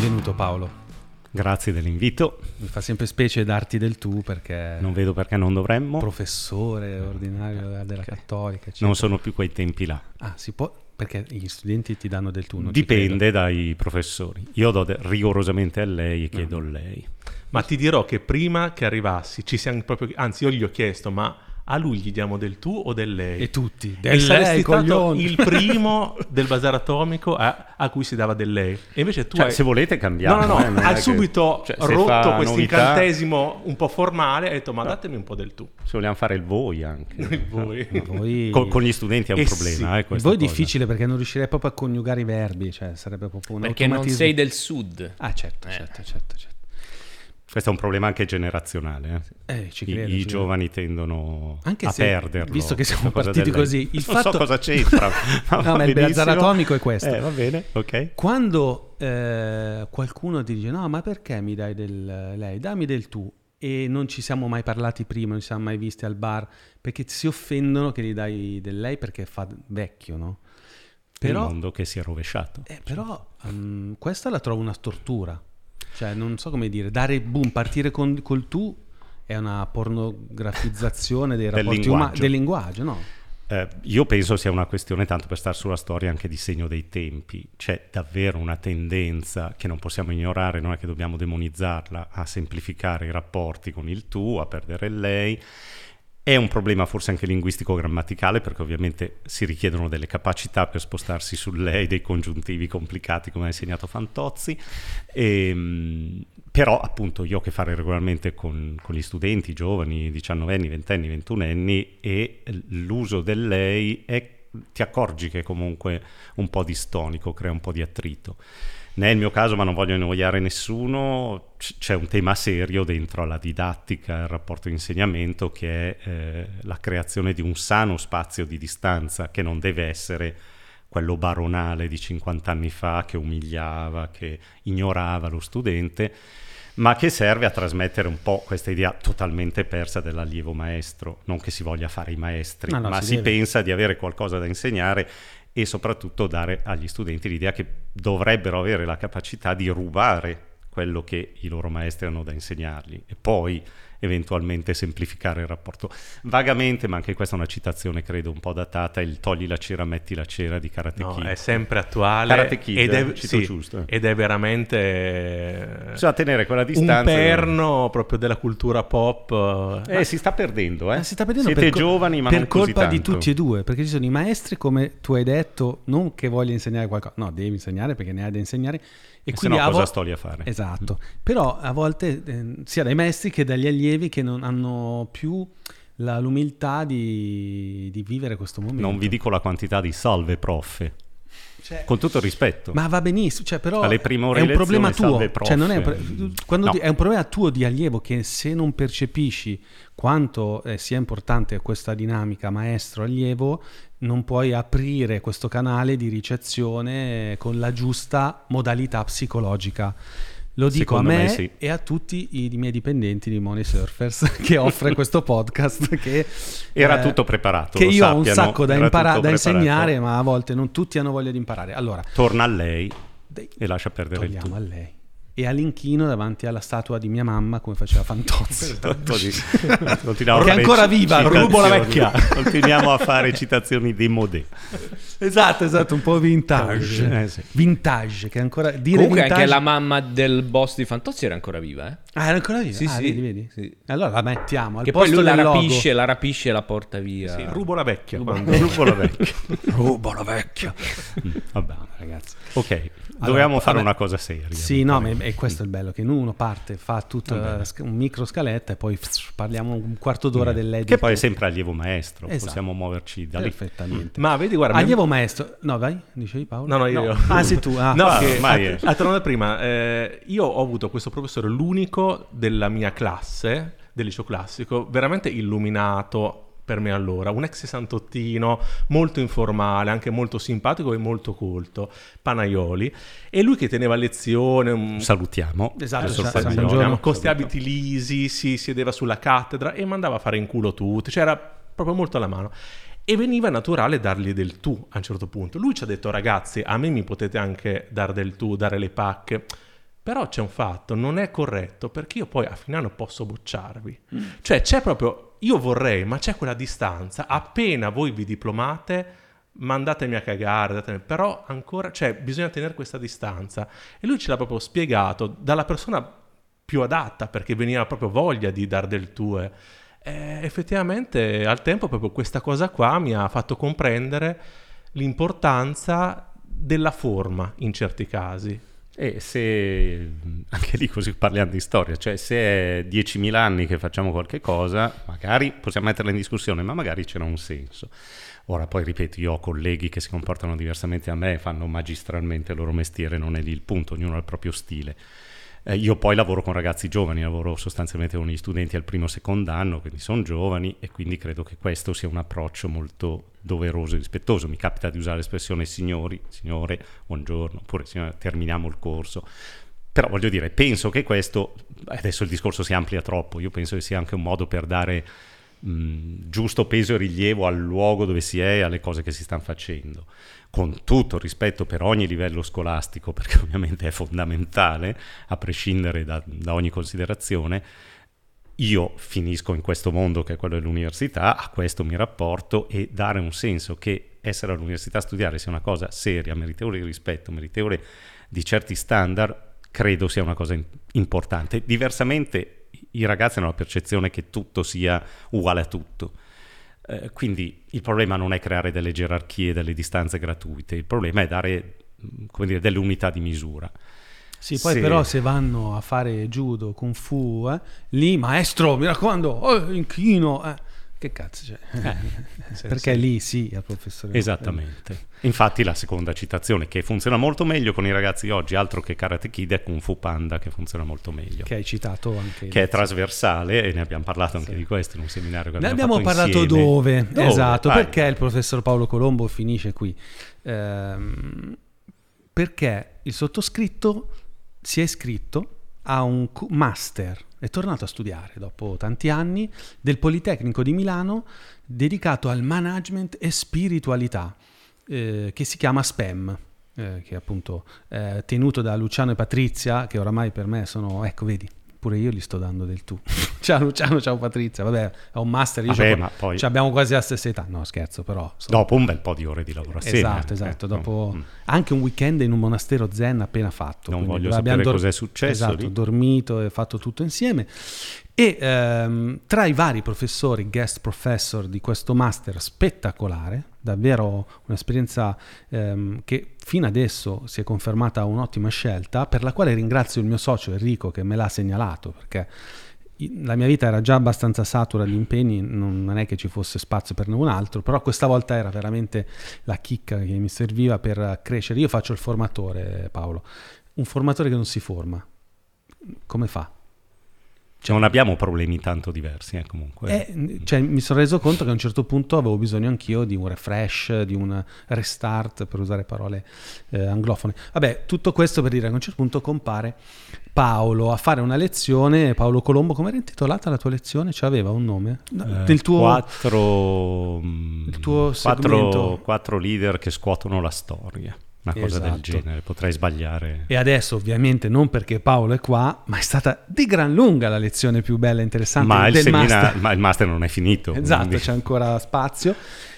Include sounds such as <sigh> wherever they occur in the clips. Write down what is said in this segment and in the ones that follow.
Benvenuto Paolo. Grazie dell'invito. Mi fa sempre specie darti del tu perché... Non vedo perché non dovremmo. Professore ordinario della Okay. Cattolica. eccetera. Non sono più quei tempi là. Ah, si può... Perché gli studenti ti danno del tu, non ci Dipende dai professori. Io do de- rigorosamente a lei e chiedo a lei. Ma ti dirò che prima che arrivassi, ci siamo proprio. Anzi, io gli ho chiesto, ma a lui gli diamo del tu o del lei? E tutti. E Del saresti lei, stato coglioni. il primo <laughs> del bazar atomico a, a cui si dava del lei. E invece tu Cioè, hai... se volete cambiamo. No, no, no, eh, è hai che- subito cioè, rotto questo novità, incantesimo un po' formale e hai detto, ma datemi un po' del tu. Se vogliamo fare il voi anche. <laughs> Il voi. Voi... Con, con gli studenti è un Eh problema. sì. eh, Il voi è cosa. difficile perché non riuscirei proprio a coniugare i verbi, cioè sarebbe proprio un Perché non sei del sud. Ah, certo, Eh. certo, certo, certo. Questo è un problema anche generazionale. eh. Eh, I, credo. i credo. giovani tendono Anche a se, perderlo. visto che siamo partiti così, il non fatto- so cosa c'entra. <laughs> No, ma il bazar atomico è questo. Eh, va bene, ok. Quando eh, qualcuno ti dice no, ma perché mi dai del lei? Dammi del tu. E non ci siamo mai parlati prima, non ci siamo mai visti al bar, perché si offendono che gli dai del lei perché fa vecchio, no? il Però, mondo che si è rovesciato. eh, però mm, questa la trovo una tortura. Cioè, non so come dire, dare boom, partire con, col tu è una pornografizzazione dei Del rapporti umani, linguaggio. del linguaggio, no? Eh, io penso sia una questione, tanto per stare sulla storia, anche di segno dei tempi. C'è davvero una tendenza che non possiamo ignorare, non è che dobbiamo demonizzarla, a semplificare i rapporti con il tu, a perdere il lei. È un problema forse anche linguistico-grammaticale, perché ovviamente si richiedono delle capacità per spostarsi sul lei, dei congiuntivi complicati, come ha insegnato Fantozzi. Ehm, però appunto io ho a che fare regolarmente con, con gli studenti giovani, 19anni, 20anni, 21anni e l'uso del lei è, ti accorgi che è comunque un po' distonico, crea un po' di attrito. Nel mio caso, ma non voglio annoiare nessuno, c'è un tema serio dentro alla didattica, il rapporto di insegnamento, che è eh, la creazione di un sano spazio di distanza, che non deve essere quello baronale di 50 anni fa che umiliava, che ignorava lo studente, ma che serve a trasmettere un po' questa idea totalmente persa dell'allievo maestro, non che si voglia fare i maestri, No, no, ma si si, pensa di avere qualcosa da insegnare e soprattutto dare agli studenti l'idea che dovrebbero avere la capacità di rubare quello che i loro maestri hanno da insegnargli. E poi eventualmente semplificare il rapporto. Vagamente, ma anche questa è una citazione credo un po' datata, il togli la cera, metti la cera di Karate No, Kid. è sempre attuale. Karate Kid, ed, eh, è, cito sì, giusto, eh. ed è veramente Bisogna tenere quella un distanza. perno proprio della cultura pop. Eh, si sta perdendo, eh. Eh, si sta vedendo Siete per giovani, ma per non così colpa di tutti e due, perché ci sono i maestri, come tu hai detto, non che voglia insegnare qualcosa, no, devi insegnare perché ne hai da insegnare. E E se quindi no a cosa vo- sto lì a fare? Esatto, però a volte eh, sia dai maestri che dagli allievi che non hanno più la- l'umiltà di, di vivere questo momento. Non vi dico la quantità di salve prof. Cioè, Con tutto il rispetto. ma va benissimo, cioè, però Alle prime ore è un problema tuo, salve, prof. cioè, non è, un pro- quando No. ti- è un problema tuo di allievo che se non percepisci quanto eh, sia importante questa dinamica maestro-allievo, non puoi aprire questo canale di ricezione con la giusta modalità psicologica. Lo dico Secondo a me, me sì. e a tutti i, i miei dipendenti di Money Surfers <laughs> che offre questo podcast che Era eh, tutto preparato, che io ho un sappiano, sacco da, impara- da insegnare ma a volte non tutti hanno voglia di imparare allora Torna a lei e lascia perdere il togliamo tu. a lei e all'inchino davanti alla statua di mia mamma come faceva Fantozzi <laughs> <laughs> Che è ancora viva, rubo la vecchia. Continuiamo a fare citazioni di modè. Esatto esatto un po' vintage Eh, sì. vintage che ancora dire Comunque vintage anche la mamma del boss di Fantozzi era ancora viva, eh? ah era ancora viva Sì, ah, sì. vedi, vedi? Sì. allora la mettiamo al Che poi lui la rapisce, la rapisce e la porta via. Sì, rubo la vecchia. Rubo- quando- Rubo la vecchia. <laughs> rubo la vecchia Vabbè. ragazzi Ok, dovevamo Allora, fare vabbè. una cosa seria. Sì, no, ma- e questo è il bello, che uno parte, fa Vabbè. sc- un micro scaletta e poi pff, parliamo un quarto d'ora dell'edit. Che poi è sempre allievo maestro, Esatto. possiamo muoverci da lì. Perfettamente. Ma vedi, guarda, Allievo maestro... No, vai, dicevi Paolo? No, no, io. Ah, sei tu. Ah. No, Ah, che ormai a, è- a tornare prima, eh, io ho avuto questo professore, l'unico della mia classe, del liceo classico, veramente illuminato per me allora, un ex sessantottino, molto informale, anche molto simpatico e molto colto, Panaioli, e lui che teneva lezione, un Salutiamo. Esatto, sa- vi- buongiorno. con questi abiti lisi, si sedeva sulla cattedra e mandava a fare in culo tutti, cioè era proprio molto alla mano. E veniva naturale dargli del tu a un certo punto. Lui ci ha detto, ragazzi, a me mi potete anche dare del tu, dare le pacche. Però c'è un fatto, non è corretto perché io poi a fine anno posso bocciarvi. Cioè c'è proprio, io vorrei, ma c'è quella distanza, appena voi vi diplomate, mandatemi a cagare, datemi- però ancora, cioè bisogna tenere questa distanza. E lui ce l'ha proprio spiegato dalla persona più adatta perché veniva proprio voglia di dar del tuo. Eh, effettivamente al tempo proprio questa cosa qua mi ha fatto comprendere l'importanza della forma in certi casi. E se <laughs> anche lì così parliamo di storia, cioè se è 10.000 anni che facciamo qualche cosa, magari possiamo metterla in discussione, ma magari c'era un senso. Ora poi ripeto, io ho colleghi che si comportano diversamente da me fanno magistralmente il loro mestiere, non è lì il punto, ognuno ha il proprio stile. Eh, io poi lavoro con ragazzi giovani, lavoro sostanzialmente con gli studenti al primo e secondo anno, quindi sono giovani e quindi credo che questo sia un approccio molto doveroso e rispettoso. Mi capita di usare l'espressione signori, signore, buongiorno, oppure signore, terminiamo il corso. Però voglio dire, penso che questo, adesso il discorso si amplia troppo, io penso che sia anche un modo per dare mh, giusto peso e rilievo al luogo dove si è e alle cose che si stanno facendo con tutto rispetto per ogni livello scolastico, perché <laughs> ovviamente è fondamentale, a prescindere da, da, ogni considerazione, io finisco in questo mondo che è quello dell'università, a questo mi rapporto e dare un senso che essere all'università a studiare sia una cosa seria, meritevole di rispetto, meritevole di certi standard, credo sia una cosa importante. Diversamente i ragazzi hanno la percezione che tutto sia uguale a tutto eh, quindi il problema non è creare delle gerarchie, delle distanze gratuite, il problema è dare dire, delle unità di misura. Sì, poi se... però se vanno a fare judo, kung fu, eh, lì maestro, mi raccomando, oh, inchino, eh, che cazzo c'è? Eh, <laughs> Perché lì sì, al professore. Esattamente. Infatti la seconda citazione che funziona molto meglio con i ragazzi oggi, altro che Karate Kid, è Kung Fu Panda che funziona molto meglio. Che hai citato anche. Che è trasversale e ne abbiamo parlato anche sì. di questo in un seminario che ne abbiamo, abbiamo parlato dove? dove? Esatto, Vai. perché il professor Paolo Colombo finisce qui? Ehm, perché il sottoscritto si è iscritto a un master è tornato a studiare dopo tanti anni del Politecnico di Milano dedicato al management e spiritualità, eh, che si chiama SPEM, eh, che appunto eh, tenuto da Luciano e Patrizia, che oramai per me sono, ecco vedi, pure io gli sto dando del tu. <laughs> ciao Luciano, ciao Patrizia, vabbè, è un master, io vabbè, ma poi... abbiamo quasi la stessa età, no scherzo però. Sono... Dopo un bel po' di ore di lavoro assieme. Esatto, esatto, eh, dopo mm. anche un weekend in un monastero zen appena fatto. Non voglio sapere dor- cos'è successo Esatto, lì. dormito e fatto tutto insieme. E ehm, tra i vari professori, guest professor di questo master spettacolare, davvero un'esperienza ehm, che fino adesso si è confermata un'ottima scelta, per la quale ringrazio il mio socio Enrico che me l'ha segnalato, perché la mia vita era già abbastanza satura di impegni, non è che ci fosse spazio per un altro, però questa volta era veramente la chicca che mi serviva per crescere. Io faccio il formatore, Paolo, un formatore che non si forma, come fa? Cioè, non abbiamo problemi tanto diversi, eh, comunque. Eh, cioè, mi sono reso conto che a un certo punto avevo bisogno anch'io di un refresh, di un restart, per usare parole eh, anglofone. Vabbè, tutto questo per dire che a un certo punto compare Paolo a fare una lezione. Paolo Colombo, come era intitolata la tua lezione? Cioè, aveva un nome? No, del tuo, quattro, il tuo quattro, quattro leader che scuotono la storia una cosa esatto. del genere, potrei sbagliare. E adesso ovviamente non perché Paolo è qua, ma è stata di gran lunga la lezione più bella e interessante ma del semina, master. Ma il master non è finito. Esatto, quindi. c'è ancora spazio.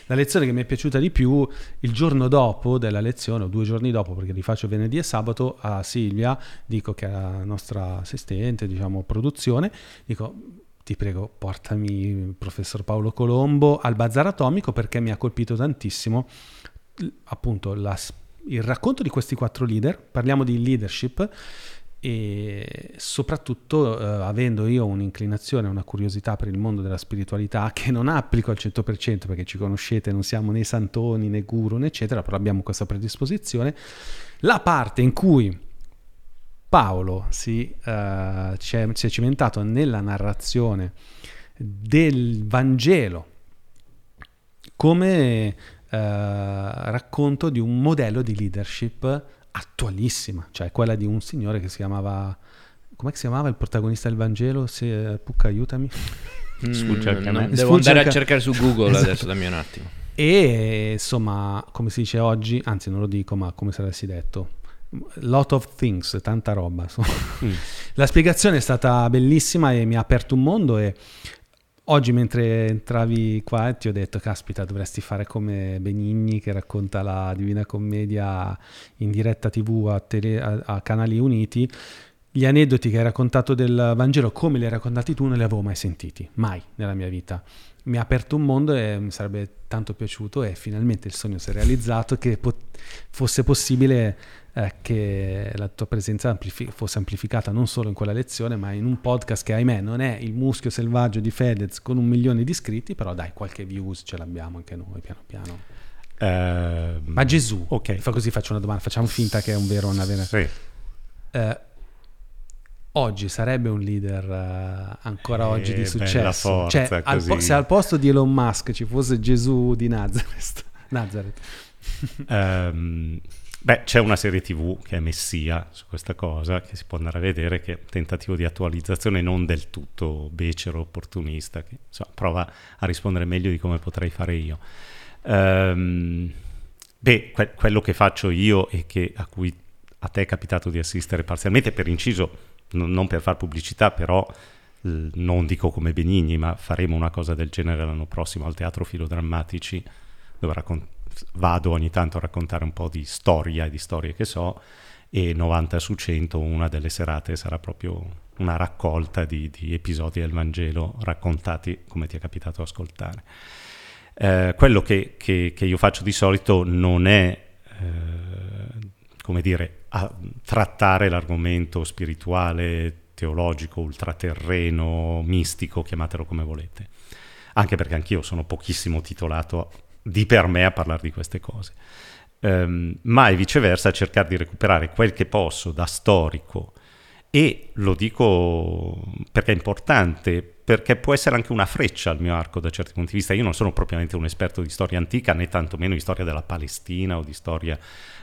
La lezione che mi è piaciuta di più, il giorno dopo della lezione, o due giorni dopo, perché li faccio venerdì e sabato, a Silvia, dico che è la nostra assistente, diciamo, produzione, dico ti prego portami il professor Paolo Colombo al Bazar Atomico perché mi ha colpito tantissimo appunto la il racconto di questi quattro leader, parliamo di leadership e soprattutto eh, avendo io un'inclinazione, una curiosità per il mondo della spiritualità che non applico al 100% perché ci conoscete, non siamo né santoni né guru né eccetera, però abbiamo questa predisposizione, la parte in cui Paolo si, uh, si è cimentato nella narrazione del Vangelo come eh, racconto di un modello di leadership attualissima, cioè quella di un signore che si chiamava... Come si chiamava il protagonista del Vangelo? Se, Pucca, aiutami. Mm, Sfugge anche a me. Devo andare a cercare su Google esatto. adesso, dammi un attimo. E insomma, come si dice oggi, anzi non lo dico, ma come se avessi detto, lot of things, tanta roba. Mm. La spiegazione è stata bellissima e mi ha aperto un mondo e oggi mentre entravi qua ti ho detto, caspita, dovresti fare come Benigni che racconta la Divina Commedia in diretta tv a, tele, a, a canali uniti. Gli aneddoti che hai raccontato del Vangelo, come li hai raccontati tu, non li avevo mai sentiti, mai nella mia vita mi ha aperto un mondo e mi sarebbe tanto piaciuto e finalmente il sogno si è realizzato che pot- fosse possibile eh, che la tua presenza amplifi- fosse amplificata non solo in quella lezione ma in un podcast che ahimè non è il muschio selvaggio di Fedez con un milione di iscritti però dai qualche views ce l'abbiamo anche noi piano piano uh, ma Gesù ok fa così faccio una domanda facciamo finta che è un vero o una vera sì. Uh, oggi sarebbe un leader uh, ancora eh, oggi di successo. Forza, cioè, al po- se al posto di Elon Musk ci fosse Gesù di Nazareth. <laughs> Nazareth. um, beh, c'è una serie TV che è Messia su questa cosa, che si può andare a vedere, che è un tentativo di attualizzazione non del tutto becero, opportunista, che insomma, prova a rispondere meglio di come potrei fare io. Um, beh, que- quello che faccio io e che a cui a te è capitato di assistere parzialmente, per inciso non per far pubblicità, però non dico come Benigni, ma faremo una cosa del genere l'anno prossimo al Teatro Filodrammatici, dove raccont- vado ogni tanto a raccontare un po' di storia e di storie che so, e 90 su 100 una delle serate sarà proprio una raccolta di, di episodi del Vangelo raccontati come ti è capitato ascoltare. Eh, quello che, che, che, io faccio di solito non è, eh, come dire, trattare l'argomento spirituale, teologico, ultraterreno, mistico, chiamatelo come volete. Anche perché anch'io sono pochissimo titolato di per me a parlare di queste cose. Um, mai viceversa cercare di recuperare quel che posso da storico e lo dico perché è importante, perché può essere anche una freccia al mio arco da certi punti di vista. Io non sono propriamente un esperto di storia antica, né tantomeno di storia della Palestina o di storia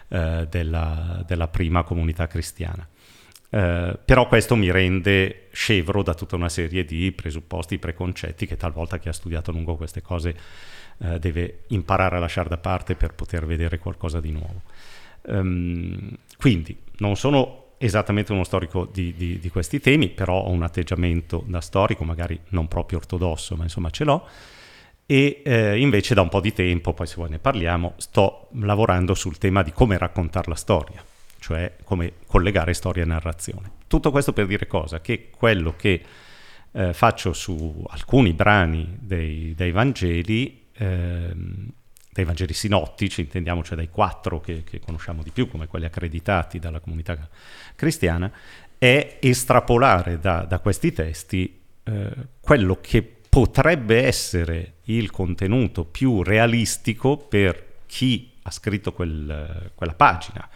eh, della, della, prima comunità cristiana. Eh, però questo mi rende scevro da tutta una serie di presupposti, preconcetti che talvolta chi ha studiato a lungo queste cose eh, deve imparare a lasciare da parte per poter vedere qualcosa di nuovo. Um, quindi non sono esattamente uno storico di, di, di, questi temi, però ho un atteggiamento da storico, magari non proprio ortodosso, ma insomma ce l'ho e eh, invece da un po' di tempo, poi se vuoi ne parliamo, sto lavorando sul tema di come raccontare la storia, cioè come collegare storia e narrazione. Tutto questo per dire cosa? Che quello che eh, faccio su alcuni brani dei, dei Vangeli, ehm, dei Vangeli sinottici, intendiamo, cioè dai quattro che, che conosciamo di più, come quelli accreditati dalla comunità cristiana, è estrapolare da, da questi testi eh, quello che potrebbe essere il contenuto più realistico per chi ha scritto quel, quella pagina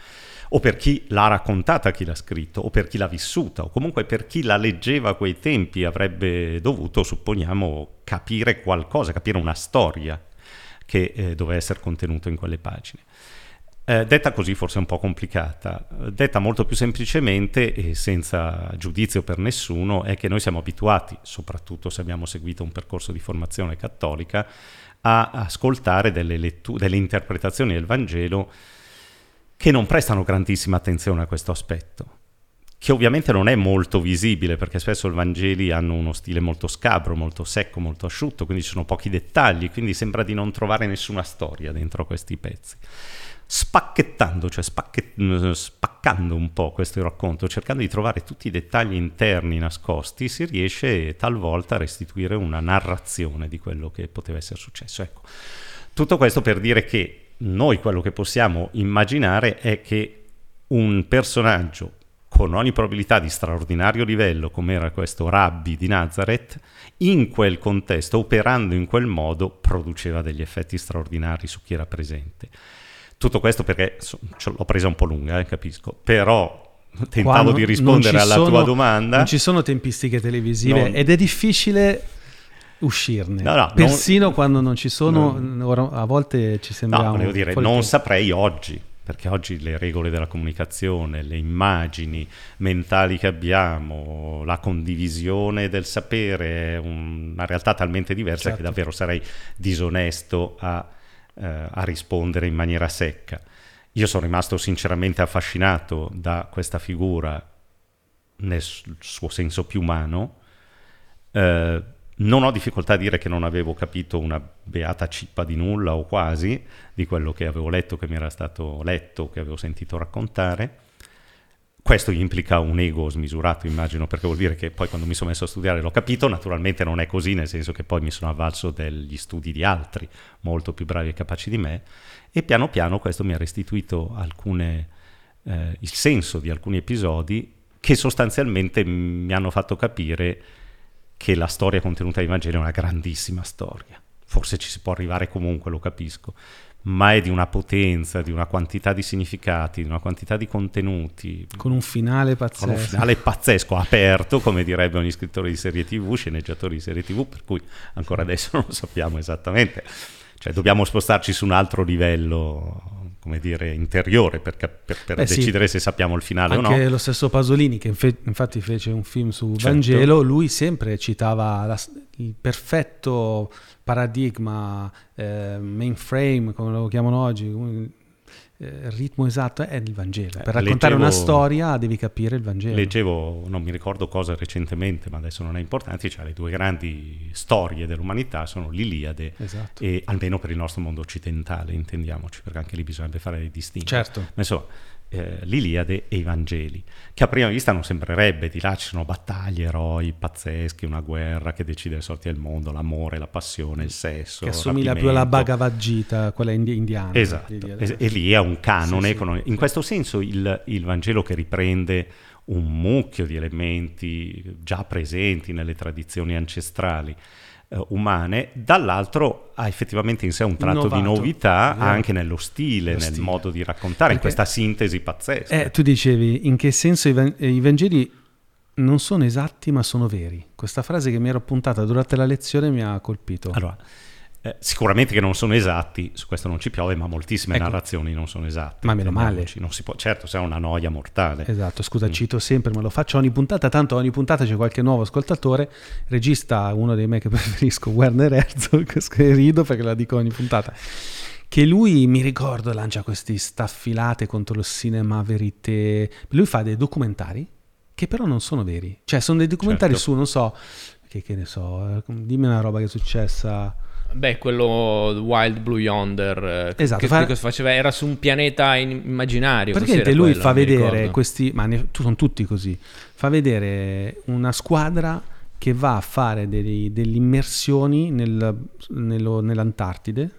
o per chi l'ha raccontata, chi l'ha scritto, o per chi l'ha vissuta, o comunque per chi la leggeva a quei tempi avrebbe dovuto, supponiamo, capire qualcosa, capire una storia che eh, doveva essere contenuta in quelle pagine. Eh, detta così forse un po' complicata, detta molto più semplicemente e senza giudizio per nessuno è che noi siamo abituati, soprattutto se abbiamo seguito un percorso di formazione cattolica, a ascoltare delle, lettu- delle interpretazioni del Vangelo che non prestano grandissima attenzione a questo aspetto che ovviamente non è molto visibile perché spesso i Vangeli hanno uno stile molto scabro, molto secco, molto asciutto, quindi ci sono pochi dettagli, quindi sembra di non trovare nessuna storia dentro questi pezzi spacchettando, cioè spacche, spaccando un po' questo racconto, cercando di trovare tutti i dettagli interni nascosti, si riesce talvolta a restituire una narrazione di quello che poteva essere successo. Ecco, tutto questo per dire che noi quello che possiamo immaginare è che un personaggio con ogni probabilità di straordinario livello, come era questo rabbi di Nazareth, in quel contesto, operando in quel modo, produceva degli effetti straordinari su chi era presente. Tutto questo perché so, l'ho presa un po' lunga, eh, capisco, però tentavo non, di rispondere alla sono, tua domanda. Non ci sono tempistiche televisive non... ed è difficile uscirne. No, no, Persino non, quando non ci sono, a volte ci sembra... No, dire, non saprei oggi, perché oggi le regole della comunicazione, le immagini mentali che abbiamo, la condivisione del sapere è una realtà talmente diversa certo. che davvero sarei disonesto a eh, a rispondere in maniera secca. io sono rimasto sinceramente affascinato da questa figura nel suo senso più umano. Eh, non ho difficoltà a dire che non avevo capito una beata cippa di nulla o quasi di quello che avevo letto, che mi era stato letto, che avevo sentito raccontare. Questo implica un ego smisurato, immagino, perché vuol dire che poi quando mi sono messo a studiare l'ho capito, naturalmente non è così, nel senso che poi mi sono avvalso degli studi di altri, molto più bravi e capaci di me, e piano piano questo mi ha restituito alcune, eh, il senso di alcuni episodi che sostanzialmente mi hanno fatto capire che la storia contenuta nei Vangeli è una grandissima storia. Forse ci si può arrivare comunque, lo capisco, ma è di una potenza, di una quantità di significati, di una quantità di contenuti. Con un finale pazzesco. Con un finale pazzesco, aperto, come direbbe ogni scrittore di serie TV, sceneggiatore di serie TV, per cui ancora adesso non lo sappiamo esattamente. Cioè dobbiamo spostarci su un altro livello come dire, interiore per, per, per eh decidere sì. se sappiamo il finale Anche o no. Anche lo stesso Pasolini, che infe- infatti fece un film su certo. Vangelo, lui sempre citava la, il perfetto paradigma eh, mainframe, come lo chiamano oggi, il ritmo esatto è il Vangelo. Per raccontare leggevo, una storia devi capire il Vangelo. Leggevo, non mi ricordo cosa recentemente, ma adesso non è importante, cioè le due grandi storie dell'umanità sono l'Iliade esatto. e almeno per il nostro mondo occidentale, intendiamoci, perché anche lì bisognerebbe fare dei distinti. Certo. Ma insomma, eh, l'Iliade e i Vangeli, che a prima vista non sembrerebbe, di là ci sono battaglie, eroi pazzeschi, una guerra che decide le sorti del mondo, l'amore, la passione, il sesso. Che assomiglia più alla Bhagavad Gita, quella indiana. Esatto, e, e lì è un canone. Sì, sì. In questo senso il, il Vangelo che riprende un mucchio di elementi già presenti nelle tradizioni ancestrali eh, umane, dall'altro ha effettivamente in sé un tratto Innovato. di novità yeah. anche nello stile, Lo nel stile. modo di raccontare, Perché, in questa sintesi pazzesca. Eh, tu dicevi in che senso i, i Vangeli non sono esatti ma sono veri. Questa frase che mi ero appuntata durante la lezione mi ha colpito. Allora, eh, sicuramente che non sono esatti, su questo non ci piove, ma moltissime ecco. narrazioni non sono esatte. Ma meno male. Può, certo, se è una noia mortale. Esatto, scusa, mm. cito sempre, ma lo faccio ogni puntata, tanto ogni puntata c'è qualche nuovo ascoltatore, regista uno dei me che <laughs> preferisco, Werner Herzog, <laughs> che rido perché la dico ogni puntata che lui mi ricordo lancia questi staffilate contro il cinema verité. Lui fa dei documentari che però non sono veri. Cioè, sono dei documentari certo. su, non so, che, che ne so, eh, dimmi una roba che è successa Beh, quello Wild Blue Yonder, eh, esatto, che, fa... che faceva, era su un pianeta immaginario. Praticamente lui quello, fa vedere questi, ma ne, sono tutti così, fa vedere una squadra che va a fare dei, delle immersioni nel, nello, nell'Antartide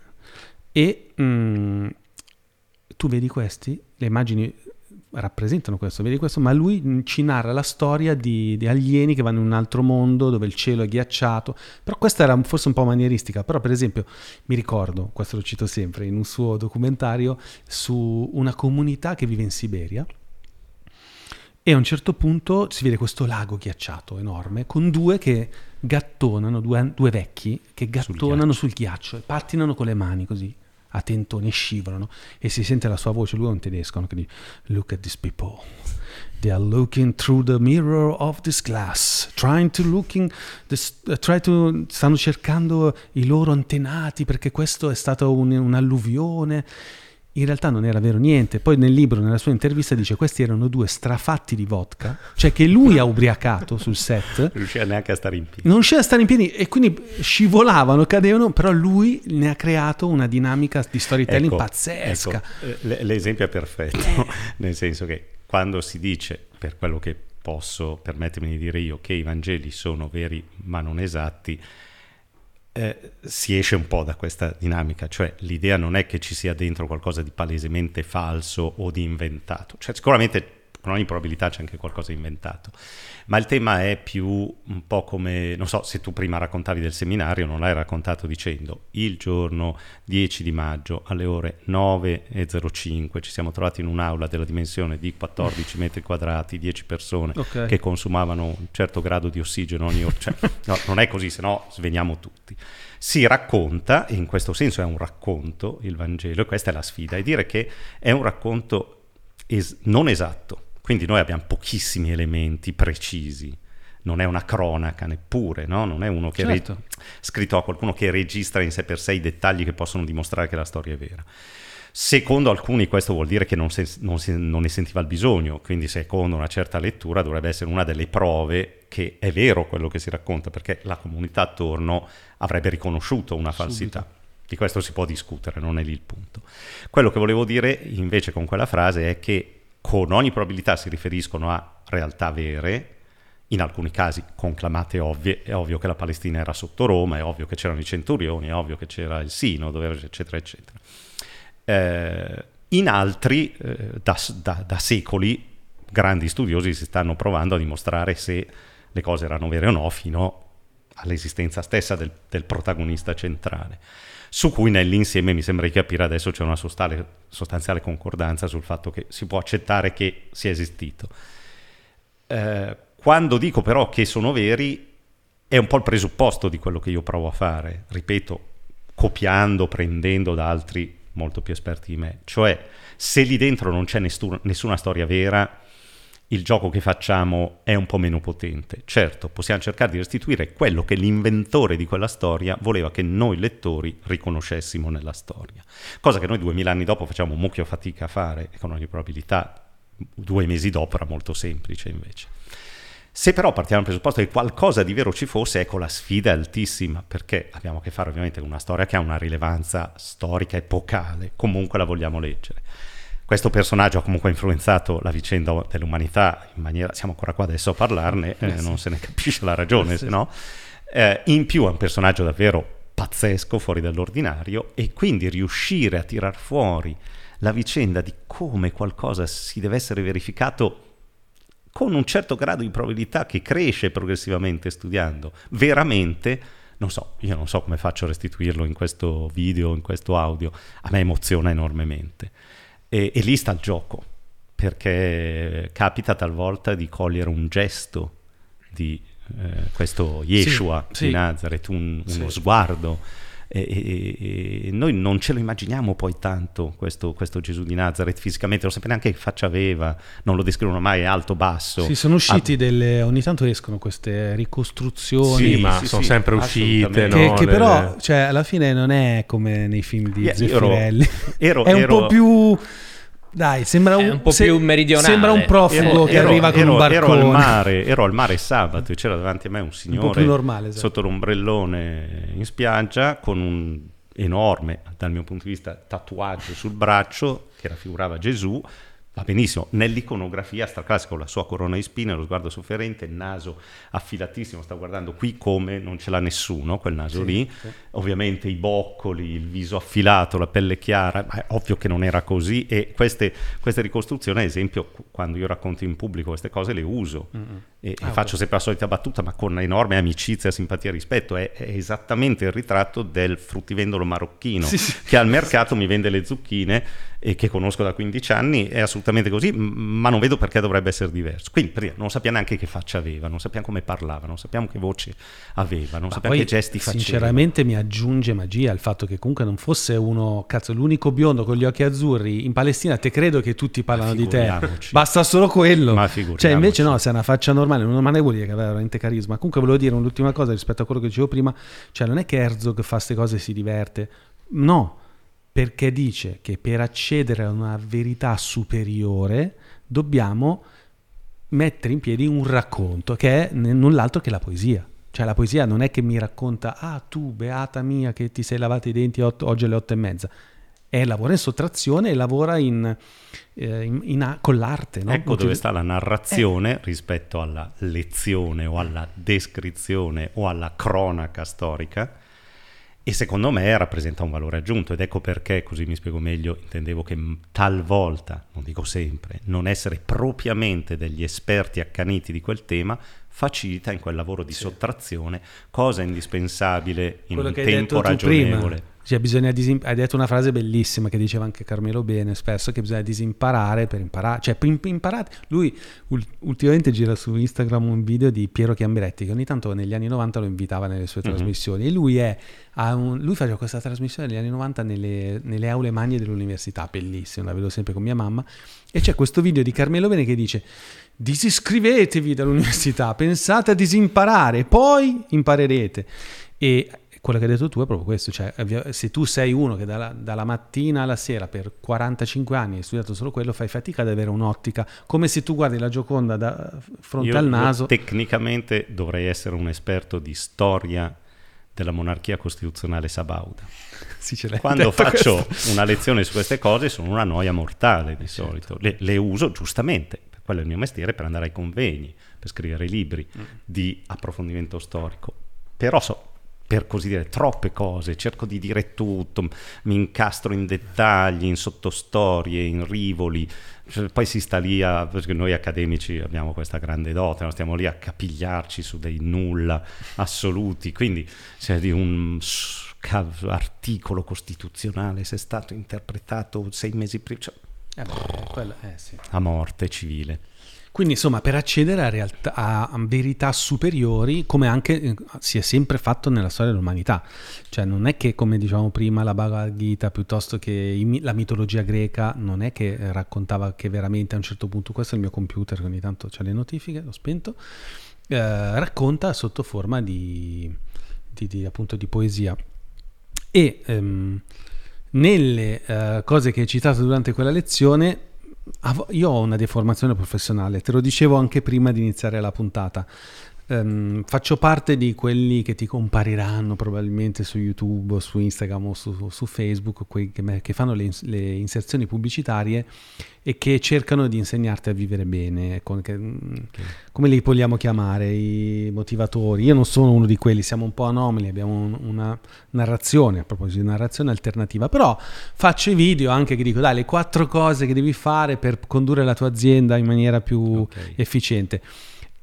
e mh, mm, tu vedi questi, le immagini rappresentano questo, vedi questo, ma lui ci narra la storia di, di, alieni che vanno in un altro mondo dove il cielo è ghiacciato, però questa era forse un po' manieristica, però per esempio mi ricordo, questo lo cito sempre, in un suo documentario su una comunità che vive in Siberia e a un certo punto si vede questo lago ghiacciato enorme con due che gattonano, due, due vecchi che gattonano sul ghiaccio. sul ghiaccio e pattinano con le mani così a tentoni scivolano e si sente la sua voce, lui è un tedesco, no? che Look at these people. They are looking through the mirror of this glass, trying to looking, this, uh, try to, stanno cercando i loro antenati perché questo è stato un, un'alluvione in realtà non era vero niente. Poi nel libro, nella sua intervista, dice questi erano due strafatti di vodka, cioè che lui ha ubriacato sul set. Non riusciva neanche a stare in piedi. Non riusciva a stare in piedi e quindi scivolavano, cadevano, però lui ne ha creato una dinamica di storytelling ecco, pazzesca. Ecco, eh, l'esempio è perfetto, <laughs> nel senso che quando si dice, per quello che posso permettermi di dire io, che i Vangeli sono veri ma non esatti, eh, si esce un po' da questa dinamica, cioè l'idea non è che ci sia dentro qualcosa di palesemente falso o di inventato, cioè sicuramente con ogni probabilità c'è anche qualcosa inventato. Ma il tema è più un po' come, non so, se tu prima raccontavi del seminario, non l'hai raccontato dicendo il giorno 10 di maggio alle ore 9.05 ci siamo trovati in un'aula della dimensione di 14 metri quadrati, 10 persone okay. che consumavano un certo grado di ossigeno ogni ora. Cioè, no, non è così, se no sveniamo tutti si racconta, e in questo senso è un racconto il Vangelo, e questa è la sfida, e dire che è un racconto es- non esatto, quindi noi abbiamo pochissimi elementi precisi, non è una cronaca neppure, no? non è uno che certo. re- scritto a qualcuno che registra in sé per sé i dettagli che possono dimostrare che la storia è vera. Secondo alcuni questo vuol dire che non, se, non, si, non, ne sentiva il bisogno, quindi secondo una certa lettura dovrebbe essere una delle prove che è vero quello che si racconta, perché la comunità attorno avrebbe riconosciuto una falsità. Subito. Di questo si può discutere, non è lì il punto. Quello che volevo dire invece con quella frase è che con ogni probabilità si riferiscono a realtà vere, in alcuni casi conclamate ovvie, è ovvio che la Palestina era sotto Roma, è ovvio che c'erano i centurioni, è ovvio che c'era il Sinodo, eccetera, eccetera. Eh, in altri, eh, da, da, da, secoli, grandi studiosi si stanno provando a dimostrare se le cose erano vere o no fino all'esistenza stessa del, del protagonista centrale, su cui nell'insieme mi sembra di capire adesso c'è una sostanziale, sostanziale concordanza sul fatto che si può accettare che sia esistito. Eh, quando dico però che sono veri, è un po' il presupposto di quello che io provo a fare, ripeto, copiando, prendendo da altri molto più esperti di me. Cioè, se lì dentro non c'è nessun, nessuna storia vera, il gioco che facciamo è un po' meno potente. Certo, possiamo cercare di restituire quello che l'inventore di quella storia voleva che noi lettori riconoscessimo nella storia. Cosa che noi duemila anni dopo facciamo mucchio fatica a fare e con ogni probabilità due mesi dopo era molto semplice invece. Se però partiamo dal presupposto che qualcosa di vero ci fosse, ecco la sfida è altissima, perché abbiamo a che fare ovviamente con una storia che ha una rilevanza storica epocale, comunque la vogliamo leggere. Questo personaggio ha comunque influenzato la vicenda dell'umanità in maniera, siamo ancora qua adesso a parlarne, eh, non se ne capisce la ragione, se no. Eh, in più è un personaggio davvero pazzesco, fuori dall'ordinario, e quindi riuscire a tirar fuori la vicenda di come qualcosa si deve essere verificato con un certo grado di probabilità che cresce progressivamente studiando, veramente, non so, io non so come faccio a restituirlo in questo video, in questo audio, a me emoziona enormemente. E, e lì sta il gioco, perché capita talvolta di cogliere un gesto di eh, questo Yeshua sì, di sì. Nazareth, un, uno sì. sguardo e, e, e, noi non ce lo immaginiamo poi tanto questo, questo, Gesù di Nazareth fisicamente, non sappiamo neanche che faccia aveva, non lo descrivono mai, alto, basso. Sì, sono usciti ah, delle, ogni tanto escono queste ricostruzioni. Sì, ma sì, sono sì, sempre uscite. No? Che, che le, però, cioè, alla fine non è come nei film di yeah, Zeffirelli. Ero, <laughs> ero, è un ero, po' più dai, sembra un, un po' se, più meridionale. Sembra un profugo ero, che ero, arriva con ero, un barcone. Ero al mare, ero al mare sabato e c'era davanti a me un signore un normale, esatto. sotto l'ombrellone in spiaggia con un enorme, dal mio punto di vista, tatuaggio sul braccio che raffigurava Gesù Va benissimo, nell'iconografia straclassica con la sua corona di spine, lo sguardo sofferente, il naso affilatissimo, sta guardando qui come non ce l'ha nessuno, quel naso sì, lì, sì. ovviamente i boccoli, il viso affilato, la pelle chiara, ma è ovvio che non era così e queste, queste ricostruzioni, ad esempio, quando io racconto in pubblico queste cose le uso mm-hmm. e, ah, e faccio sempre la solita battuta, ma con enorme amicizia, simpatia e rispetto, è, è esattamente il ritratto del fruttivendolo marocchino sì, che al mercato mi vende le zucchine e che conosco da 15 anni, è assolutamente così, ma non vedo perché dovrebbe essere diverso. Quindi non sappiamo neanche che faccia aveva, non sappiamo come parlava, non sappiamo che voce aveva, non ma sappiamo che gesti faceva. Sinceramente mi aggiunge magia il fatto che comunque non fosse uno, cazzo, l'unico biondo con gli occhi azzurri in Palestina, te credo che tutti parlano di te. Basta solo quello. Ma cioè invece no, se è una faccia normale, non normale vuol dire che aveva veramente carisma. Comunque volevo dire un'ultima cosa rispetto a quello che dicevo prima, cioè non è che Herzog fa queste cose e si diverte. No, perché dice che per accedere a una verità superiore dobbiamo mettere in piedi un racconto che è null'altro che la poesia. Cioè la poesia non è che mi racconta, ah tu beata mia che ti sei lavata i denti otto, oggi alle otto e mezza. È lavora in sottrazione e lavora in, eh, in, in, con l'arte. No? Ecco dove sta la narrazione eh. rispetto alla lezione o alla descrizione o alla cronaca storica e secondo me rappresenta un valore aggiunto ed ecco perché, così mi spiego meglio, intendevo che talvolta, non dico sempre, non essere propriamente degli esperti accaniti di quel tema facilita in quel lavoro di sì. sottrazione, cosa indispensabile in Quello un tempo ragionevole. Cioè, bisogna disimp- hai detto una frase bellissima che diceva anche Carmelo Bene spesso che bisogna disimparare per imparare cioè imparate. Lui ul- ultimamente gira su Instagram un video di Piero Chiambretti che ogni tanto negli anni 90 lo invitava nelle sue mm-hmm. trasmissioni. E lui è un, lui faceva questa trasmissione negli anni 90 nelle, nelle aule magne dell'università bellissima la vedo sempre con mia mamma. E c'è questo video di Carmelo Bene che dice disiscrivetevi dall'università pensate a disimparare poi imparerete. E quello che hai detto tu è proprio questo, cioè se tu sei uno che dalla, dalla, mattina alla sera per 45 anni hai studiato solo quello, fai fatica ad avere un'ottica, come se tu guardi la Gioconda da fronte io, al naso. tecnicamente dovrei essere un esperto di storia della monarchia costituzionale sabauda. <laughs> Sì, Quando faccio questo. una lezione su queste cose sono una noia mortale di certo. solito, le, le uso giustamente, quello è il mio mestiere per andare ai convegni, per scrivere libri mm. di approfondimento storico. Però so, per così dire, troppe cose, cerco di dire tutto, mi incastro in dettagli, in sottostorie, in rivoli, cioè, poi si sta lì a, perché noi accademici abbiamo questa grande dote, no? stiamo lì a capigliarci su dei nulla assoluti, quindi se di un articolo costituzionale se è stato interpretato sei mesi prima, cioè, eh beh, quello, eh, sì. a morte civile. Quindi insomma per accedere a, realtà, a verità superiori come anche eh, si è sempre fatto nella storia dell'umanità, cioè non è che come dicevamo prima la Bhagavad Gita piuttosto che la mitologia greca non è che raccontava che veramente a un certo punto, questo è il mio computer ogni tanto c'è le notifiche, l'ho spento, eh, racconta sotto forma di, di, di, appunto di poesia. E ehm, nelle eh, cose che hai citato durante quella lezione io ho una deformazione professionale, te lo dicevo anche prima di iniziare la puntata. Um, faccio parte di quelli che ti compariranno probabilmente su YouTube, su Instagram o su, su Facebook, quelli che, che fanno le, le, inserzioni pubblicitarie e che cercano di insegnarti a vivere bene, con, che, mm, okay. come li vogliamo chiamare, i motivatori. Io non sono uno di quelli, siamo un po' anomali, abbiamo un, una narrazione, a proposito di narrazione alternativa, però faccio i video anche che dico dai le quattro cose che devi fare per condurre la tua azienda in maniera più okay. efficiente.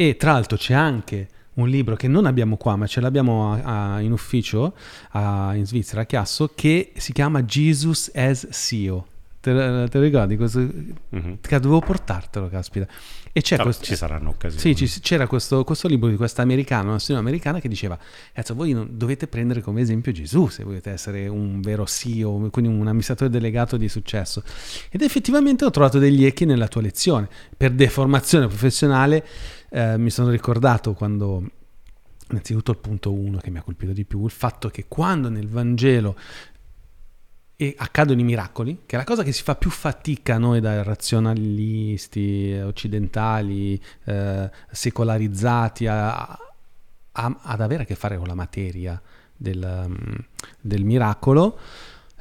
E tra l'altro c'è anche un libro che non abbiamo qua, ma ce l'abbiamo a, a, in ufficio a, in Svizzera, a Chiasso, che si chiama Jesus as CEO. Te, te lo ricordi? Questo, mm-hmm. Dovevo portartelo, caspita. E c'è no, questo, ci saranno occasioni. Sì, ci, c'era questo, questo, libro di questa americana, una signora americana che diceva, cazzo, voi non, dovete prendere come esempio Gesù se volete essere un vero CEO, quindi un amministratore delegato di successo. Ed effettivamente ho trovato degli echi nella tua lezione. Per deformazione professionale eh, mi sono ricordato quando, innanzitutto il punto 1 che mi ha colpito di più, il fatto che quando nel Vangelo accadono i miracoli, che è la cosa che si fa più fatica noi da razionalisti occidentali, eh, secolarizzati, a, a, ad avere a che fare con la materia del, del miracolo,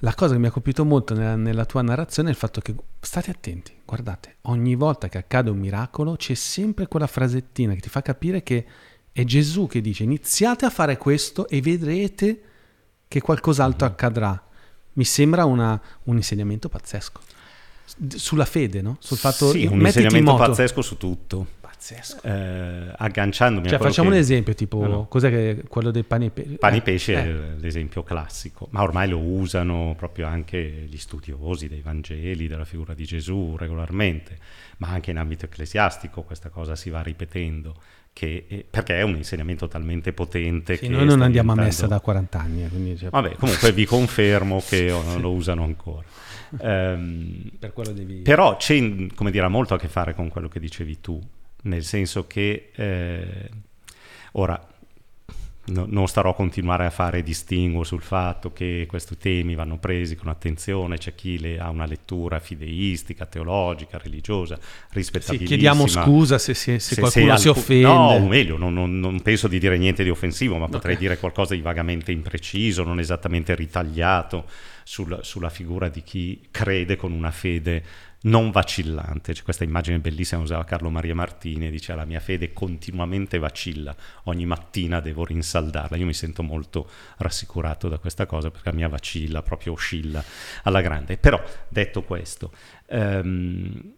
la cosa che mi ha colpito molto nella, nella, tua narrazione è il fatto che state attenti, guardate, ogni volta che accade un miracolo c'è sempre quella frasettina che ti fa capire che è Gesù che dice iniziate a fare questo e vedrete che qualcos'altro mm-hmm. accadrà. Mi sembra una, un insegnamento pazzesco. Sulla fede, no? Sul fatto sì, un insegnamento pazzesco su tutto pazzesco. Eh, agganciandomi cioè, a facciamo che... un esempio, tipo, no, no. cos'è che quello dei pani e pesce? Pani e pesce eh. è l'esempio classico, ma ormai lo usano proprio anche gli studiosi dei Vangeli, della figura di Gesù regolarmente, ma anche in ambito ecclesiastico questa cosa si va ripetendo. Che, perché è un insegnamento talmente potente sì, che noi non andiamo diventando... a messa da 40 anni quindi cioè... vabbè comunque vi <laughs> confermo che lo usano ancora um, <laughs> per devi... però c'è come dire, molto a che fare con quello che dicevi tu nel senso che eh, ora no, non starò a continuare a fare distinguo sul fatto che questi temi vanno presi con attenzione, c'è chi le, ha una lettura fideistica, teologica, religiosa, rispettabilissima. Sì, chiediamo scusa se, se, se, se qualcuno se si offende. No, o meglio, non, non, non, penso di dire niente di offensivo, ma okay. potrei dire qualcosa di vagamente impreciso, non esattamente ritagliato sul, sulla figura di chi crede con una fede non vacillante. C'è questa immagine bellissima che usava Carlo Maria Martini, dice la mia fede continuamente vacilla, ogni mattina devo rinsaldarla. Io mi sento molto rassicurato da questa cosa perché la mia vacilla proprio oscilla alla grande. Però detto questo, ehm,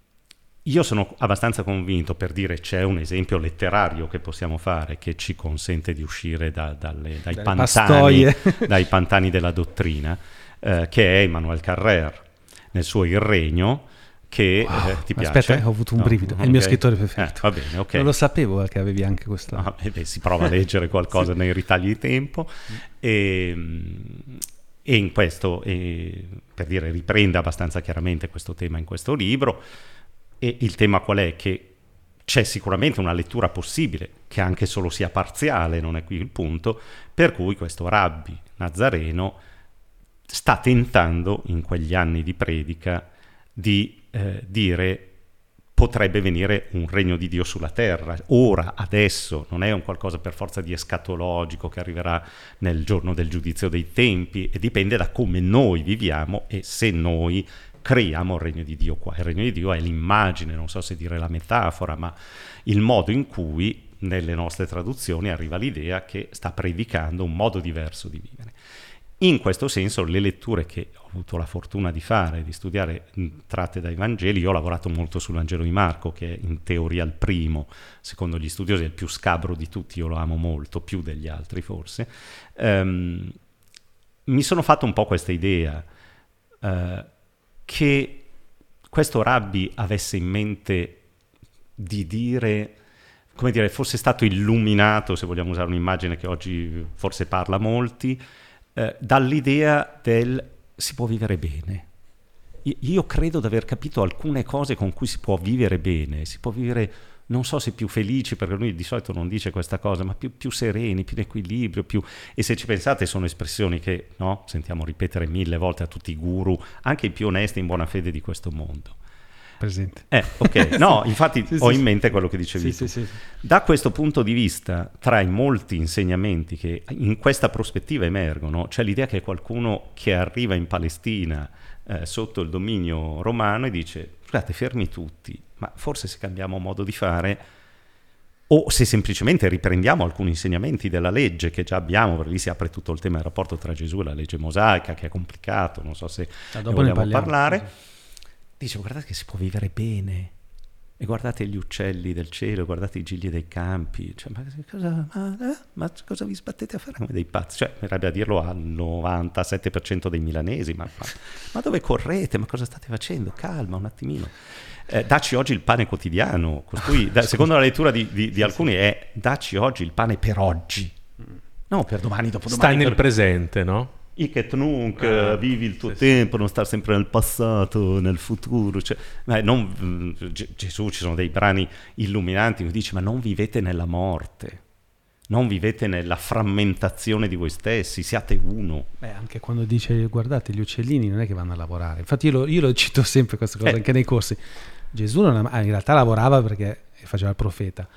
io sono abbastanza convinto per dire c'è un esempio letterario che possiamo fare che ci consente di uscire da, dalle, dai, pantani, <laughs> dai, pantani, della dottrina, eh, che è Emmanuel Carrer nel suo Il Regno, che wow. eh, ti piace. Aspetta, ho avuto un brivido, no, è il mio scrittore preferito. Eh, va bene, ok. Non lo sapevo che avevi anche questo. No, beh, si prova a leggere qualcosa <laughs> sì. nei ritagli di tempo e, e in questo, e, per dire, riprende abbastanza chiaramente questo tema in questo libro e il tema qual è? Che c'è sicuramente una lettura possibile, che anche solo sia parziale, non è qui il punto, per cui questo rabbi nazareno sta tentando in quegli anni di predica di eh, dire potrebbe venire un regno di Dio sulla terra, ora, adesso, non è un qualcosa per forza di escatologico che arriverà nel giorno del giudizio dei tempi e dipende da come noi viviamo e se noi creiamo il regno di Dio qua. Il regno di Dio è l'immagine, non so se dire la metafora, ma il modo in cui nelle nostre traduzioni arriva l'idea che sta predicando un modo diverso di vivere. In questo senso le letture che ho avuto la fortuna di fare, di studiare tratte dai Vangeli, io ho lavorato molto sul Vangelo di Marco, che è in teoria il primo, secondo gli studiosi è il più scabro di tutti, io lo amo molto, più degli altri forse, um, mi sono fatto un po' questa idea. Uh, che questo rabbi avesse in mente di dire, come dire, fosse stato illuminato, se vogliamo usare un'immagine che oggi forse parla a molti, eh, dall'idea del si può vivere bene. Io credo di aver capito alcune cose con cui si può vivere bene, si può vivere non so se più felici, perché lui di solito non dice questa cosa, ma più, più sereni, più in equilibrio, più... e se ci pensate sono espressioni che no, sentiamo ripetere mille volte a tutti i guru, anche i più onesti in buona fede di questo mondo. Presente. Eh, ok, <laughs> no, infatti sì, ho sì, in mente quello che dicevi sì, Da questo punto di vista, tra i molti insegnamenti che in questa prospettiva emergono, c'è l'idea che qualcuno che arriva in Palestina eh, sotto il dominio romano e dice, scusate, fermi tutti, ma forse se cambiamo modo di fare o se semplicemente riprendiamo alcuni insegnamenti della legge che già abbiamo, perché lì si apre tutto il tema del rapporto tra Gesù e la legge mosaica, che è complicato, non so se ah, ne vogliamo ne parlare, dice guardate che si può vivere bene, e guardate gli uccelli del cielo, guardate i gigli dei campi, cioè, ma, cosa, ma, eh, ma, cosa, vi sbattete a fare come dei pazzi? Cioè, verrebbe a dirlo al 97% dei milanesi, ma, ma, dove correte? Ma cosa state facendo? Calma un attimino eh, dacci oggi il pane quotidiano, costui, da, secondo la lettura di, di, di alcuni è dacci oggi il pane per oggi, no per domani, dopodomani. Stai nel per... presente, no? Ic et nunc, ah, vivi il tuo sì, tempo, sì. non stare sempre nel passato, nel futuro. Cioè, non, mm, Gesù, ci sono dei brani illuminanti, mi dice, ma non vivete nella morte non vivete nella frammentazione di voi stessi, siate uno. Beh, anche quando dice guardate gli uccellini non è che vanno a lavorare, infatti io lo, io lo cito sempre questa cosa, eh. anche nei corsi, Gesù non, in realtà lavorava perché faceva il profeta.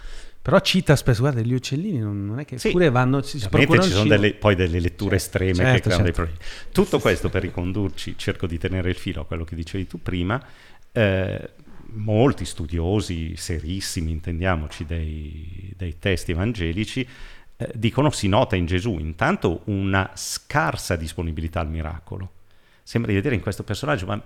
Però cita spesso, guarda, gli uccellini non, non è che sì, pure vanno... Si ci sono delle, poi delle letture certo, estreme certo, che creano certo. dei problemi. Tutto questo per ricondurci, cerco di tenere il filo a quello che dicevi tu prima, eh, molti studiosi serissimi, intendiamoci, dei, dei testi evangelici, eh, dicono si nota in Gesù intanto una scarsa disponibilità al miracolo sembra di vedere in questo personaggio, ma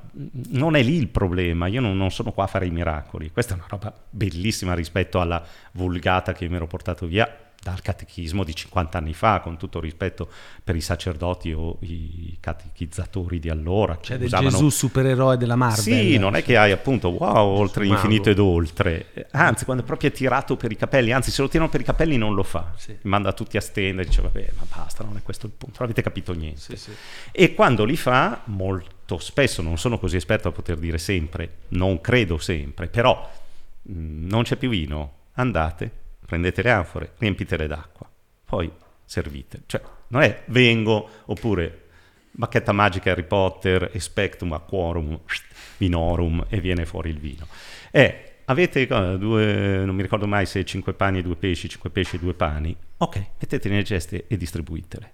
non è lì il problema, io non, non, sono qua a fare i miracoli, questa è una roba bellissima rispetto alla vulgata che mi ero portato via dal catechismo di 50 anni fa, con tutto rispetto per i sacerdoti o i catechizzatori di allora. Cioè del usavano... Gesù supereroe della Marvel. Sì, non è che hai appunto wow, oltre l'infinito ed oltre. Anzi, quando è proprio tirato per i capelli, anzi se lo tirano per i capelli non lo fa. Sì. Manda tutti a stendere, dice vabbè, ma basta, non è questo il punto, non avete capito niente. Sì, sì. E quando li fa, molto spesso, non sono così esperto a poter dire sempre, non credo sempre, però mh, mm, non c'è più vino, andate prendete le anfore, riempitele d'acqua, poi servite. Cioè, non è vengo oppure bacchetta magica Harry Potter, expectum aquorum, vinorum e viene fuori il vino. È avete due, non mi ricordo mai se cinque pani e due pesci, cinque pesci e due pani, ok, metteteli nelle geste e distribuitele.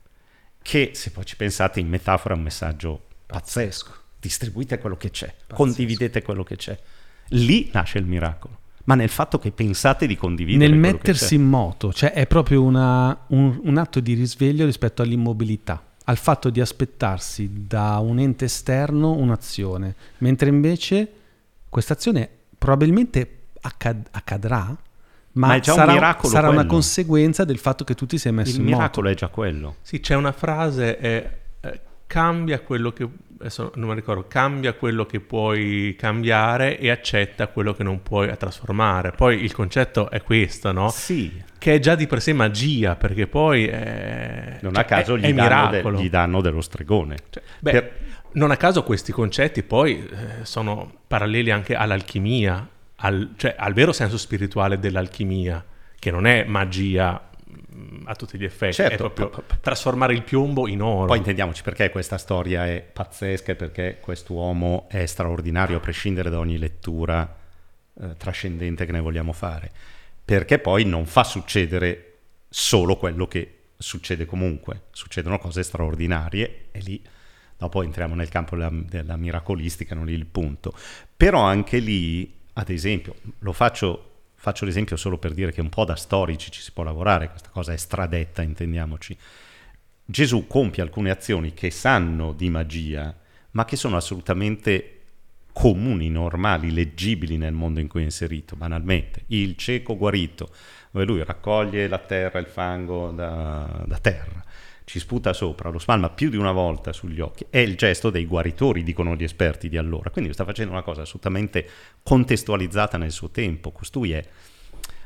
Che se poi ci pensate in metafora è un messaggio pazzesco. Distribuite quello che c'è, pazzesco. condividete quello che c'è. Lì nasce il miracolo ma nel fatto che pensate di condividere. Nel mettersi in moto, cioè è proprio una, un, un atto di risveglio rispetto all'immobilità, al fatto di aspettarsi da un ente esterno un'azione, mentre invece questa azione probabilmente accad- accadrà, ma, ma sarà, un sarà una conseguenza del fatto che tu ti sei messo Il in moto. Il miracolo è già quello. Sì, c'è una frase, eh, eh, cambia quello che adesso non mi ricordo, cambia quello che puoi cambiare e accetta quello che non puoi trasformare. Poi il concetto è questo, no? Sì. Che è già di per sé magia, perché poi è, Non cioè, a caso è, gli, è danno de, gli, danno dello stregone. Cioè, beh, per... non a caso questi concetti poi eh, sono paralleli anche all'alchimia, al, cioè, al vero senso spirituale dell'alchimia, che non è magia a tutti gli effetti, certo, è proprio trasformare il piombo in oro. Poi intendiamoci perché questa storia è pazzesca e perché quest'uomo è straordinario a prescindere da ogni lettura eh, trascendente che ne vogliamo fare, perché poi non fa succedere solo quello che succede comunque, succedono cose straordinarie e lì dopo entriamo nel campo della, della miracolistica, non lì il punto. Però anche lì, ad esempio, lo faccio Faccio l'esempio solo per dire che un po' da storici ci si può lavorare, questa cosa è stradetta, intendiamoci. Gesù compie alcune azioni che sanno di magia, ma che sono assolutamente comuni, normali, leggibili nel mondo in cui è inserito, banalmente. Il cieco guarito, dove lui raccoglie la terra, il fango da, da terra, ci sputa sopra, lo spalma più di una volta sugli occhi, è il gesto dei guaritori, dicono gli esperti di allora. Quindi sta facendo una cosa assolutamente contestualizzata nel suo tempo. Costui è,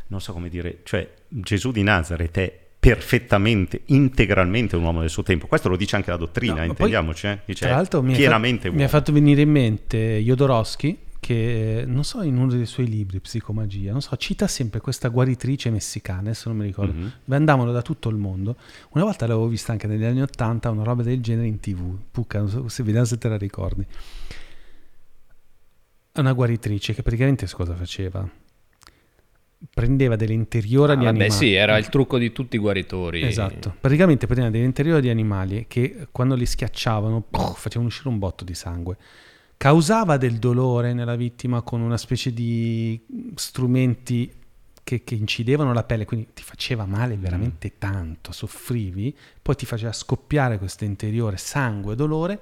non so come dire, cioè Gesù di Nazareth è perfettamente, integralmente un uomo del suo tempo. Questo lo dice anche la dottrina, no, intendiamoci. Eh? Dice, tra l'altro mi, pienamente mi ha fatto venire in mente Jodorowsky, che non so in uno dei suoi libri, Psicomagia, non so, cita sempre questa guaritrice messicana, adesso non mi ricordo, mm-hmm. andavano da tutto il mondo. Una volta l'avevo vista anche negli anni Ottanta, una roba del genere in tv, Pucca, non so se, vediamo se te la ricordi. Una guaritrice che praticamente cosa faceva? prendeva dell'interiore ah, di vabbè, animali. sì, era il trucco di tutti i guaritori. Esatto. Praticamente prendeva dell'interiore di animali che quando li schiacciavano puff, facevano uscire un botto di sangue causava del dolore nella vittima con una specie di strumenti che, che, incidevano la pelle, quindi ti faceva male mm. veramente tanto, soffrivi, poi ti faceva scoppiare questo interiore sangue e dolore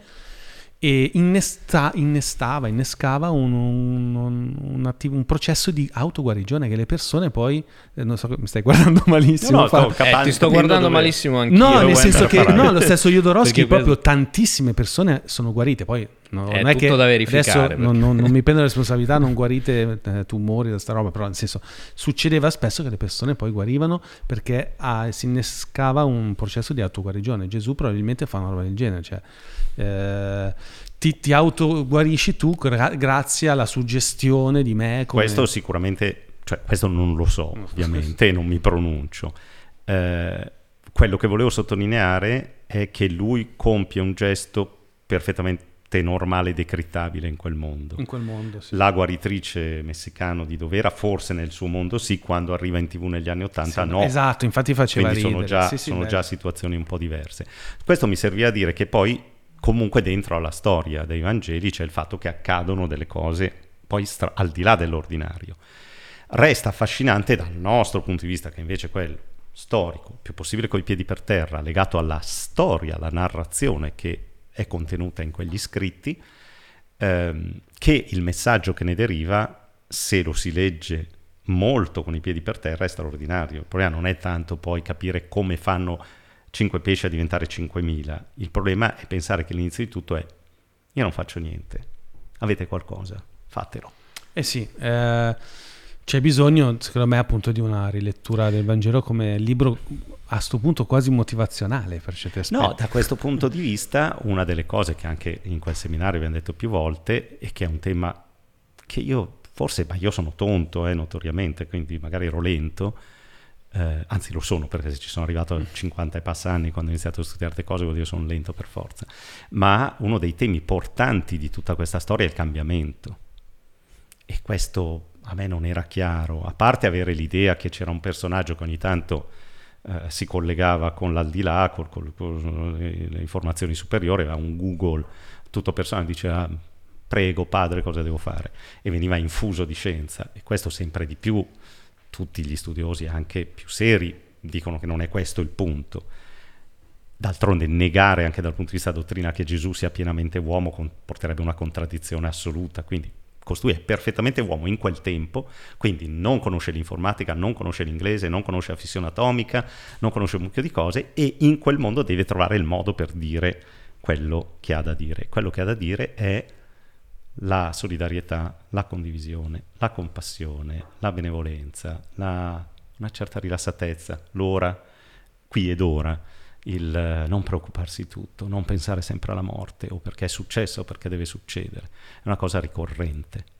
e innesta, innestava, innescava un, un, un, attivo, un, processo di autoguarigione che le persone poi, eh, non so, mi stai <laughs> guardando malissimo. No, no, eh, ti sto guardando malissimo anche No, nel senso che no, lo stesso Jodorowsky, proprio tantissime persone sono guarite, poi No, è non è che da verificare. Adesso non, non, non, mi prendo la responsabilità, non guarite eh, tumori da sta roba, però nel senso succedeva spesso che le persone poi guarivano perché ah, si innescava un processo di autoguarigione. Gesù probabilmente fa una roba del genere, cioè eh, ti, ti autoguarisci tu gra- grazie alla suggestione di me. Come... Questo sicuramente, cioè questo non lo so ovviamente, non mi pronuncio. Eh, quello che volevo sottolineare è che lui compie un gesto perfettamente normale e decrittabile in quel mondo. In quel mondo sì. La guaritrice messicano di Dovera, forse nel suo mondo sì, quando arriva in tv negli anni Ottanta sì, no. Esatto, infatti faceva Quindi ridere. sono, già, sì, sono già, situazioni un po' diverse. Questo mi serviva a dire che poi comunque dentro alla storia dei Vangeli c'è il fatto che accadono delle cose poi stra- al di là dell'ordinario. Resta affascinante dal nostro punto di vista, che invece è quello storico, più possibile coi piedi per terra, legato alla storia, alla narrazione che è contenuta in quegli scritti, ehm, che il messaggio che ne deriva, se lo si legge molto con i piedi per terra, è straordinario. Il problema non è tanto poi capire come fanno 5 pesci a diventare 5.000, il problema è pensare che l'inizio di tutto è io non faccio niente, avete qualcosa, fatelo. Eh sì, eh, c'è bisogno, secondo me, appunto di una rilettura del Vangelo come libro a questo punto quasi motivazionale per certi aspetti. No, da questo punto di vista, una delle cose che anche in quel seminario abbiamo detto più volte e che è un tema che io, forse, ma io sono tonto, eh, notoriamente, quindi magari ero lento, eh, anzi lo sono perché se ci sono arrivato a 50 e passa anni quando ho iniziato a studiare certe cose vuol dire che sono lento per forza, ma uno dei temi portanti di tutta questa storia è il cambiamento. E questo a me non era chiaro, a parte avere l'idea che c'era un personaggio che ogni tanto eh, si collegava con l'aldilà, con, con, con le informazioni superiori, aveva un Google, tutto personale, diceva prego padre cosa devo fare? E veniva infuso di scienza. E questo sempre di più, tutti gli studiosi anche più seri dicono che non è questo il punto. D'altronde negare anche dal punto di vista dottrina che Gesù sia pienamente uomo porterebbe una contraddizione assoluta, quindi costui è perfettamente uomo in quel tempo, quindi non conosce l'informatica, non conosce l'inglese, non conosce la fissione atomica, non conosce un mucchio di cose e in quel mondo deve trovare il modo per dire quello che ha da dire. Quello che ha da dire è la solidarietà, la condivisione, la compassione, la benevolenza, la, una certa rilassatezza, l'ora, qui ed ora il eh, non preoccuparsi di tutto, non pensare sempre alla morte o perché è successo o perché deve succedere, è una cosa ricorrente.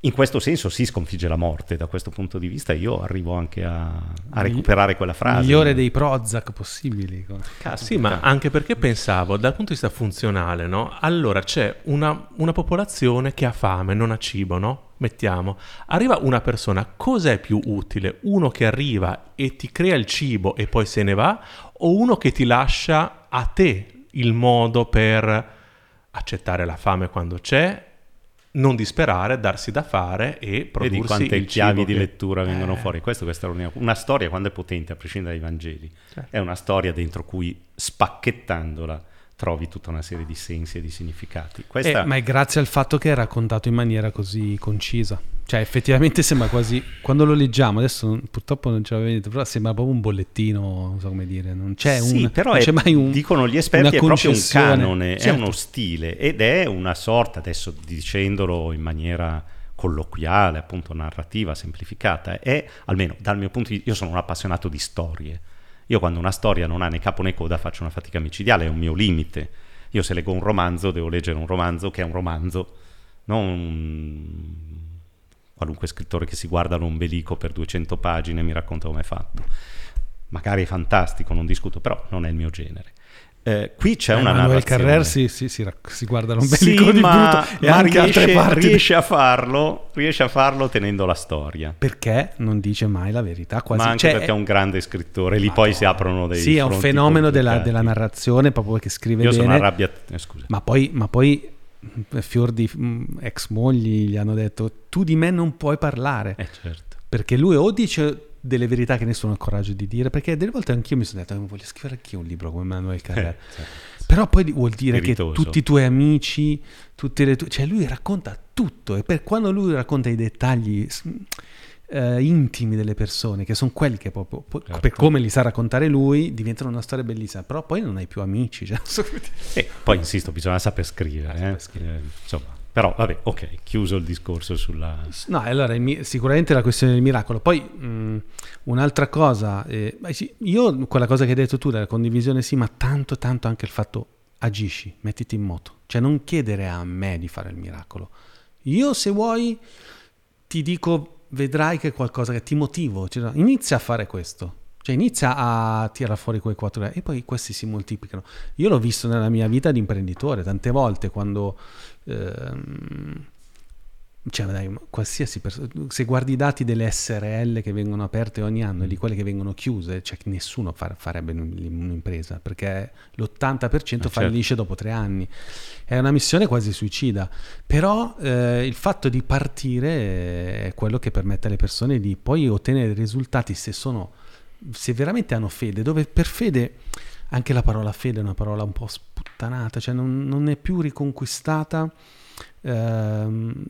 Ecco. in questo senso si sconfigge la morte, da questo punto di vista io arrivo anche a, a recuperare quella frase. Migliore dei Prozac possibili. Cazzo, sì, ma anche perché pensavo, dal punto di vista funzionale, no? Allora c'è una, una popolazione che ha fame, non ha cibo, no? Mettiamo, arriva una persona, cos'è più utile? Uno che arriva e ti crea il cibo e poi se ne va, o uno che ti lascia a te il modo per accettare la fame quando c'è non disperare, darsi da fare e prodursi Vedi quante chiavi di lettura che... vengono eh. fuori. Questo, questa è una storia quando è potente, a prescindere dai Vangeli. Certo. È una storia dentro cui spacchettandola trovi tutta una serie di sensi e di significati. Questa... Eh, ma è grazie al fatto che è raccontato in maniera così concisa. Cioè, effettivamente sembra quasi. Quando lo leggiamo, adesso purtroppo non ce l'avete, però sembra proprio un bollettino, non so come dire. Non c'è sì, un. però non c'è mai un, dicono gli esperti, è proprio un canone, certo. è uno stile ed è una sorta, adesso dicendolo in maniera colloquiale, appunto narrativa, semplificata, è almeno dal mio punto di vista. Io sono un appassionato di storie. Io quando una storia non ha né capo né coda faccio una fatica micidiale, è un mio limite. Io se leggo un romanzo devo leggere un romanzo che è un romanzo, non qualunque scrittore che si guarda l'ombelico per 200 pagine mi racconta come è fatto. Magari è fantastico, non discuto, però non è il mio genere. Eh, qui c'è eh, una Manuel narrazione. Carrer si, si, si, si guarda l'ombelico sì, di ma, Bruto e ma anche riesce, altre parti. Riesce a, farlo, riesce a farlo tenendo la storia. Perché non dice mai la verità quasi. Ma anche cioè, perché è un grande scrittore, lì poi no. si aprono dei Sì, è un fenomeno della, della, narrazione proprio che scrive Io bene. sono arrabbiato, eh, scusa. Ma poi, ma poi fior di mm, ex mogli gli hanno detto tu di me non puoi parlare. Eh certo. Perché lui o dice delle verità che nessuno ha il coraggio di dire, perché delle volte anch'io mi sono detto, eh, voglio scrivere anch'io un libro come Manuel Carrera. Eh, certo. Però poi vuol dire Meritoso. che tutti i tuoi amici, tutte le tue... cioè lui racconta tutto e per quando lui racconta i dettagli eh, intimi delle persone, che sono quelli che proprio, certo. per come li sa raccontare lui, diventano una storia bellissima, però poi non hai più amici. Cioè, <laughs> e poi insisto, bisogna saper scrivere. Eh? scrivere. Eh, insomma. Però vabbè, ok, chiuso il discorso sulla... No, allora sicuramente la questione del miracolo. Poi mh, un'altra cosa, eh, io quella cosa che hai detto tu della condivisione sì, ma tanto tanto anche il fatto agisci, mettiti in moto. Cioè non chiedere a me di fare il miracolo. Io se vuoi ti dico vedrai che è qualcosa che ti motivo, cioè, inizia a fare questo. Cioè inizia a tirare fuori quei 4 euro e poi questi si moltiplicano. Io l'ho visto nella mia vita di imprenditore tante volte quando ehm, cioè, dai, qualsiasi persona, se guardi i dati delle SRL che vengono aperte ogni anno e di quelle che vengono chiuse, cioè nessuno far, farebbe un'impresa perché l'80% ah, fallisce certo. dopo tre anni. È una missione quasi suicida, però eh, il fatto di partire è quello che permette alle persone di poi ottenere risultati se sono, se veramente hanno fede, dove per fede anche la parola fede è una parola un po' sputtanata, cioè non, non è più riconquistata. Ehm,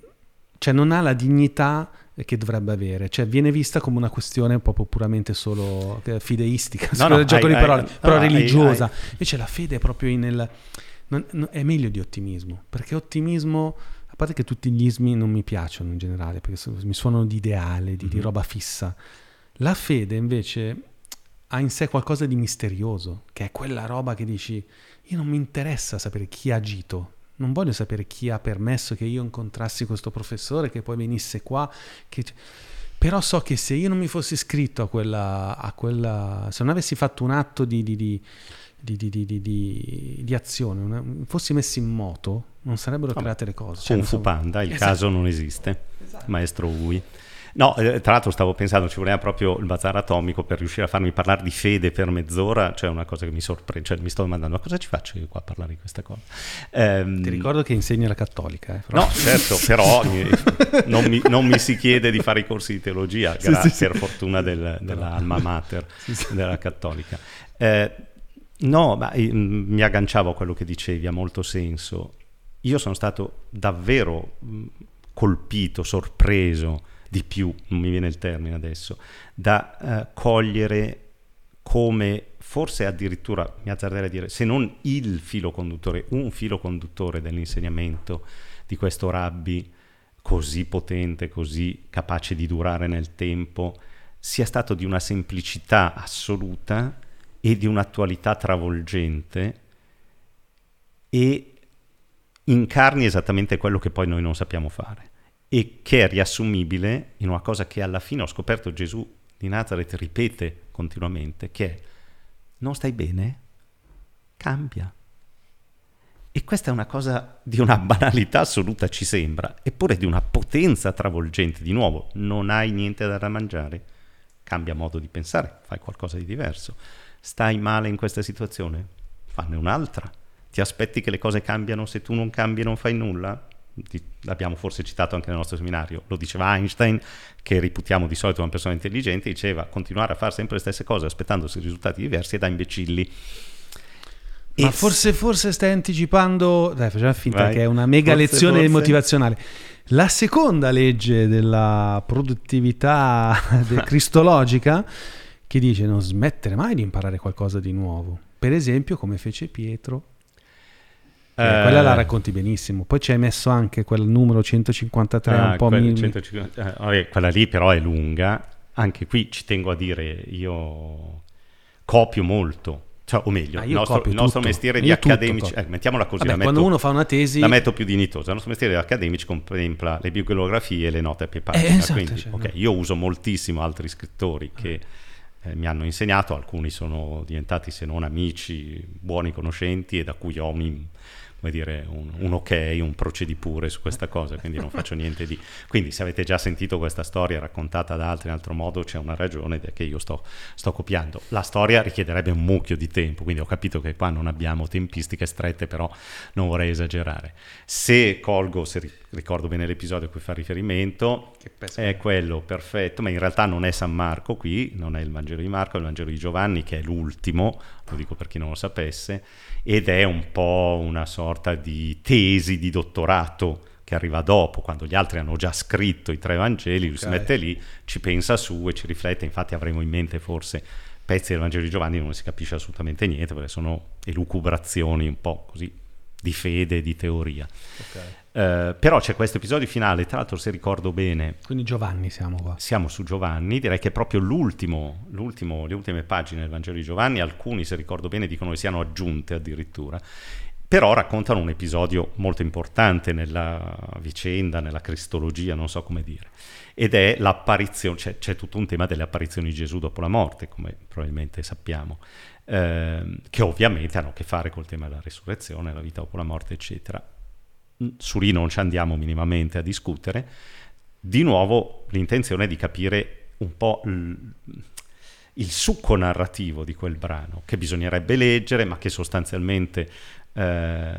cioè non ha la dignità che dovrebbe avere, cioè viene vista come una questione proprio puramente solo eh, fideistica, no, no, gioco di parole, hai, però no, religiosa. Hai, Invece la fede è proprio nel... Non, non, è meglio di ottimismo, perché ottimismo, a parte che tutti gli ismi non mi piacciono in generale, perché mi suonano di ideale, di, mm-hmm. di mhm. roba fissa. La fede invece ha in sé qualcosa di misterioso, che è quella roba che dici, io non mi interessa sapere chi ha agito, non voglio sapere chi ha permesso che io incontrassi questo professore, che poi venisse qua, che... però so che se io non mi fossi iscritto a quella, a quella se non avessi fatto un atto di, di, di, di azione, una... fossi messo in moto, non sarebbero create le cose. Cioè, Kung Fu Panda, il esatto. caso non esiste, esatto. maestro Ui. No, eh, tra l'altro stavo pensando, ci voleva proprio il bazar atomico per riuscire a farmi parlare di fede per mezz'ora, cioè una cosa che mi sorprende, cioè mi sto domandando ma cosa ci faccio io qua a parlare di questa cosa? Ehm, Ti ricordo che insegni la cattolica. Eh, no, certo, però <laughs> non, mi, non, mi, si chiede di fare i corsi di teologia, sì, grazie sì, per sì. fortuna del, della alma mater <laughs> della cattolica. Eh, no, ma mi agganciavo a quello che dicevi, ha molto senso. Io sono stato davvero colpito, sorpreso di più, non mi viene il termine adesso, da uh, cogliere come forse addirittura, mi azzarderei a dire, se non il filo conduttore, un filo conduttore dell'insegnamento di questo rabbi così potente, così capace di durare nel tempo, sia stato di una semplicità assoluta e di un'attualità travolgente e incarni esattamente quello che poi noi non sappiamo fare e che è riassumibile in una cosa che alla fine ho scoperto Gesù di Nazareth ripete continuamente, che è non stai bene? Cambia. E questa è una cosa di una <laughs> banalità assoluta, ci sembra, eppure di una potenza travolgente. Di nuovo, non hai niente da mangiare, cambia modo di pensare, fai qualcosa di diverso. Stai male in questa situazione? Fanne un'altra. Ti aspetti che le cose cambiano se tu non cambi e non fai nulla? L'abbiamo forse citato anche nel nostro seminario, lo diceva Einstein, che reputiamo di solito una persona intelligente, diceva continuare a fare sempre le stesse cose aspettandosi risultati diversi è da imbecilli. Ma forse, forse stai anticipando, dai, facciamo finta Vai. che è una mega forse, lezione forse. motivazionale. La seconda legge della produttività <laughs> cristologica che dice non smettere mai di imparare qualcosa di nuovo. Per esempio, come fece Pietro. Eh, eh, quella la racconti benissimo. Poi ci hai messo anche quel numero 153, ah, un po' quel, mi... 150, eh, vabbè, quella lì però è lunga. Anche qui ci tengo a dire, io copio molto cioè, o meglio, ah, il, nostro, il nostro, mestiere di accademici, eh, mettiamola così, Vabbè, metto, quando uno fa una tesi... La metto più dignitosa, il nostro mestiere di accademici contempla le bibliografie e le note a pie pagina, eh, esatto, quindi cioè, okay, io uso moltissimo altri scrittori che eh, mi hanno insegnato, alcuni sono diventati se non amici, buoni conoscenti e da cui ho un come dire, un, un, ok, un procedi pure su questa cosa, quindi non faccio niente di... <laughs> Quindi se avete già sentito questa storia raccontata da altri in altro modo c'è una ragione ed è che io sto, sto copiando. La storia richiederebbe un mucchio di tempo, quindi ho capito che qua non abbiamo tempistiche strette, però non vorrei esagerare. Se colgo, se ricordo bene l'episodio a cui fa riferimento, è quello perfetto, ma in realtà non è San Marco qui, non è il Vangelo di Marco, è il Vangelo di Giovanni che è l'ultimo, lo dico per chi non lo sapesse, ed è un po' una sorta di tesi di dottorato che arriva dopo, quando gli altri hanno già scritto i tre Vangeli, lui okay. si mette lì, ci pensa su e ci riflette, infatti avremo in mente forse pezzi del Vangelo di Giovanni non si capisce assolutamente niente perché sono elucubrazioni un po' così di fede, di teoria. Okay. Eh, però c'è questo episodio finale, tra l'altro se ricordo bene... Quindi Giovanni siamo qua. Siamo su Giovanni, direi che è proprio l'ultimo, l'ultimo, le ultime pagine del Vangelo di Giovanni, alcuni se ricordo bene dicono che siano aggiunte addirittura, però raccontano un episodio molto importante nella vicenda, nella cristologia, non so come dire, ed è l'apparizione, c'è, c'è tutto un tema delle apparizioni di Gesù dopo la morte, come probabilmente sappiamo. Eh, che ovviamente hanno a che fare col tema della resurrezione, la vita dopo la morte, eccetera. Su lì non ci andiamo minimamente a discutere, di nuovo l'intenzione è di capire un po' il, il succo narrativo di quel brano, che bisognerebbe leggere, ma che sostanzialmente eh,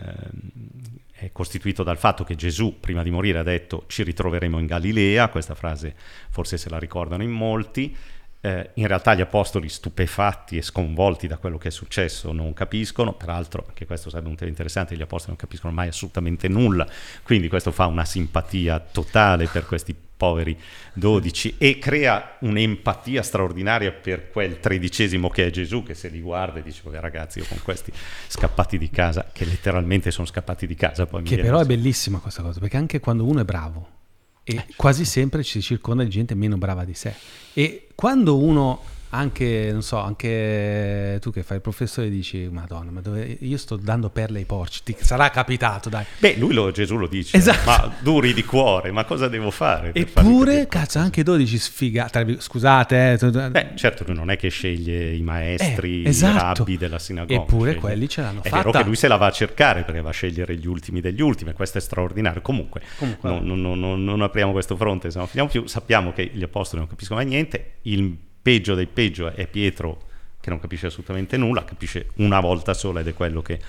è costituito dal fatto che Gesù, prima di morire, ha detto ci ritroveremo in Galilea, questa frase forse se la ricordano in molti, eh, in realtà gli apostoli stupefatti e sconvolti da quello che è successo non capiscono, peraltro anche questo sarebbe un tema interessante, gli apostoli non capiscono mai assolutamente nulla, quindi questo fa una simpatia totale per questi poveri dodici e crea un'empatia straordinaria per quel tredicesimo che è Gesù che se li guarda e dice oh, ragazzi io con questi scappati di casa che letteralmente sono scappati di casa poi che però è bellissima questa cosa perché anche quando uno è bravo e eh. quasi sempre ci circonda di gente meno brava di sé. E quando uno anche, non so, anche tu che fai il professore dici, madonna, ma dove, io sto dando perle ai porci, ti sarà capitato, dai. Beh, lui lo, Gesù lo dice, esatto. ma duri di cuore, ma cosa devo fare? Eppure, cazzo, anche 12 sfigati, scusate. Eh. Beh, certo, lui non è che sceglie i maestri, eh, esatto. i rabbi della sinagoga. Eppure sceglie. quelli ce l'hanno fatta. È vero che lui se la va a cercare perché va a scegliere gli ultimi degli ultimi, questo è straordinario. Comunque, Comunque non, non, non, non, apriamo questo fronte, se non finiamo più. Sappiamo che gli apostoli non capiscono mai niente, il peggio dei peggio è Pietro che non capisce assolutamente nulla, capisce una volta sola ed è quello che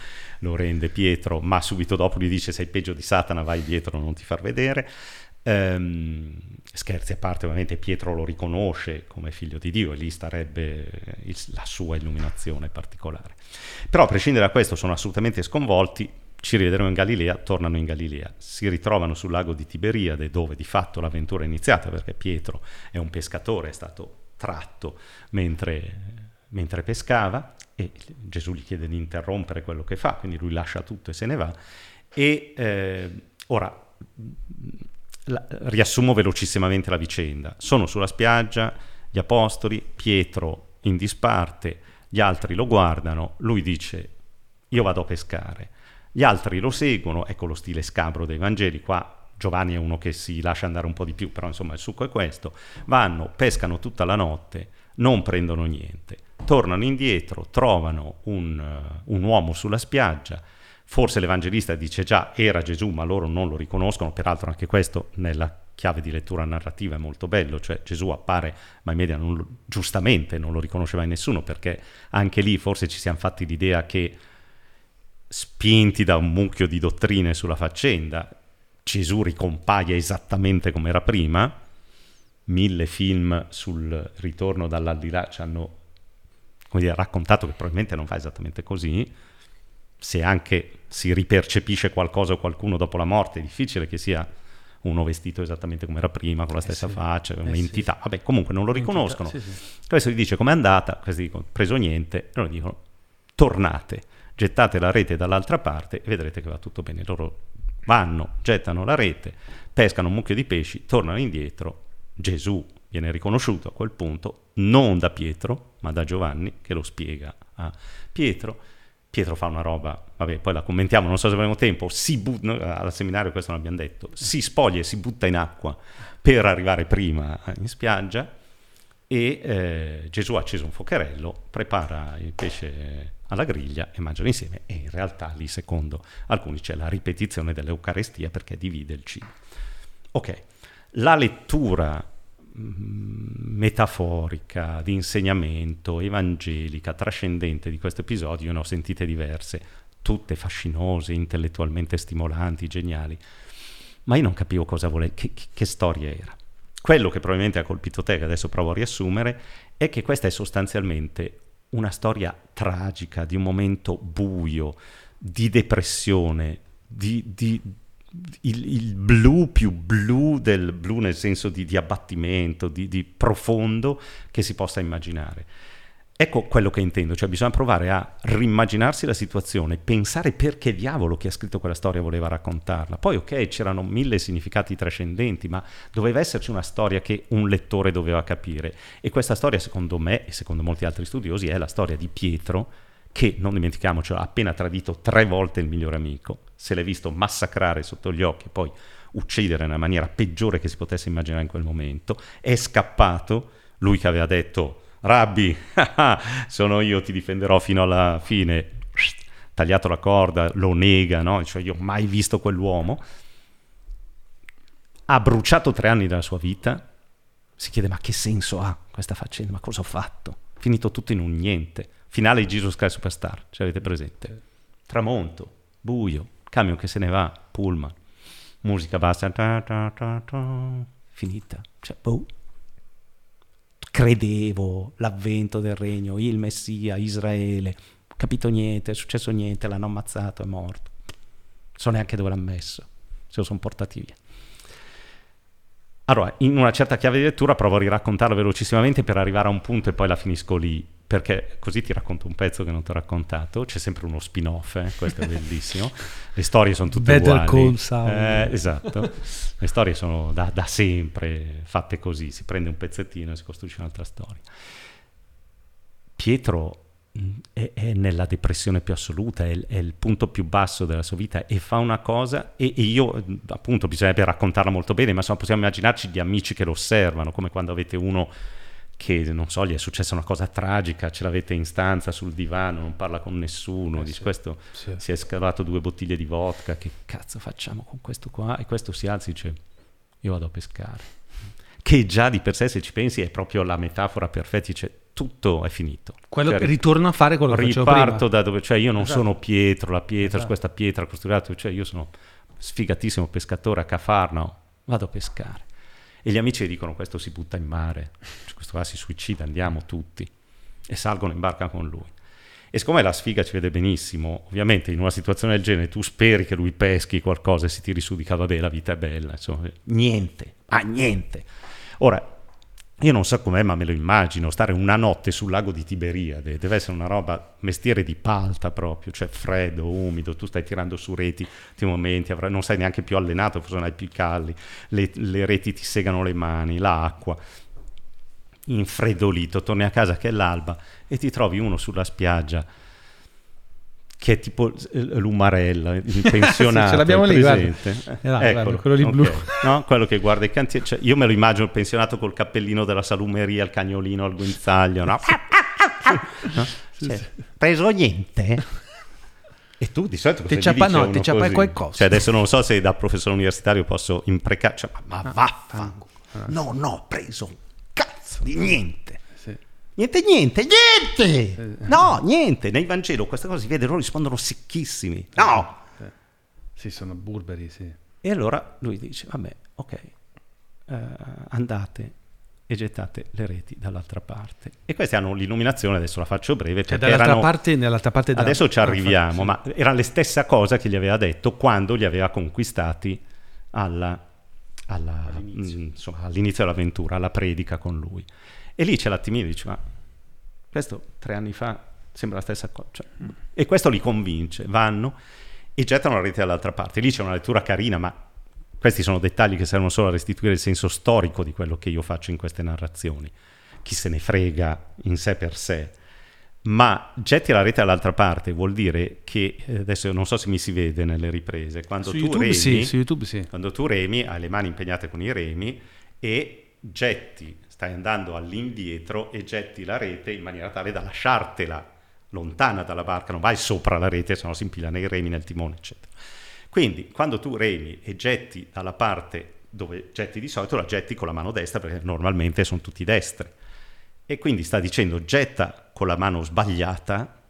lo rende Pietro, ma subito dopo gli dice sei peggio di Satana, vai dietro, non ti far vedere. Ehm, scherzi a parte, ovviamente Pietro lo riconosce come figlio di Dio e lì starebbe il, la sua illuminazione particolare. Però a prescindere da questo sono assolutamente sconvolti, ci rivedremo in Galilea, tornano in Galilea, si ritrovano sul lago di Tiberiade dove di fatto l'avventura è iniziata perché Pietro è un pescatore, è stato tratto mentre, mentre pescava e Gesù gli chiede di interrompere quello che fa, quindi lui lascia tutto e se ne va. E eh, ora la, riassumo velocissimamente la vicenda. Sono sulla spiaggia, gli apostoli, Pietro in disparte, gli altri lo guardano, lui dice io vado a pescare. Gli altri lo seguono, ecco lo stile scabro dei Vangeli, qua Giovanni è uno che si lascia andare un po' di più, però insomma il succo è questo, vanno, pescano tutta la notte, non prendono niente, tornano indietro, trovano un, uh, un uomo sulla spiaggia, forse l'Evangelista dice già era Gesù, ma loro non lo riconoscono, peraltro anche questo nella chiave di lettura narrativa è molto bello, cioè Gesù appare, ma i media non, giustamente non lo riconosce mai nessuno, perché anche lì forse ci siamo fatti l'idea che spinti da un mucchio di dottrine sulla faccenda, Gesù ricompaia esattamente come era prima, mille film sul ritorno dall'aldilà ci hanno dire, raccontato che probabilmente non fa esattamente così, se anche si ripercepisce qualcosa o qualcuno dopo la morte, è difficile che sia uno vestito esattamente come era prima, con la stessa eh sì, faccia, eh un'entità. Sì. Vabbè, comunque non lo riconoscono. Sì, Questo gli dice com'è andata, questi dicono preso niente, e loro dicono tornate, gettate la rete dall'altra parte e vedrete che va tutto bene. Loro vanno, gettano la rete, pescano un mucchio di pesci, tornano indietro, Gesù viene riconosciuto a quel punto non da Pietro, ma da Giovanni che lo spiega a Pietro. Pietro fa una roba, vabbè, poi la commentiamo, non so se avremo tempo, si but- no, al seminario questo non abbiamo detto, si spoglia e si butta in acqua per arrivare prima in spiaggia e eh, Gesù ha acceso un fuocherello, prepara il pesce alla griglia e mangiano insieme e in realtà lì secondo alcuni c'è la ripetizione dell'Eucarestia perché divide il cibo. Ok, la lettura Mm, metaforica, di insegnamento, evangelica, trascendente di questo episodio, io ne ho sentite diverse, tutte fascinose, intellettualmente stimolanti, geniali, ma io non capivo cosa voleva, che, che storia era. Quello che probabilmente ha colpito te, che adesso provo a riassumere, è che questa è sostanzialmente una storia tragica, di un momento buio, di depressione, di, di, il, il, blu più blu del blu nel senso di, di abbattimento, di, di, profondo che si possa immaginare. Ecco quello che intendo, cioè bisogna provare a rimmaginarsi la situazione, pensare perché diavolo chi ha scritto quella storia voleva raccontarla. Poi ok, c'erano mille significati trascendenti, ma doveva esserci una storia che un lettore doveva capire. E questa storia, secondo me e secondo molti altri studiosi, è la storia di Pietro, che, non dimentichiamoci, ha appena tradito tre volte il migliore amico, se l'è visto massacrare sotto gli occhi e poi uccidere nella maniera peggiore che si potesse immaginare in quel momento, è scappato, lui che aveva detto, Rabbi, <laughs> sono io, ti difenderò fino alla fine, tagliato la corda, lo nega, no? cioè io ho mai visto quell'uomo, ha bruciato tre anni della sua vita, si chiede ma che senso ha questa faccenda, ma cosa ho fatto? Finito tutto in un niente. Finale di Jesus Christ Superstar, ce l'avete presente? Tramonto, buio, camion che se ne va, pullman, musica bassa, ta, ta, ta, finita, cioè, boh. Credevo l'avvento del regno, il Messia, Israele, capito niente, è successo niente, l'hanno ammazzato, è morto. So neanche dove l'hanno messo, se lo sono portati via. Allora, in una certa chiave di lettura provo a riraccontarlo velocissimamente per arrivare a un punto e poi la finisco lì perché così ti racconto un pezzo che non ti ho raccontato, c'è sempre uno spin-off, eh? questo è <laughs> bellissimo, le storie sono tutte Better uguali. Call eh, esatto, le storie sono da, da, sempre fatte così, si prende un pezzettino e si costruisce un'altra storia. Pietro è, è nella depressione più assoluta, è, è, il punto più basso della sua vita e fa una cosa, e, e io appunto bisognerebbe raccontarla molto bene, ma insomma possiamo immaginarci gli amici che lo osservano, come quando avete uno che non so, gli è successa una cosa tragica, ce l'avete in stanza sul divano, non parla con nessuno, eh, di sì, questo sì. si è scavato due bottiglie di vodka, che cazzo facciamo con questo qua? E questo si alza e dice io vado a pescare. Che già di per sé, se ci pensi, è proprio la metafora perfetta, dice tutto è finito. Quello, cioè, ritorno a fare quello che facevo Riparto da dove, cioè io non esatto. sono Pietro, la pietra, esatto. questa pietra costruita, cioè io sono sfigatissimo pescatore a Cafarno, vado a pescare e gli amici dicono questo si butta in mare, cioè, questo qua si suicida, andiamo tutti e salgono in barca con lui. E siccome la sfiga ci vede benissimo, ovviamente in una situazione del genere tu speri che lui peschi qualcosa e si tiri su di vabbè la vita è bella, insomma, niente, ma niente. Ora, io non so com'è, ma me lo immagino, stare una notte sul lago di Tiberiade, deve essere una roba, mestiere di palta proprio, cioè freddo, umido, tu stai tirando su reti ti momenti, non sei neanche più allenato, forse non hai più i calli, le, le reti ti segano le mani, l'acqua, infreddolito, torni a casa che è l'alba e ti trovi uno sulla spiaggia che è tipo l'umarella, il pensionato. <laughs> ce l'abbiamo lì, presente. Eh, là, Eccolo, quello lì okay. blu. No? Quello che guarda i cantieri. Cioè, io me lo immagino il pensionato col cappellino della salumeria, il cagnolino al guinzaglio, no? <laughs> no? Cioè, preso niente? E tu di solito ti ciappa, no, ti ciappa qualcosa. Cioè adesso non so se da professore universitario posso imprecare, cioè, ma, ma vaffanculo. No, no, preso un cazzo di niente. Niente, niente, niente! No, niente. Nei Vangelo queste cose si vede, loro rispondono secchissimi. No! Sì, sono burberi, sì. E allora lui dice, vabbè, ok, uh, andate e gettate le reti dall'altra parte. E questi hanno l'illuminazione, adesso la faccio breve. Cioè dall'altra erano, parte, nell'altra parte della... Adesso ci arriviamo, ma era la stessa cosa che gli aveva detto quando li aveva conquistati alla, alla, all'inizio. Mh, insomma, all'inizio dell'avventura, alla predica con lui. E lì c'è l'attimino, dice, ma questo tre anni fa sembra la stessa cosa. Cioè, mm. E questo li convince, vanno e gettano la rete dall'altra parte. Lì c'è una lettura carina, ma questi sono dettagli che servono solo a restituire il senso storico di quello che io faccio in queste narrazioni. Chi se ne frega in sé per sé. Ma getti la rete dall'altra parte vuol dire che, eh, adesso non so se mi si vede nelle riprese, quando, su tu, YouTube, remi, sì, su YouTube, sì. quando tu remi, hai le mani impegnate con i remi e getti stai andando all'indietro e getti la rete in maniera tale da lasciartela lontana dalla barca, non vai sopra la rete, se no si impilano i remi nel timone, eccetera. Quindi quando tu remi e getti dalla parte dove getti di solito, la getti con la mano destra perché normalmente sono tutti destri. E quindi sta dicendo getta con la mano sbagliata,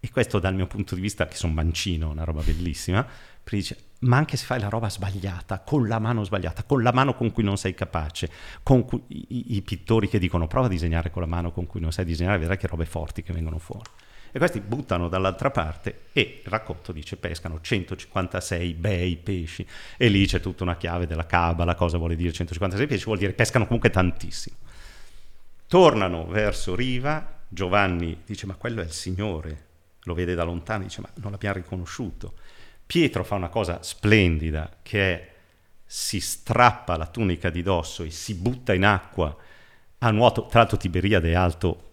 e questo dal mio punto di vista, che sono mancino, una roba bellissima, dice ma anche se fai la roba sbagliata, con la mano sbagliata, con la mano con cui non sei capace, con cui, i, i, pittori che dicono prova a disegnare con la mano con cui non sai disegnare, vedrai che robe forti che vengono fuori. E questi buttano dall'altra parte e il racconto dice pescano 156 bei pesci e lì c'è tutta una chiave della cabala, cosa vuole dire 156 pesci? Vuol dire pescano comunque tantissimo. Tornano verso riva, Giovanni dice ma quello è il Signore, lo vede da lontano, dice ma non l'abbiamo riconosciuto Pietro fa una cosa splendida che è si strappa la tunica di dosso e si butta in acqua. A nuoto, tra l'altro Tiberiade è alto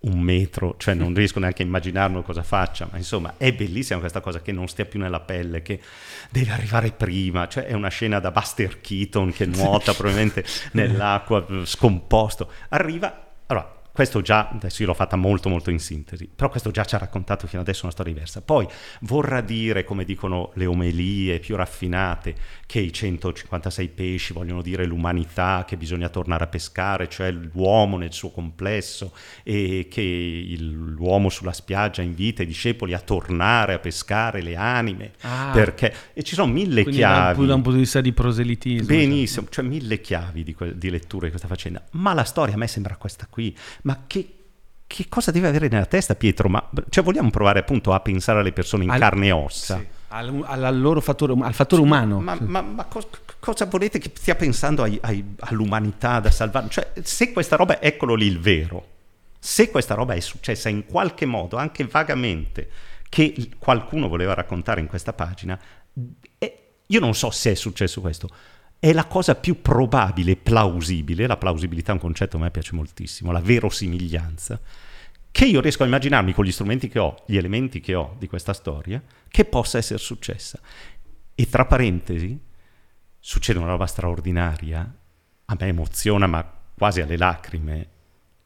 un metro, cioè non <laughs> riesco neanche a immaginarlo cosa faccia, ma insomma è bellissima questa cosa che non stia più nella pelle, che deve arrivare prima, cioè è una scena da Buster Keaton che <laughs> nuota probabilmente nell'acqua scomposto, arriva, questo già, adesso io l'ho fatta molto molto in sintesi, però questo già ci ha raccontato fino adesso una storia diversa. Poi vorrà dire, come dicono le omelie più raffinate, che i 156 pesci vogliono dire l'umanità, che bisogna tornare a pescare, cioè l'uomo nel suo complesso, e che il, l'uomo sulla spiaggia invita i discepoli a tornare a pescare le anime, ah, perché... E ci sono mille chiavi. Da un punto di vista di proselitismo. Benissimo, cioè, cioè mille chiavi di, que- di lettura di questa faccenda. Ma la storia a me sembra questa qui ma che, che, cosa deve avere nella testa Pietro? Ma, cioè, vogliamo provare appunto a pensare alle persone in al, carne e ossa? Sì, al, al, loro fattore, al fattore umano. Ma, ma, ma co- cosa volete che stia pensando ai, ai, all'umanità da salvare? Cioè, se questa roba, eccolo lì il vero, se questa roba è successa in qualche modo, anche vagamente, che qualcuno voleva raccontare in questa pagina, eh, io non so se è successo questo, è la cosa più probabile, plausibile, la plausibilità è un concetto che a me piace moltissimo, la verosimiglianza, che io riesco a immaginarmi con gli strumenti che ho, gli elementi che ho di questa storia, che possa essere successa. E tra parentesi, succede una roba straordinaria, a me emoziona ma quasi alle lacrime.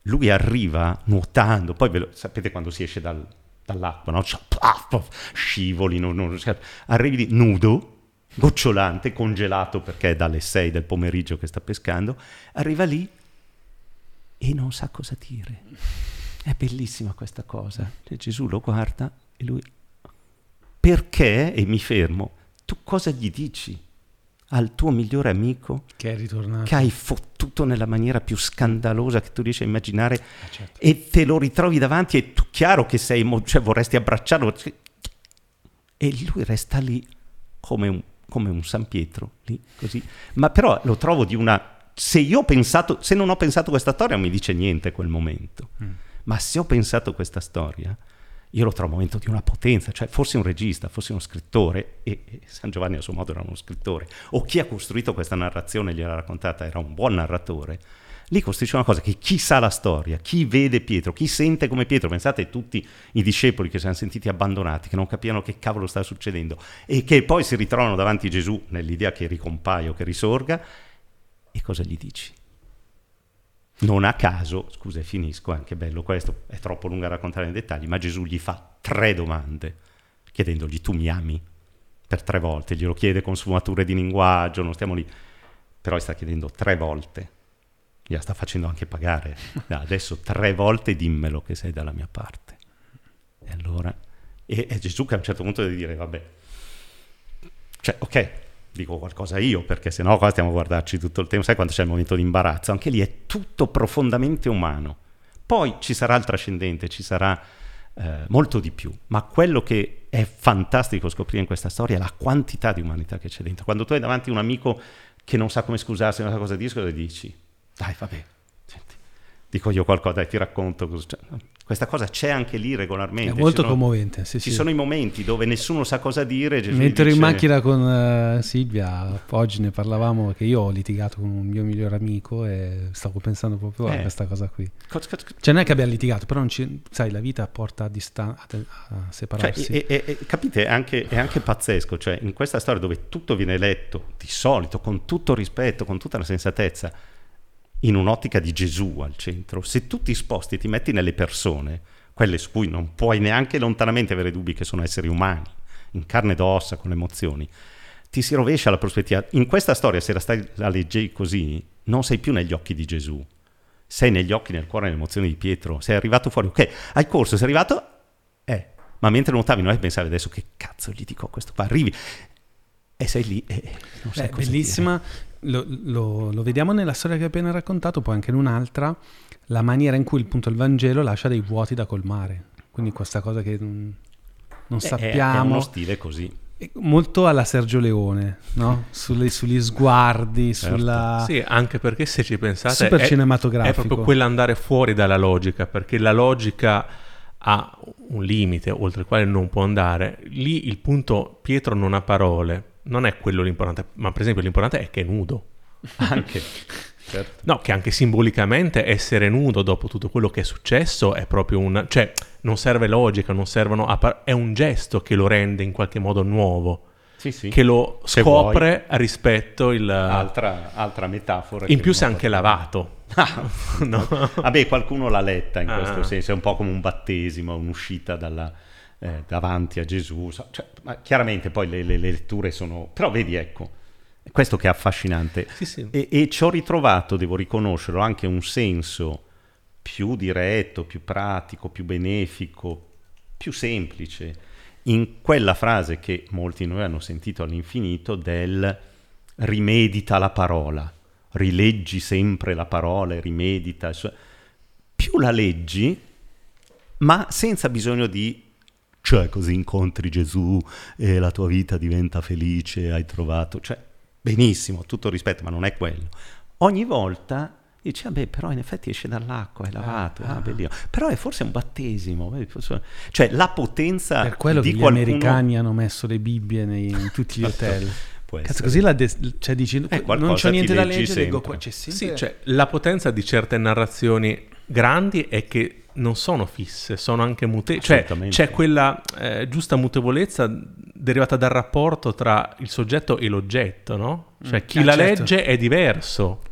Lui arriva nuotando, poi lo, sapete quando si esce dal, dall'acqua, no? scivoli, non, non, arrivi nudo, gocciolante, congelato perché è dalle 6 del pomeriggio che sta pescando, arriva lì e non sa cosa dire. È bellissima questa cosa. E Gesù lo guarda e lui, perché, e mi fermo, tu cosa gli dici al tuo migliore amico che, è ritornato. che hai fottuto nella maniera più scandalosa che tu riesci a immaginare ah, certo. e te lo ritrovi davanti e tu chiaro che sei, cioè vorresti abbracciarlo e lui resta lì come un come un San Pietro, lì così. Ma però lo trovo di una... Se io ho pensato, se non ho pensato questa storia non mi dice niente quel momento, mm. ma se ho pensato questa storia, io lo trovo un momento di una potenza, cioè forse un regista, forse uno scrittore, e, e San Giovanni a suo modo era uno scrittore, o chi ha costruito questa narrazione e gliel'ha raccontata era un buon narratore, Lì costruisce una cosa che chi sa la storia, chi vede Pietro, chi sente come Pietro, pensate a tutti i discepoli che si erano sentiti abbandonati, che non capivano che cavolo sta succedendo e che poi si ritrovano davanti a Gesù nell'idea che ricompaia o che risorga, e cosa gli dici? Non a caso, scusa, finisco, è anche bello questo, è troppo lungo a raccontare nei dettagli, ma Gesù gli fa tre domande, chiedendogli tu mi ami? Per tre volte, glielo chiede con sfumature di linguaggio, non stiamo lì, però gli sta chiedendo tre volte gliela sta facendo anche pagare. Adesso tre volte dimmelo che sei dalla mia parte. E allora, e, e Gesù che a un certo punto deve dire, vabbè, cioè, ok, dico qualcosa io, perché sennò qua stiamo a guardarci tutto il tempo, sai quando c'è il momento di imbarazzo? Anche lì è tutto profondamente umano. Poi ci sarà il trascendente, ci sarà eh, molto di più, ma quello che è fantastico scoprire in questa storia è la quantità di umanità che c'è dentro. Quando tu hai davanti un amico che non sa come scusarsi, non sa cosa dire, cosa dici? Dai, vabbè, senti, dico io qualcosa, dai, ti racconto. C'è. Questa cosa c'è anche lì regolarmente. È molto sono, commovente. Sì, ci sì. sono i momenti dove nessuno sa cosa dire. Gesù Mentre dice... in macchina con uh, Silvia, oggi ne parlavamo che io ho litigato con un mio migliore amico e stavo pensando proprio eh. a questa cosa qui. Cosa, cosa, cioè non è che abbiamo litigato, però ci, sai, la vita porta a, distan- a, a separarsi. Cioè, e, e, e, capite, è anche, è anche pazzesco, cioè in questa storia dove tutto viene letto di solito, con tutto rispetto, con tutta la sensatezza, in un'ottica di Gesù al centro, se tu ti sposti e ti metti nelle persone, quelle su cui non puoi neanche lontanamente avere dubbi che sono esseri umani, in carne ed ossa, con emozioni, ti si rovescia la prospettiva. In questa storia, se la stai a leggere così, non sei più negli occhi di Gesù, sei negli occhi, nel cuore, nelle emozioni di Pietro. Sei arrivato fuori, ok, hai corso, sei arrivato, eh, ma mentre nuotavi non hai pensato adesso che cazzo gli dico a questo qua, arrivi. E sei lì e non sai Beh, bellissima, dire lo, lo, lo, vediamo nella storia che hai appena raccontato, poi anche in un'altra, la maniera in cui appunto il Vangelo lascia dei vuoti da colmare. Quindi questa cosa che non, non sappiamo. È uno stile così. Molto alla Sergio Leone, no? Sulle, sugli sguardi, certo. sulla... Sì, anche perché se ci pensate... Super è, cinematografico. È proprio quell'andare fuori dalla logica, perché la logica ha un limite oltre il quale non può andare. Lì il punto, Pietro non ha parole, non è quello l'importante, ma per esempio l'importante è che è nudo. Anche. <laughs> Certo. No, che anche simbolicamente essere nudo dopo tutto quello che è successo è proprio un... cioè non serve logica, non servono... Appar- è un gesto che lo rende in qualche modo nuovo. Sì, sì. Che lo Se scopre vuoi. rispetto il... Altra, altra metafora. In più si è anche lavato. Ah, <laughs> no. Vabbè, qualcuno l'ha letta in ah. questo senso, è un po' come un battesimo, un'uscita dalla eh, davanti a Gesù. Cioè, chiaramente poi le, le, le, letture sono... Però vedi, ecco, questo che è affascinante. Sì, sì. E, e ci ho ritrovato, devo riconoscerlo, anche un senso più diretto, più pratico, più benefico, più semplice in quella frase che molti di noi hanno sentito all'infinito del rimedita la parola, rileggi sempre la parola e rimedita. Più la leggi, ma senza bisogno di cioè così incontri Gesù e la tua vita diventa felice, hai trovato, cioè benissimo, tutto rispetto, ma non è quello. Ogni volta dici, vabbè, però in effetti esce dall'acqua, è lavato, ah, ah. però è forse un battesimo, cioè la potenza per quello di che qualcuno... gli americani hanno messo le Bibbie nei, in tutti gli <laughs> hotel. Cazzo, così la de- cioè dici, eh, non c'è niente da leggere, leggo qua, c'è sempre... Sì, cioè, la potenza di certe narrazioni grandi è che non sono fisse, sono anche mutevoli. Cioè, c'è quella eh, giusta mutevolezza derivata dal rapporto tra il soggetto e l'oggetto, no? Cioè, mm. chi ah, la certo. legge è diverso.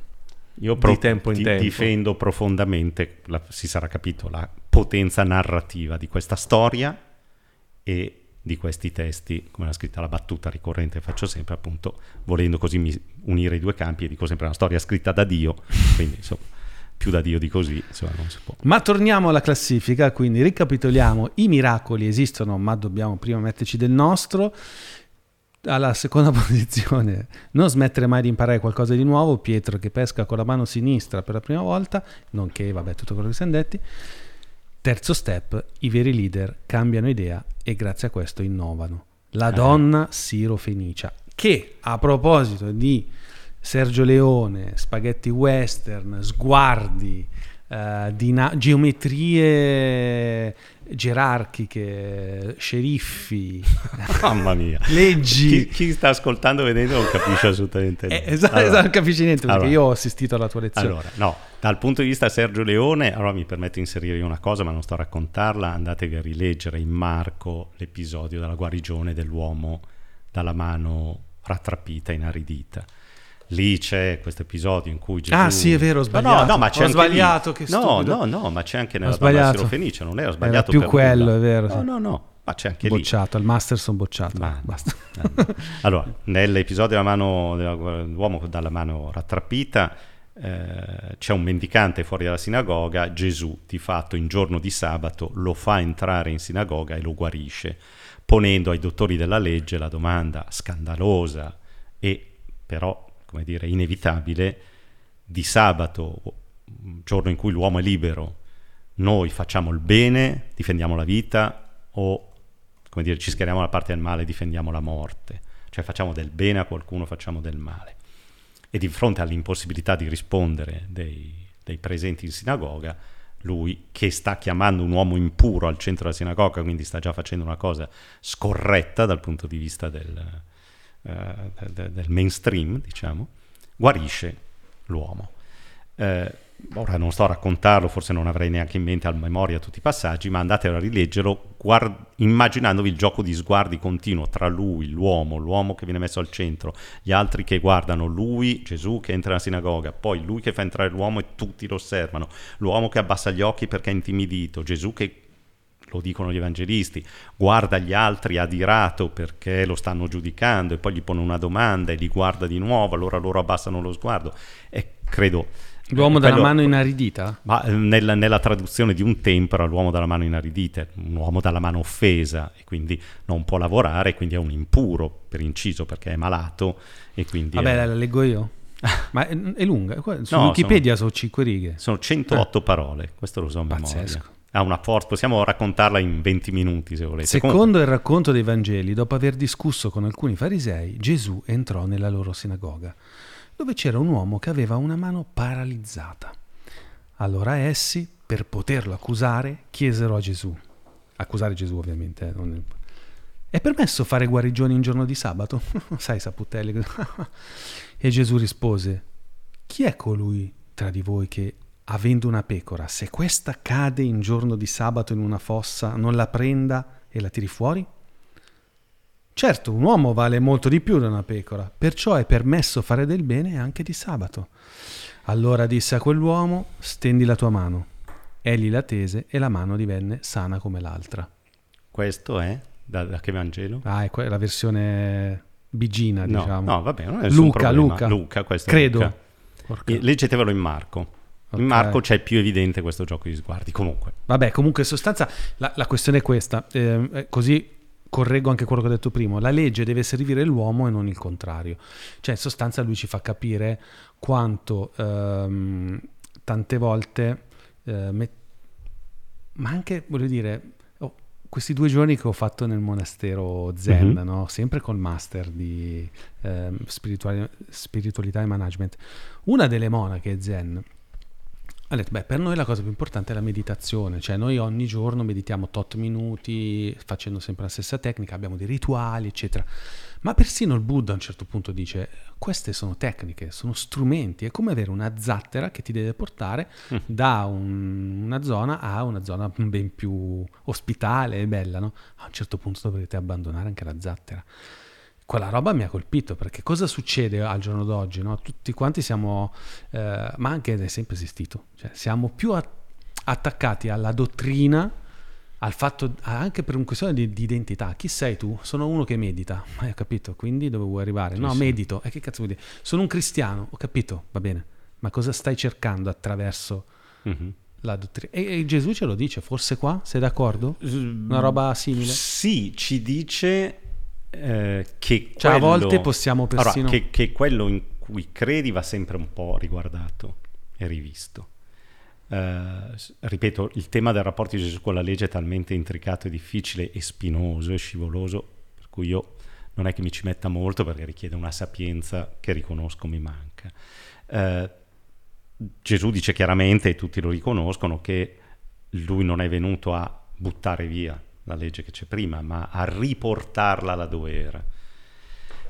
Io pro- di tempo in tempo. difendo profondamente, la, si sarà capito, la potenza narrativa di questa storia e di questi testi, come l'ha scritta la battuta ricorrente faccio sempre, appunto, volendo così unire i due campi e dico sempre una storia scritta da Dio, quindi insomma più da Dio di così, insomma, non si può. Ma torniamo alla classifica, quindi ricapitoliamo, i miracoli esistono, ma dobbiamo prima metterci del nostro. Alla seconda <laughs> posizione, non smettere mai di imparare qualcosa di nuovo, Pietro che pesca con la mano sinistra per la prima volta, nonché, vabbè, tutto quello che siamo detti. Terzo step, i veri leader cambiano idea e grazie a questo innovano. La eh. donna Siro Fenicia, che a proposito di Sergio Leone, spaghetti western, sguardi, uh, dina- geometrie gerarchiche, sceriffi, <laughs> mamma mia, leggi. Chi, chi, sta ascoltando vedendo non capisce assolutamente niente. Eh, esatto, allora, esatto, non capisce niente perché allora, io ho assistito alla tua lezione. Allora, no, dal punto di vista Sergio Leone, allora mi permetto di inserire una cosa, ma non sto a raccontarla, andatevi a rileggere in Marco l'episodio della guarigione dell'uomo dalla mano rattrappita, inaridita lì c'è questo episodio in cui Gesù... Ah sì, è vero, ho sbagliato. No, no, ma c'è ho sbagliato, lì. che stupido. No, no, no, ma c'è anche nella balla Sirofenice, non era sbagliato Era più quello, nulla. è vero. No, no, no, ma c'è anche bocciato, lì. al master sono bocciato. Ma, Basta. <laughs> allora, nell'episodio della mano, dell'uomo dalla mano rattrappita, eh, c'è un mendicante fuori dalla sinagoga, Gesù di fatto in giorno di sabato lo fa entrare in sinagoga e lo guarisce, ponendo ai dottori della legge la domanda scandalosa e però come dire, inevitabile, di sabato, giorno in cui l'uomo è libero, noi facciamo il bene, difendiamo la vita o, come dire, ci schieriamo dalla parte del male, difendiamo la morte. Cioè facciamo del bene a qualcuno, facciamo del male. E di fronte all'impossibilità di rispondere dei, dei presenti in sinagoga, lui che sta chiamando un uomo impuro al centro della sinagoga, quindi sta già facendo una cosa scorretta dal punto di vista del, eh, del mainstream, diciamo, guarisce l'uomo. Eh, ora non sto a raccontarlo, forse non avrei neanche in mente a memoria tutti i passaggi, ma andate a rileggerlo guard- immaginandovi il gioco di sguardi continuo tra lui, l'uomo, l'uomo che viene messo al centro, gli altri che guardano lui, Gesù che entra nella sinagoga, poi lui che fa entrare l'uomo e tutti lo osservano, l'uomo che abbassa gli occhi perché è intimidito, Gesù che lo dicono gli evangelisti, guarda gli altri adirato perché lo stanno giudicando e poi gli pone una domanda e li guarda di nuovo, allora loro abbassano lo sguardo. E credo... L'uomo dalla mano inaridita? Ma eh, nella, nella, traduzione di un tempera l'uomo dalla mano inaridita, un uomo dalla mano offesa e quindi non può lavorare, quindi è un impuro per inciso perché è malato e quindi... Vabbè, è... la leggo io. <laughs> Ma è, è lunga? Su no, Wikipedia sono, sono 5 righe. Sono 108 eh. parole, questo lo so a memoria ha una forza, possiamo raccontarla in 20 minuti se volete. Secondo il racconto dei Vangeli, dopo aver discusso con alcuni farisei, Gesù entrò nella loro sinagoga, dove c'era un uomo che aveva una mano paralizzata. Allora essi, per poterlo accusare, chiesero a Gesù, accusare Gesù ovviamente, eh, è permesso fare guarigioni in giorno di sabato? <laughs> Sai, Saputelli. <laughs> e Gesù rispose, chi è colui tra di voi che avendo una pecora, se questa cade in giorno di sabato in una fossa, non la prenda e la tiri fuori? Certo, un uomo vale molto di più di una pecora, perciò è permesso fare del bene anche di sabato. Allora disse a quell'uomo, stendi la tua mano. Egli la tese e la mano divenne sana come l'altra. Questo è? Da, da che Vangelo? Ah, è la versione bigina, no, diciamo. No, vabbè, non è Luca, Luca. Luca. questo Credo. Luca. Leggetevelo in Marco. Okay. In Marco c'è più evidente questo gioco di sguardi. Comunque, vabbè, comunque in sostanza la, la questione è questa. Ehm, eh, così correggo anche quello che ho detto prima. La legge deve servire l'uomo e non il contrario. Cioè, in sostanza, lui ci fa capire quanto ehm, tante volte, eh, met- ma anche voglio dire, oh, questi due giorni che ho fatto nel monastero Zen, mm-hmm. no? sempre col master di eh, spiritualità e management, una delle monache Zen ha detto, beh, per noi la cosa più importante è la meditazione, cioè noi ogni giorno meditiamo tot minuti, facendo sempre la stessa tecnica, abbiamo dei rituali, eccetera. Ma persino il Buddha a un certo punto dice, queste sono tecniche, sono strumenti, è come avere una zattera che ti deve portare mm. da un, una zona a una zona ben più ospitale e bella, no? A un certo punto dovrete abbandonare anche la zattera quella roba mi ha colpito perché cosa succede al giorno d'oggi? No? Tutti quanti siamo, eh, ma anche è sempre esistito, cioè siamo più a- attaccati alla dottrina, al fatto anche per una questione di, di, identità. Chi sei tu? Sono uno che medita, ma <laughs> hai capito? Quindi dove vuoi arrivare? Sì, no, sì. medito. E che cazzo vuol dire? Sono un cristiano, ho capito, va bene, ma cosa stai cercando attraverso mm-hmm. la dottrina? E Gesù ce lo dice, forse qua, sei d'accordo? Una roba simile? Sì, ci dice eh, che cioè, quello, a volte possiamo persino... Allora, che, che, quello in cui credi va sempre un po' riguardato e rivisto. Eh, ripeto, il tema del rapporto di Gesù con la legge è talmente intricato e difficile e spinoso e scivoloso, per cui io non è che mi ci metta molto perché richiede una sapienza che riconosco mi manca. Eh, Gesù dice chiaramente, e tutti lo riconoscono, che lui non è venuto a buttare via la legge che c'è prima, ma a riportarla laddove era.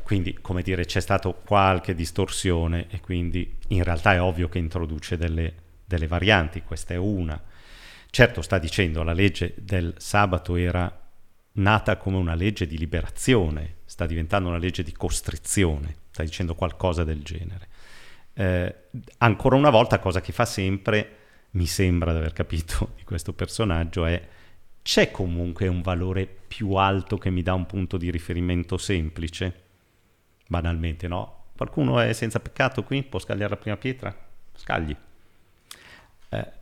Quindi, come dire, c'è stata qualche distorsione e quindi in realtà è ovvio che introduce delle, delle varianti, questa è una. Certo, sta dicendo la legge del sabato era nata come una legge di liberazione, sta diventando una legge di costrizione, sta dicendo qualcosa del genere. Eh, ancora una volta, cosa che fa sempre, mi sembra di aver capito <laughs> di questo personaggio, è c'è comunque un valore più alto che mi dà un punto di riferimento semplice? Banalmente, no? Qualcuno è senza peccato qui? Può scagliare la prima pietra? Scagli. Eh,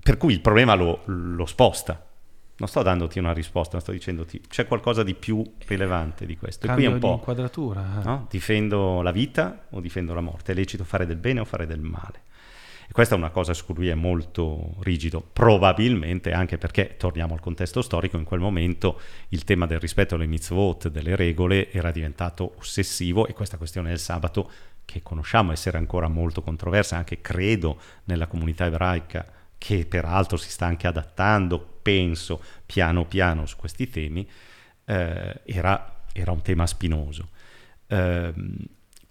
per cui il problema lo, lo sposta non sto dandoti una risposta, sto dicendoti c'è qualcosa di più rilevante di questo. Cambio e qui è un po'. inquadratura. Eh. No? Difendo la vita o difendo la morte? È lecito fare del bene o fare del male? Questa è una cosa su cui è molto rigido, probabilmente anche perché, torniamo al contesto storico, in quel momento il tema del rispetto alle mitzvot, delle regole, era diventato ossessivo e questa questione del sabato, che conosciamo essere ancora molto controversa, anche credo nella comunità ebraica, che peraltro si sta anche adattando, penso, piano piano su questi temi, eh, era, era, un tema spinoso. Eh,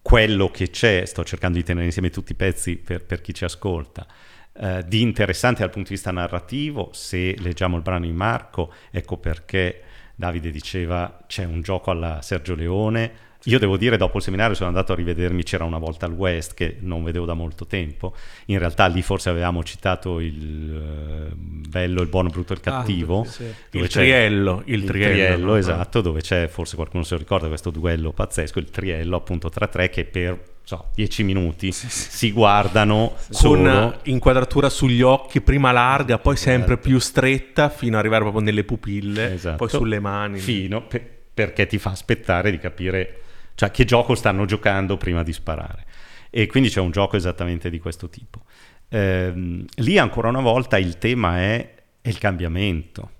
quello che c'è, sto cercando di tenere insieme tutti i pezzi per, per chi ci ascolta, eh, di interessante dal punto di vista narrativo, se leggiamo il brano in Marco, ecco perché Davide diceva c'è un gioco alla Sergio Leone, io devo dire, dopo il seminario sono andato a rivedermi C'era una volta al West, che non vedevo da molto tempo. In realtà lì forse avevamo citato il uh, bello, il buono, il brutto e il ah, cattivo. Ah, sì. Il triello, il, il triello. triello no? esatto, dove c'è, forse qualcuno se lo ricorda, questo duello pazzesco, il triello appunto tra tre che per so, dieci minuti sì, sì. si guardano con inquadratura sugli occhi, prima larga, poi sempre esatto. più stretta fino ad arrivare proprio nelle pupille, esatto. poi sulle mani. Fino, pe- perché ti fa aspettare di capire cioè che gioco stanno giocando prima di sparare. E quindi c'è un gioco esattamente di questo tipo. Eh, lì ancora una volta il tema è, è il cambiamento,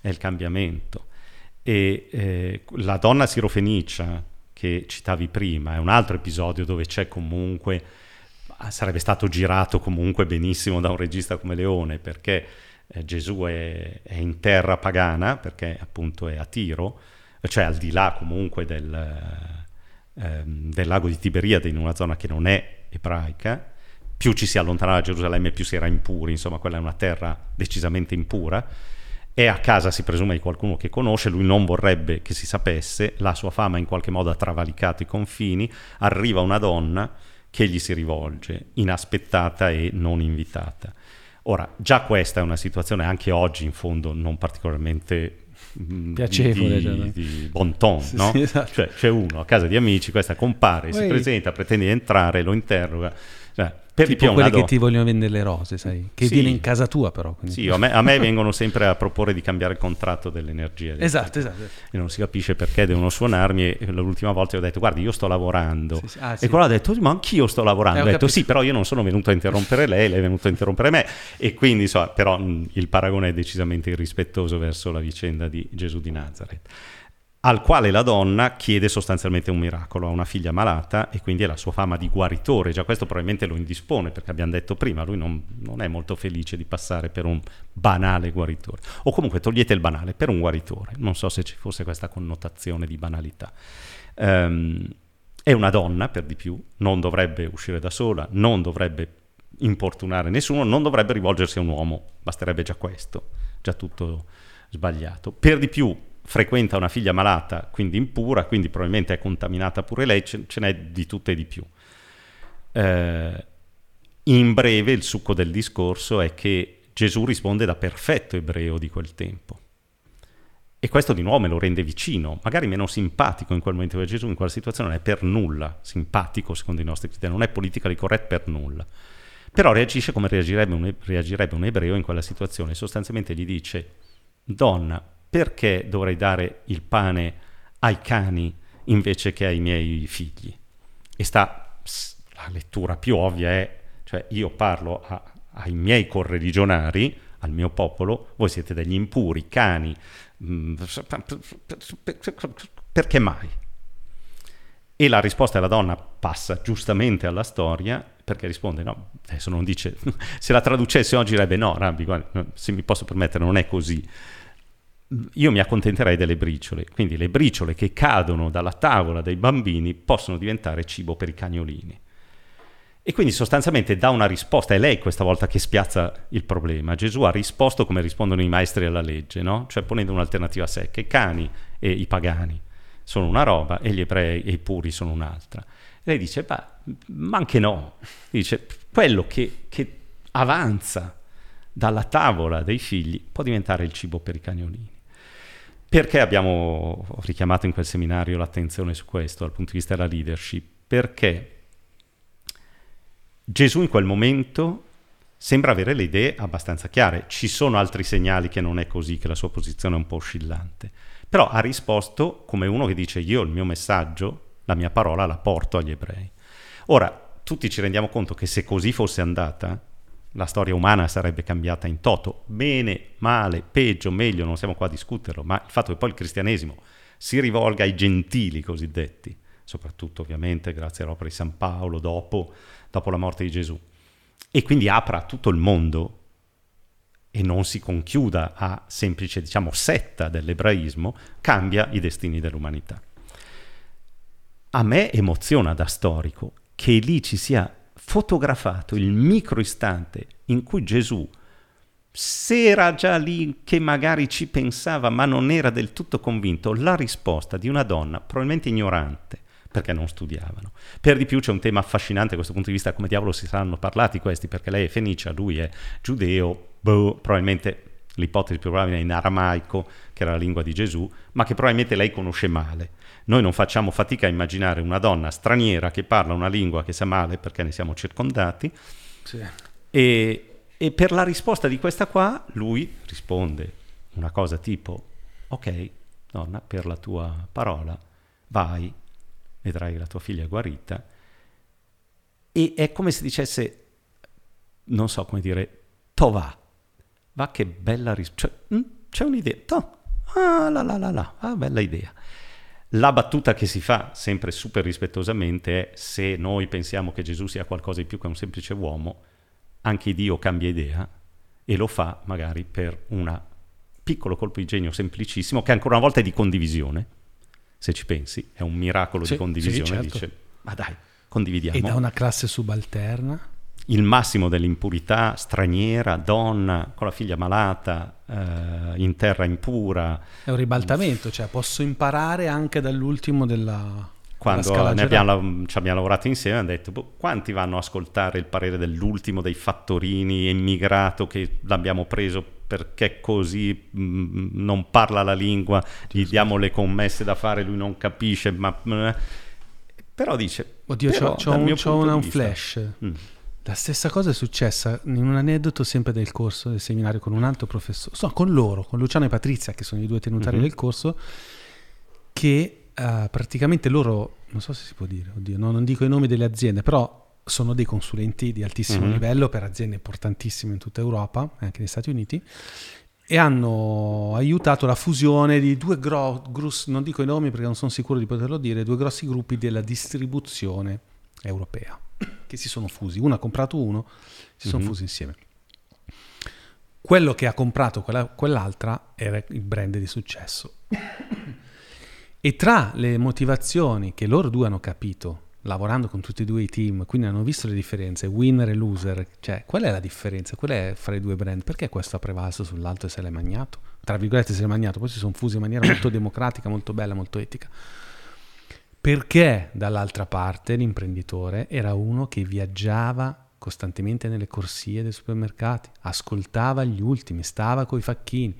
è il cambiamento. E eh, la donna sirofenicia che citavi prima è un altro episodio dove c'è comunque, sarebbe stato girato comunque benissimo da un regista come Leone perché eh, Gesù è, è in terra pagana, perché appunto è a Tiro, cioè al di là comunque del, ehm, del lago di Tiberiade, in una zona che non è ebraica, più ci si allontanava da Gerusalemme più si era impuri, insomma quella è una terra decisamente impura, è a casa si presume di qualcuno che conosce, lui non vorrebbe che si sapesse, la sua fama in qualche modo ha travalicato i confini, arriva una donna che gli si rivolge, inaspettata e non invitata. Ora, già questa è una situazione anche oggi in fondo non particolarmente piacevole di, di, di bon ton, sì, no? Sì, esatto. Cioè c'è uno a casa di amici, questa compare, Poi... si presenta, pretende di entrare, lo interroga. Cioè, per tipo di quelli che ti vogliono vendere le rose, sai? Che sì. viene in casa tua però. Quindi. Sì, a me, a me, vengono sempre a proporre di cambiare il contratto dell'energia. Esatto, esatto. E non si capisce perché devono suonarmi e l'ultima volta ho detto guarda io sto lavorando. Sì, sì. Ah, e quello ha detto ma anch'io sto lavorando. Eh, ho, ho detto sì, però io non sono venuto a interrompere lei, lei è venuto a interrompere me. E quindi so, però mh, il paragone è decisamente irrispettoso verso la vicenda di Gesù di Nazareth al quale la donna chiede sostanzialmente un miracolo, ha una figlia malata e quindi è la sua fama di guaritore, già questo probabilmente lo indispone perché abbiamo detto prima, lui non, non, è molto felice di passare per un banale guaritore, o comunque togliete il banale per un guaritore, non so se ci fosse questa connotazione di banalità. Um, è una donna per di più, non dovrebbe uscire da sola, non dovrebbe importunare nessuno, non dovrebbe rivolgersi a un uomo, basterebbe già questo, già tutto sbagliato. Per di più frequenta una figlia malata, quindi impura, quindi probabilmente è contaminata pure lei, ce, ce n'è di tutte e di più. Eh, in breve il succo del discorso è che Gesù risponde da perfetto ebreo di quel tempo. E questo di nuovo me lo rende vicino, magari meno simpatico in quel momento, perché Gesù in quella situazione non è per nulla simpatico secondo i nostri criteri, non è politically correct per nulla. Però reagisce come reagirebbe un, reagirebbe un ebreo in quella situazione, sostanzialmente gli dice, donna, perché dovrei dare il pane ai cani invece che ai miei figli? E sta, la lettura più ovvia è, cioè io parlo a, ai miei correligionari, al mio popolo, voi siete degli impuri, cani, mm, perché mai? E la risposta della donna passa giustamente alla storia perché risponde no, adesso non dice, <laughs> se la traducesse oggi direbbe no, Rabbi, guarda, se mi posso permettere non è così. Io mi accontenterei delle briciole, quindi le briciole che cadono dalla tavola dei bambini possono diventare cibo per i cagnolini. E quindi sostanzialmente dà una risposta, è lei questa volta che spiazza il problema. Gesù ha risposto come rispondono i maestri alla legge, no? cioè ponendo un'alternativa secca. I cani e i pagani sono una roba e gli ebrei e i puri sono un'altra. E lei dice, ma anche no. Dice, quello che, che avanza dalla tavola dei figli può diventare il cibo per i cagnolini. Perché abbiamo richiamato in quel seminario l'attenzione su questo dal punto di vista della leadership? Perché Gesù in quel momento sembra avere le idee abbastanza chiare. Ci sono altri segnali che non è così, che la sua posizione è un po' oscillante. Però ha risposto come uno che dice io il mio messaggio, la mia parola la porto agli ebrei. Ora, tutti ci rendiamo conto che se così fosse andata, la storia umana sarebbe cambiata in toto. Bene, male, peggio, meglio, non siamo qua a discuterlo, ma il fatto che poi il cristianesimo si rivolga ai gentili cosiddetti, soprattutto ovviamente grazie all'opera di San Paolo dopo dopo la morte di Gesù. E quindi apra a tutto il mondo e non si conchiuda a semplice, diciamo, setta dell'ebraismo, cambia i destini dell'umanità. A me emoziona da storico che lì ci sia fotografato il microistante in cui Gesù, se era già lì che magari ci pensava ma non era del tutto convinto, la risposta di una donna probabilmente ignorante, perché non studiavano. Per di più c'è un tema affascinante da questo punto di vista, come diavolo si saranno parlati questi, perché lei è fenicia, lui è giudeo, boh, probabilmente l'ipotesi più probabile è in aramaico, che era la lingua di Gesù, ma che probabilmente lei conosce male. Noi non facciamo fatica a immaginare una donna straniera che parla una lingua che sa male perché ne siamo circondati. Sì. E, e per la risposta di questa qua, lui risponde una cosa tipo, ok, donna, per la tua parola, vai vedrai la tua figlia guarita. E è come se dicesse, non so come dire, to va, va che bella risposta, cioè, mm, c'è un'idea, to, ah la la la la, ah, bella idea. La battuta che si fa sempre super rispettosamente è se noi pensiamo che Gesù sia qualcosa di più che un semplice uomo, anche Dio cambia idea e lo fa magari per un piccolo colpo di genio semplicissimo che ancora una volta è di condivisione se ci pensi, è un miracolo sì, di condivisione. Sì, certo. Dice, ma dai, condividiamo. E da una classe subalterna? Il massimo dell'impurità, straniera, donna, con la figlia malata, eh, in terra impura. È un ribaltamento, cioè posso imparare anche dall'ultimo della... Quando ne abbiamo, ci abbiamo lavorato insieme hanno detto boh, quanti vanno a ascoltare il parere dell'ultimo dei fattorini emigrato che l'abbiamo preso perché così mh, mm, non parla la lingua, gli diamo le commesse da fare, lui non capisce, ma... Eh, però dice... Oddio, però, c'ho, c'ho, un, c'ho una, un flash. Mm. La stessa cosa è successa in un aneddoto sempre del corso del seminario con un altro professore, no, con loro, con Luciano e Patrizia, che sono i due tenutari mm-hmm. del corso, che uh, praticamente loro, non so se si può dire, oddio, no, non dico i nomi delle aziende, però sono dei consulenti di altissimo mm-hmm. livello per aziende importantissime in tutta Europa e anche negli Stati Uniti e hanno aiutato la fusione di due grossi, non dico i nomi perché non sono sicuro di poterlo dire, due grossi gruppi della distribuzione europea che si sono fusi. Uno ha comprato uno, si sono mm-hmm. fusi insieme. Quello che ha comprato quella, quell'altra era il brand di successo. <laughs> e tra le motivazioni che loro due hanno capito lavorando con tutti e due i team, quindi hanno visto le differenze, winner e loser, cioè qual è la differenza? Qual è fra i due brand? Perché questo ha prevalso sull'altro e se l'è magnato? Tra virgolette se l'è magnato, poi si sono fusi in maniera molto <coughs> democratica, molto bella, molto etica. Perché dall'altra parte l'imprenditore era uno che viaggiava costantemente nelle corsie dei supermercati, ascoltava gli ultimi, stava coi facchini.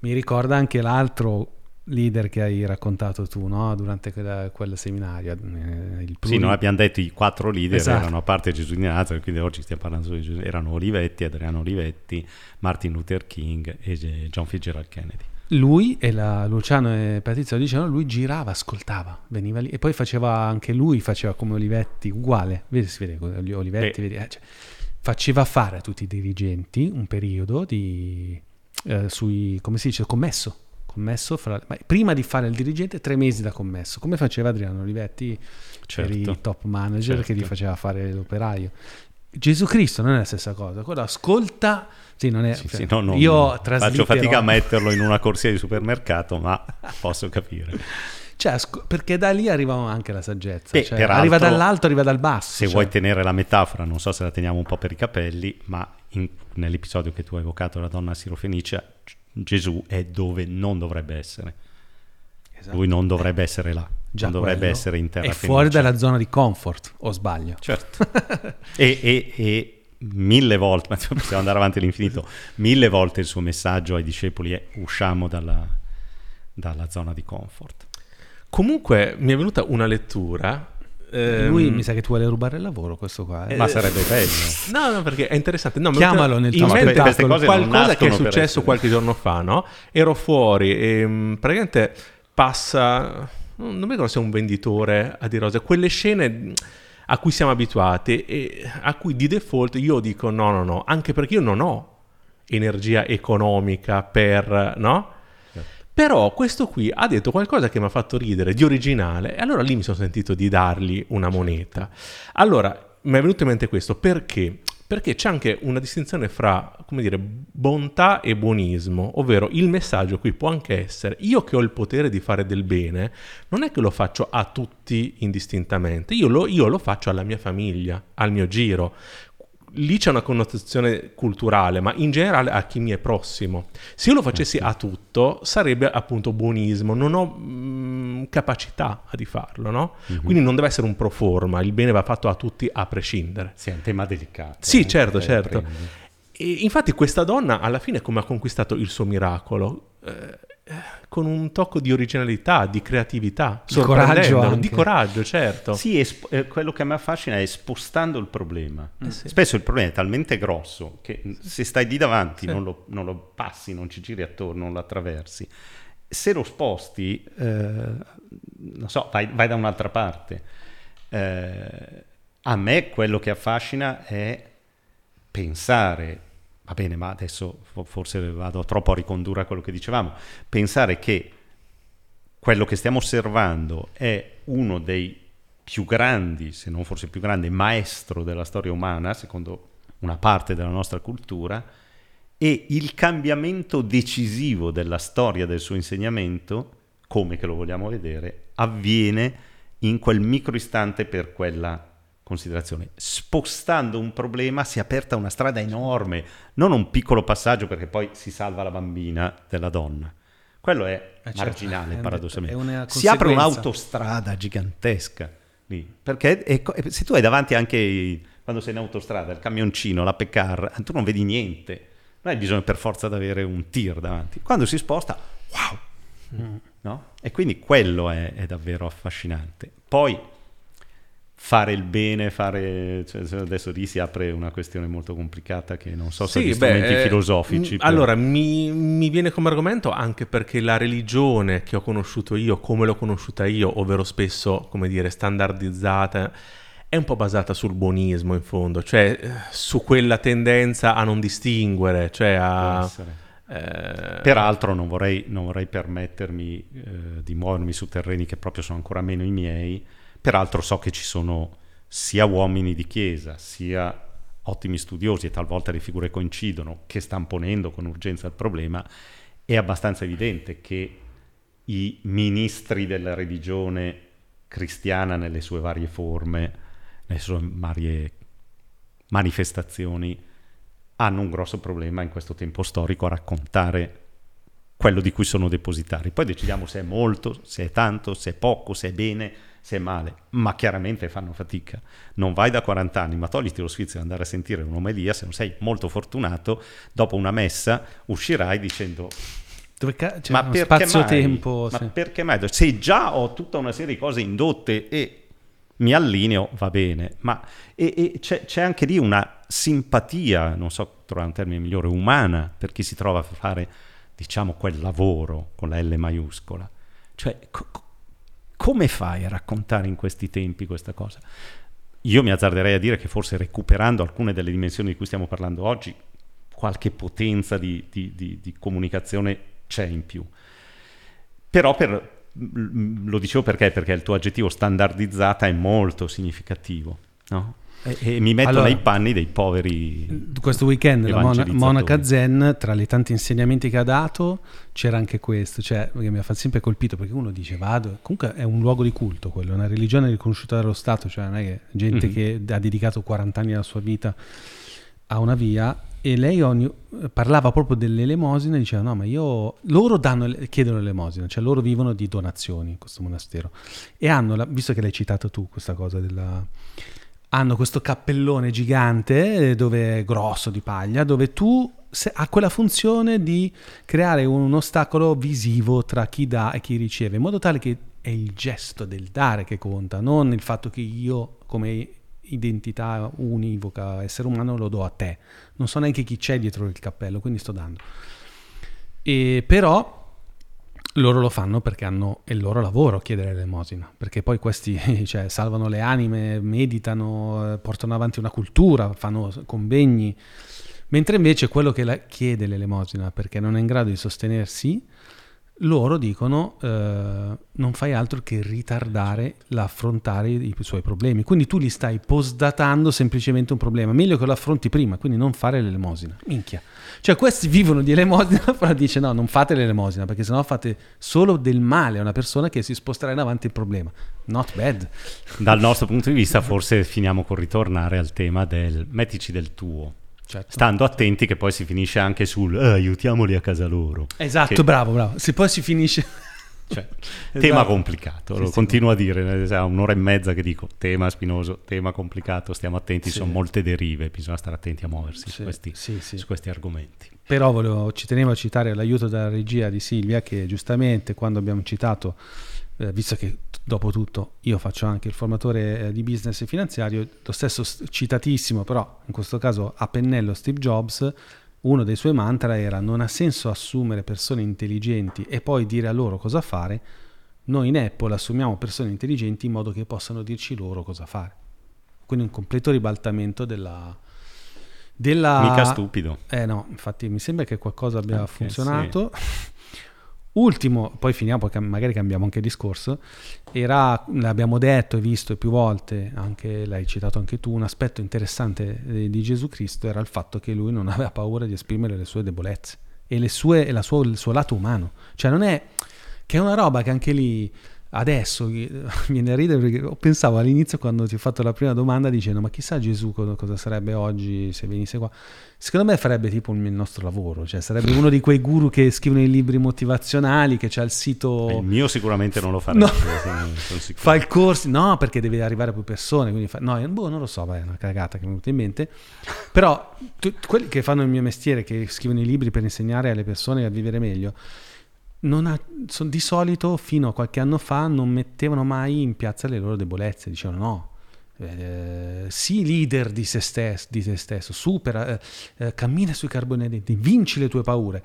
Mi ricorda anche l'altro leader che hai raccontato tu no? durante quella, quel seminario. Eh, il sì, noi abbiamo detto i quattro leader esatto. erano a parte Gesù di Nazareth, quindi oggi stiamo parlando solo di Gesù, erano Olivetti, Adriano Olivetti, Martin Luther King e John Fitzgerald Kennedy. Lui e la, Luciano e Patrizia dicevano, lui girava, ascoltava, veniva lì e poi faceva anche lui, faceva come Olivetti, uguale, vedi, si vede Olivetti, vedi, eh, cioè, faceva fare a tutti i dirigenti un periodo di, eh, sui, come si dice, commesso, commesso fra, prima di fare il dirigente tre mesi da commesso, come faceva Adriano Olivetti certo. per i top manager certo. che gli certo. faceva fare l'operaio. Gesù Cristo non è la stessa cosa, quello ascolta, sì, non è, sì, sì, no, no, io faccio fatica a metterlo in una corsia di supermercato, ma posso capire. Cioè, perché da lì arriva anche la saggezza. Beh, cioè, arriva dall'alto, arriva dal basso. Se cioè. vuoi tenere la metafora, non so se la teniamo un po' per i capelli, ma in, nell'episodio che tu hai evocato, la donna sirofenicia, Gesù è dove non dovrebbe essere. Esatto. Lui non dovrebbe essere là. Già non dovrebbe essere in terra. È fuori dalla zona di comfort, o sbaglio? Certo. <laughs> e, e, e mille volte, ma <laughs> possiamo andare avanti all'infinito, mille volte il suo messaggio ai discepoli è usciamo dalla, dalla zona di comfort. Comunque mi è venuta una lettura Ehm... Lui mi sa che tu vuole rubare il lavoro, questo qua. Eh? Ma sarebbe bello. No, no, perché è interessante. No, Chiamalo nel tuo spettacolo. Qualcosa che è successo qualche giorno fa, no? Ero fuori e mm, praticamente passa, non mi ricordo se è un venditore a di rose, quelle scene a cui siamo abituati e a cui di default io dico no, no, no, anche perché io non ho energia economica per, no? Però questo qui ha detto qualcosa che mi ha fatto ridere, di originale, e allora lì mi sono sentito di dargli una moneta. Allora, mi è venuto in mente questo, perché? Perché c'è anche una distinzione fra, come dire, bontà e buonismo, ovvero il messaggio qui può anche essere, io che ho il potere di fare del bene, non è che lo faccio a tutti indistintamente, io lo, io lo faccio alla mia famiglia, al mio giro lì c'è una connotazione culturale, ma in generale a chi mi è prossimo. Se io lo facessi a tutto, sarebbe appunto buonismo, non ho mh, mm, capacità di farlo, no? Mm-hmm. Quindi non deve essere un pro forma, il bene va fatto a tutti a prescindere. Sì, è un tema delicato. Sì, eh, certo, certo. E infatti questa donna alla fine come ha conquistato il suo miracolo? Eh, con un tocco di originalità, di creatività, di coraggio, di coraggio, certo. Sì, sp- eh, quello che mi affascina è spostando il problema. Eh sì. Spesso il problema è talmente grosso che se stai lì davanti sì. non, lo, non, lo, passi, non ci giri attorno, non lo attraversi. Se lo sposti, eh, non so, vai, vai, da un'altra parte. Eh, a me quello che affascina è pensare va bene, ma adesso forse vado troppo a ricondurre a quello che dicevamo, pensare che quello che stiamo osservando è uno dei più grandi, se non forse il più grande, maestro della storia umana, secondo una parte della nostra cultura, e il cambiamento decisivo della storia del suo insegnamento, come che lo vogliamo vedere, avviene in quel microistante per quella considerazione. Spostando un problema si è aperta una strada enorme, non un piccolo passaggio perché poi si salva la bambina della donna. Quello è eh certo, marginale, paradossalmente. Si apre un'autostrada gigantesca lì, perché è, se tu hai davanti anche quando sei in autostrada il camioncino, la Peccar, tu non vedi niente. Non hai bisogno per forza di avere un tir davanti. Quando si sposta, wow! Mm. No? E quindi quello è, è davvero affascinante. Poi fare il bene, fare... Cioè, adesso lì si apre una questione molto complicata che non so se sì, strumenti beh, filosofici. Per... Allora, mi, mi, viene come argomento anche perché la religione che ho conosciuto io, come l'ho conosciuta io, ovvero spesso, come dire, standardizzata, è un po' basata sul buonismo in fondo, cioè su quella tendenza a non distinguere, cioè a... Eh... Peraltro non vorrei, non vorrei permettermi eh, di muovermi su terreni che proprio sono ancora meno i miei, Peraltro so che ci sono sia uomini di chiesa, sia ottimi studiosi e talvolta le figure coincidono che stanno ponendo con urgenza il problema, è abbastanza evidente che i ministri della religione cristiana nelle sue varie forme, nelle sue varie manifestazioni, hanno un grosso problema in questo tempo storico a raccontare quello di cui sono depositari. Poi decidiamo se è molto, se è tanto, se è poco, se è bene, se è male, ma chiaramente fanno fatica. Non vai da 40 anni, ma togliti lo sfizio di andare a sentire un'omelia, se non sei molto fortunato, dopo una messa uscirai dicendo ca- c'è ma spazio-tempo. Ma sì. perché mai? Se già ho tutta una serie di cose indotte e mi allineo, va bene. Ma e, e c'è, c'è, anche lì una simpatia, non so trovare un termine migliore, umana per chi si trova a fare, diciamo, quel lavoro con la L maiuscola. Cioè, co- come fai a raccontare in questi tempi questa cosa? Io mi azzarderei a dire che forse recuperando alcune delle dimensioni di cui stiamo parlando oggi, qualche potenza di, di, di, di comunicazione c'è in più. però per, lo dicevo perché? Perché il tuo aggettivo standardizzata è molto significativo, no? E, e, mi metto allora, nei panni dei poveri. Questo weekend la Mona, Monaca Zen, tra i tanti insegnamenti che ha dato, c'era anche questo, cioè che mi ha sempre colpito perché uno dice vado, comunque è un luogo di culto quello, una religione riconosciuta dallo Stato, cioè non è che gente mm-hmm. che ha dedicato 40 anni della sua vita a una via e lei ogni, parlava proprio dell'elemosina e diceva no ma io loro danno, chiedono l'elemosina cioè loro vivono di donazioni in questo monastero e hanno la, visto che l'hai citato tu questa cosa della hanno questo cappellone gigante eh, dove grosso di paglia, dove tu ha quella funzione di creare un ostacolo visivo tra chi dà e chi riceve, in modo tale che è il gesto del dare che conta, non il fatto che io come identità univoca essere umano lo do a te. Non so neanche chi c'è dietro il cappello, quindi sto dando. E però loro lo fanno perché hanno il loro lavoro chiedere l'elemosina, perché poi questi <laughs> cioè, salvano le anime, meditano, eh, portano avanti una cultura, fanno convegni, mentre invece quello che chiede l'elemosina perché non è in grado di sostenersi, loro dicono eh, non fai altro che ritardare l'affrontare i, suoi problemi. Quindi tu li stai postdatando semplicemente un problema. Meglio che lo affronti prima, quindi non fare l'elemosina. Minchia. Cioè questi vivono di elemosina, <laughs> però dice no, non fate l'elemosina, perché sennò fate solo del male a una persona che si sposterà in avanti il problema. Not bad. Dal nostro punto di vista forse finiamo con ritornare al tema del mettici del tuo Certo. Stando attenti che poi si finisce anche sul eh, aiutiamoli a casa loro. Esatto, che... bravo, bravo. Se poi si finisce... <laughs> Cioè, esatto. Tema complicato, sì, lo sì, continuo a dire, è un'ora e mezza che dico tema spinoso, tema complicato, stiamo attenti, sì. sono molte derive, bisogna stare attenti a muoversi su questi, su, questi, argomenti. Però volevo, ci tenevo a citare l'aiuto della regia di Silvia che giustamente quando abbiamo citato eh, visto che dopo tutto io faccio anche il formatore eh, di business finanziario, lo stesso citatissimo, però in questo caso a pennello Steve Jobs, uno dei suoi mantra era non ha senso assumere persone intelligenti e poi dire a loro cosa fare, noi in Apple assumiamo persone intelligenti in modo che possano dirci loro cosa fare. Quindi un completo ribaltamento della... della... Mica stupido. Eh no, infatti mi sembra che qualcosa abbia okay, funzionato. Sì. Ultimo, poi finiamo, poi magari cambiamo anche discorso, era, l'abbiamo detto e visto più volte, anche, l'hai citato anche tu, un aspetto interessante di Gesù Cristo era il fatto che lui non <laughs> aveva paura di esprimere le sue debolezze e, sue, e sua, il suo lato umano. Cioè non è che è una roba che anche lì adesso <laughs> viene a ridere perché pensavo all'inizio quando ti ho fatto la prima domanda dicendo ma chissà Gesù cosa sarebbe oggi se venisse qua. Secondo me farebbe tipo il nostro lavoro cioè sarebbe uno di quei guru che scrivono i libri motivazionali che c'ha il sito il mio sicuramente non lo farebbe no. <laughs> fa il corso no perché deve arrivare a più persone quindi fa... no boh, non lo so è una cagata che mi è venuta in mente. Però tu, quelli che fanno il mio mestiere che scrivono i libri per insegnare alle persone a vivere meglio ha, di solito fino a qualche anno fa non mettevano mai in piazza le loro debolezze, dicevano no, eh, sii leader di, se stesso, di te stesso, supera, eh, eh, cammina sui carbonati, vinci le tue paure.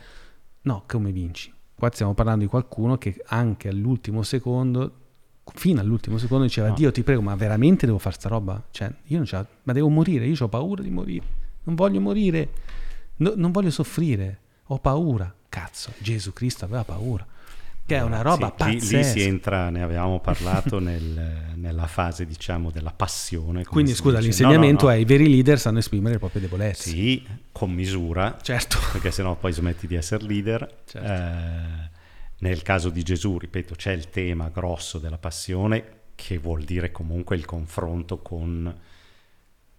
No, come vinci? Qua stiamo parlando di qualcuno che anche all'ultimo secondo, fino all'ultimo secondo diceva, no. Dio ti prego, ma veramente devo fare sta roba? Cioè, io non ce ma devo morire, io ho paura di morire, non voglio morire, no, non voglio soffrire, ho paura. Cazzo, Gesù Cristo aveva paura. Che è una roba sì, pazzesca. Lì, lì, si entra, ne avevamo parlato, nel, nella fase, diciamo, della passione. Quindi, scusa, dice. l'insegnamento no, no, no. è i veri leader sanno esprimere le proprie debolezze. Sì, con misura. Certo. <laughs> Perché sennò poi smetti di essere leader. Certo. Eh, nel caso di Gesù, ripeto, c'è il tema grosso della passione, che vuol dire comunque il confronto con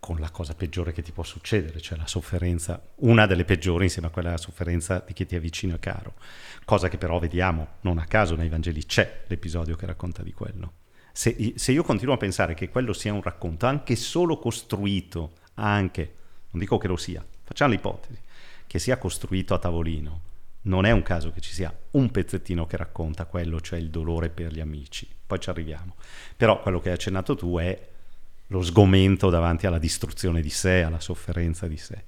con la cosa peggiore che ti può succedere, cioè la sofferenza, una delle peggiori insieme a quella sofferenza di chi ti è vicino e caro, cosa che però vediamo non a caso nei Vangeli, c'è l'episodio che racconta di quello. Se, se io continuo a pensare che quello sia un racconto anche solo costruito, anche, non dico che lo sia, facciamo l'ipotesi, che sia costruito a tavolino, non è un caso che ci sia un pezzettino che racconta quello, cioè il dolore per gli amici, poi ci arriviamo. Però quello che hai accennato tu è lo sgomento davanti alla distruzione di sé, alla sofferenza di sé.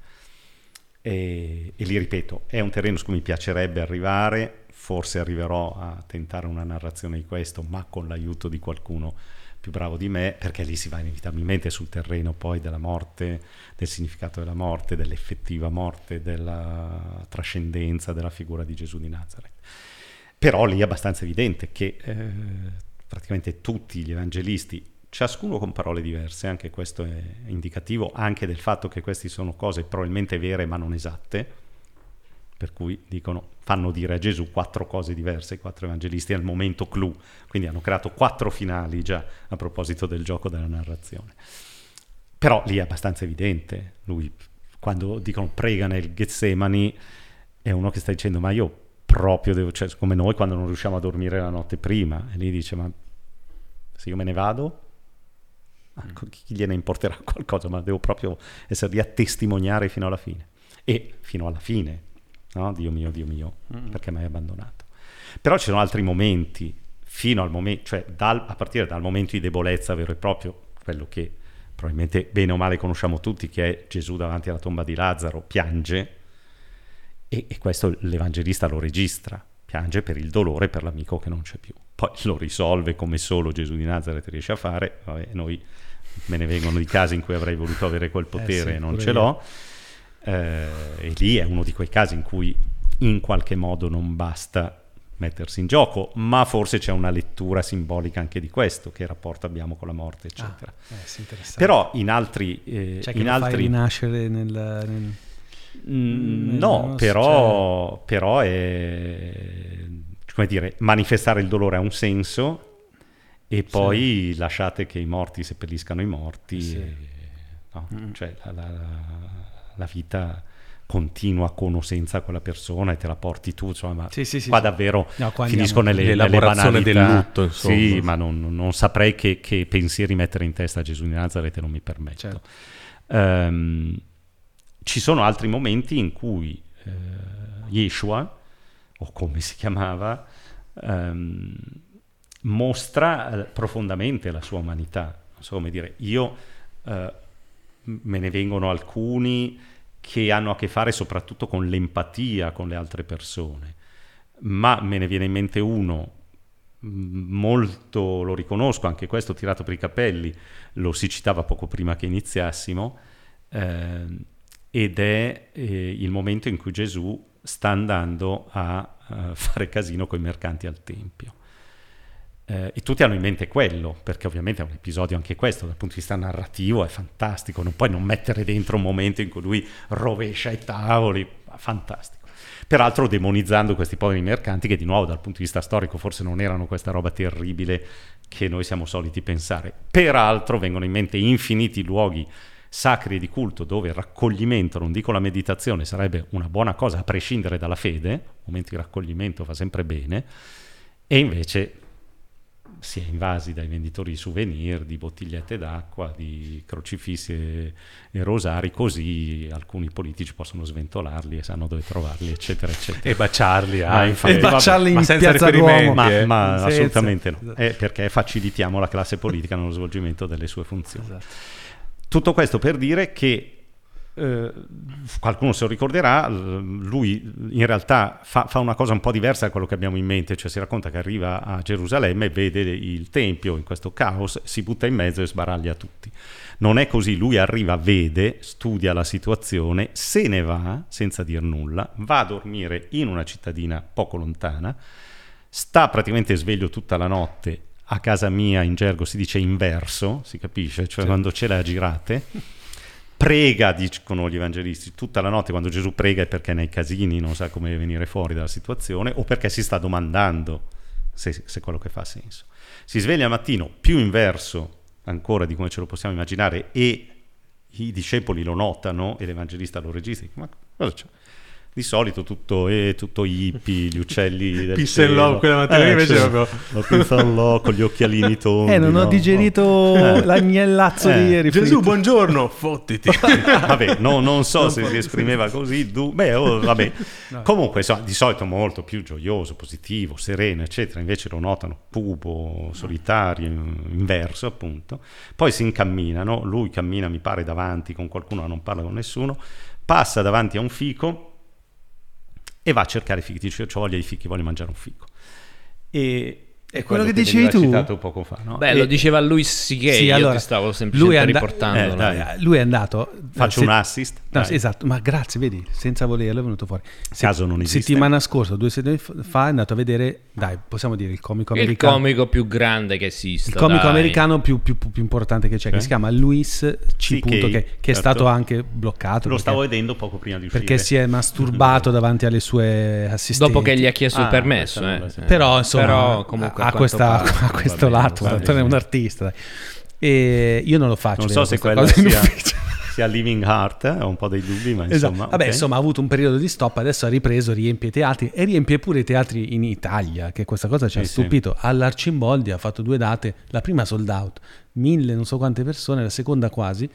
E, e lì ripeto, è un terreno su cui mi piacerebbe arrivare, forse arriverò a tentare una narrazione di questo, ma con l'aiuto di qualcuno più bravo di me, perché lì si va inevitabilmente sul terreno poi della morte, del significato della morte, dell'effettiva morte, della trascendenza della figura di Gesù di Nazareth. però lì è abbastanza evidente che eh, praticamente tutti gli evangelisti, ciascuno con parole diverse, anche questo è indicativo anche del fatto che queste sono cose probabilmente vere ma non esatte, per cui dicono, fanno dire a Gesù quattro cose diverse, i quattro evangelisti al momento clou, quindi hanno creato quattro finali già a proposito del gioco della narrazione. Però lì è abbastanza evidente, lui quando dicono prega nel Getsemani è uno che sta dicendo ma io proprio devo, cioè, come noi quando non riusciamo a dormire la notte prima, e lì dice, ma se io me ne vado. Chi gliene importerà <laughs> qualcosa, ma devo proprio essere lì a testimoniare fino alla fine. E fino alla fine, no? Dio mio, Dio mio, mm. perché mi hai abbandonato. Però ci sono altri momenti, fino al momento, cioè dal, a partire dal momento di debolezza vero e proprio, quello che probabilmente bene o male conosciamo tutti, che è Gesù davanti alla tomba di Lazzaro, piange, e, e questo l'Evangelista lo registra, piange per il dolore per l'amico che non c'è più. Poi <laughs> lo risolve come solo Gesù di Nazareth riesce a fare, Vabbè, noi me ne vengono di casi in cui avrei voluto avere quel potere eh sì, e non ce l'ho, eh, e lì è uno di quei casi in cui in qualche modo non basta mettersi in gioco, ma forse c'è una lettura simbolica anche di questo, che rapporto abbiamo con la morte, eccetera. Ah, eh, Però in altri... Eh, cioè in altri... rinascere nel... nel Mm, no, però, cioè... però è come dire, manifestare il dolore ha un senso e poi sì. lasciate che i morti seppelliscano i morti. Sì. E, no? mm. Cioè la, la, la, vita continua con o senza quella persona e te la porti tu, insomma, sì, sì, qua davvero no, qua finisco nelle, l'elaborazione nelle del lutto. Insomma. Sì, ma non, non saprei che, che, pensieri mettere in testa a Gesù di Nazareth non mi permetto. Certo. Um, ci sono altri momenti in cui eh, Yeshua, o come si chiamava, ehm, mostra eh, profondamente la sua umanità. Non so come dire, io eh, me ne vengono alcuni che hanno a che fare soprattutto con l'empatia con le altre persone, ma me ne viene in mente uno molto, lo riconosco, anche questo tirato per i capelli, lo si citava poco prima che iniziassimo, eh, ed è eh, il momento in cui Gesù sta andando a uh, <laughs> fare casino con i mercanti al Tempio. Eh, e tutti hanno in mente quello, perché ovviamente è un episodio anche questo, dal punto di vista narrativo è fantastico, non puoi non mettere dentro un momento in cui lui rovescia i tavoli, fantastico. Peraltro demonizzando questi poveri mercanti che di nuovo dal punto di vista storico forse non erano questa roba terribile che noi siamo soliti pensare. Peraltro vengono in mente infiniti luoghi sacri di culto dove il raccoglimento, non dico la meditazione, sarebbe una buona cosa a prescindere dalla fede, momento di raccoglimento fa sempre bene, e invece si è invasi dai venditori di souvenir, di bottigliette d'acqua, di crocifissi e, e, rosari, così alcuni politici possono sventolarli e sanno dove trovarli, eccetera, eccetera. E baciarli, ah, infatti, e baciarli in ma senza piazza Duomo. Ma, eh. ma assolutamente no, è perché facilitiamo la classe politica nello svolgimento delle sue funzioni. Esatto. Tutto questo per dire che eh, qualcuno se lo ricorderà, lui in realtà fa, fa, una cosa un po' diversa da quello che abbiamo in mente, cioè si racconta che arriva a Gerusalemme e vede il Tempio in questo caos, si butta in mezzo e sbaraglia tutti. Non è così, lui arriva, vede, studia la situazione, se ne va senza dir nulla, va a dormire in una cittadina poco lontana, sta praticamente sveglio tutta la notte a casa mia in gergo si dice inverso, si capisce, cioè sì. quando ce le ha girate, prega, dicono gli evangelisti, tutta la notte quando Gesù prega è perché nei casini non sa come venire fuori dalla situazione o perché si sta domandando se, se quello che fa ha senso. Si sveglia al mattino più inverso ancora di come ce lo possiamo immaginare e i discepoli lo notano e l'evangelista lo registra, ma cosa c'è? Di solito tutto, eh, tutto hippie, gli uccelli <laughs> del Pissa cielo. quella mattina eh, invece proprio... La pizza con gli occhialini <laughs> tondi. Eh, non ho digerito eh. l'agnellazzo eh. di ieri. Gesù, fritto. buongiorno, fottiti. <laughs> vabbè, no, non so non se si esprimeva così. Du... Beh, oh, vabbè. No. Comunque, insomma, di solito molto più gioioso, positivo, sereno, eccetera. Invece lo notano pupo, solitario, inverso, appunto. Poi si incamminano. Lui cammina, mi pare, davanti con qualcuno, non parla con nessuno. Passa davanti a un fico e va a cercare fichi, dice ho voglia di fichi, voglio mangiare un fico. E, È quello, che, che dicevi tu? citato poco fa, no? Beh, e... lo diceva lui sì che sì, io allora, stavo semplicemente and- riportando. Eh, lui è andato... Faccio se... un assist. No, esatto, ma grazie, vedi, senza volerlo è venuto fuori. Se... Caso non esiste. Settimana scorsa, due settimane fa, è andato a vedere, dai, possiamo dire il comico americano. Il comico più grande che esista. Il comico dai. americano più, più, più, importante che c'è, okay. che si chiama Luis C. Sì, che, che, che certo. è stato anche bloccato. Lo perché, stavo vedendo poco prima di uscire. Perché si è masturbato <laughs> davanti alle sue assistenti. Dopo che gli ha chiesto ah, il permesso. Eh. Però, insomma, Però, comunque, ha questa <laughs> a questo lato, è un artista. E io non lo faccio. Non so se quella sia, <laughs> sia Living Heart, eh, ho un po' dei dubbi, ma esatto. insomma... Vabbè, okay. insomma, ha avuto un periodo di stop, adesso ha ripreso, riempie i teatri e riempie pure i teatri in Italia, che questa cosa ci ha stupito. Sì. All'Arcimboldi ha fatto due date, la prima sold out, mille non so quante persone, la seconda quasi.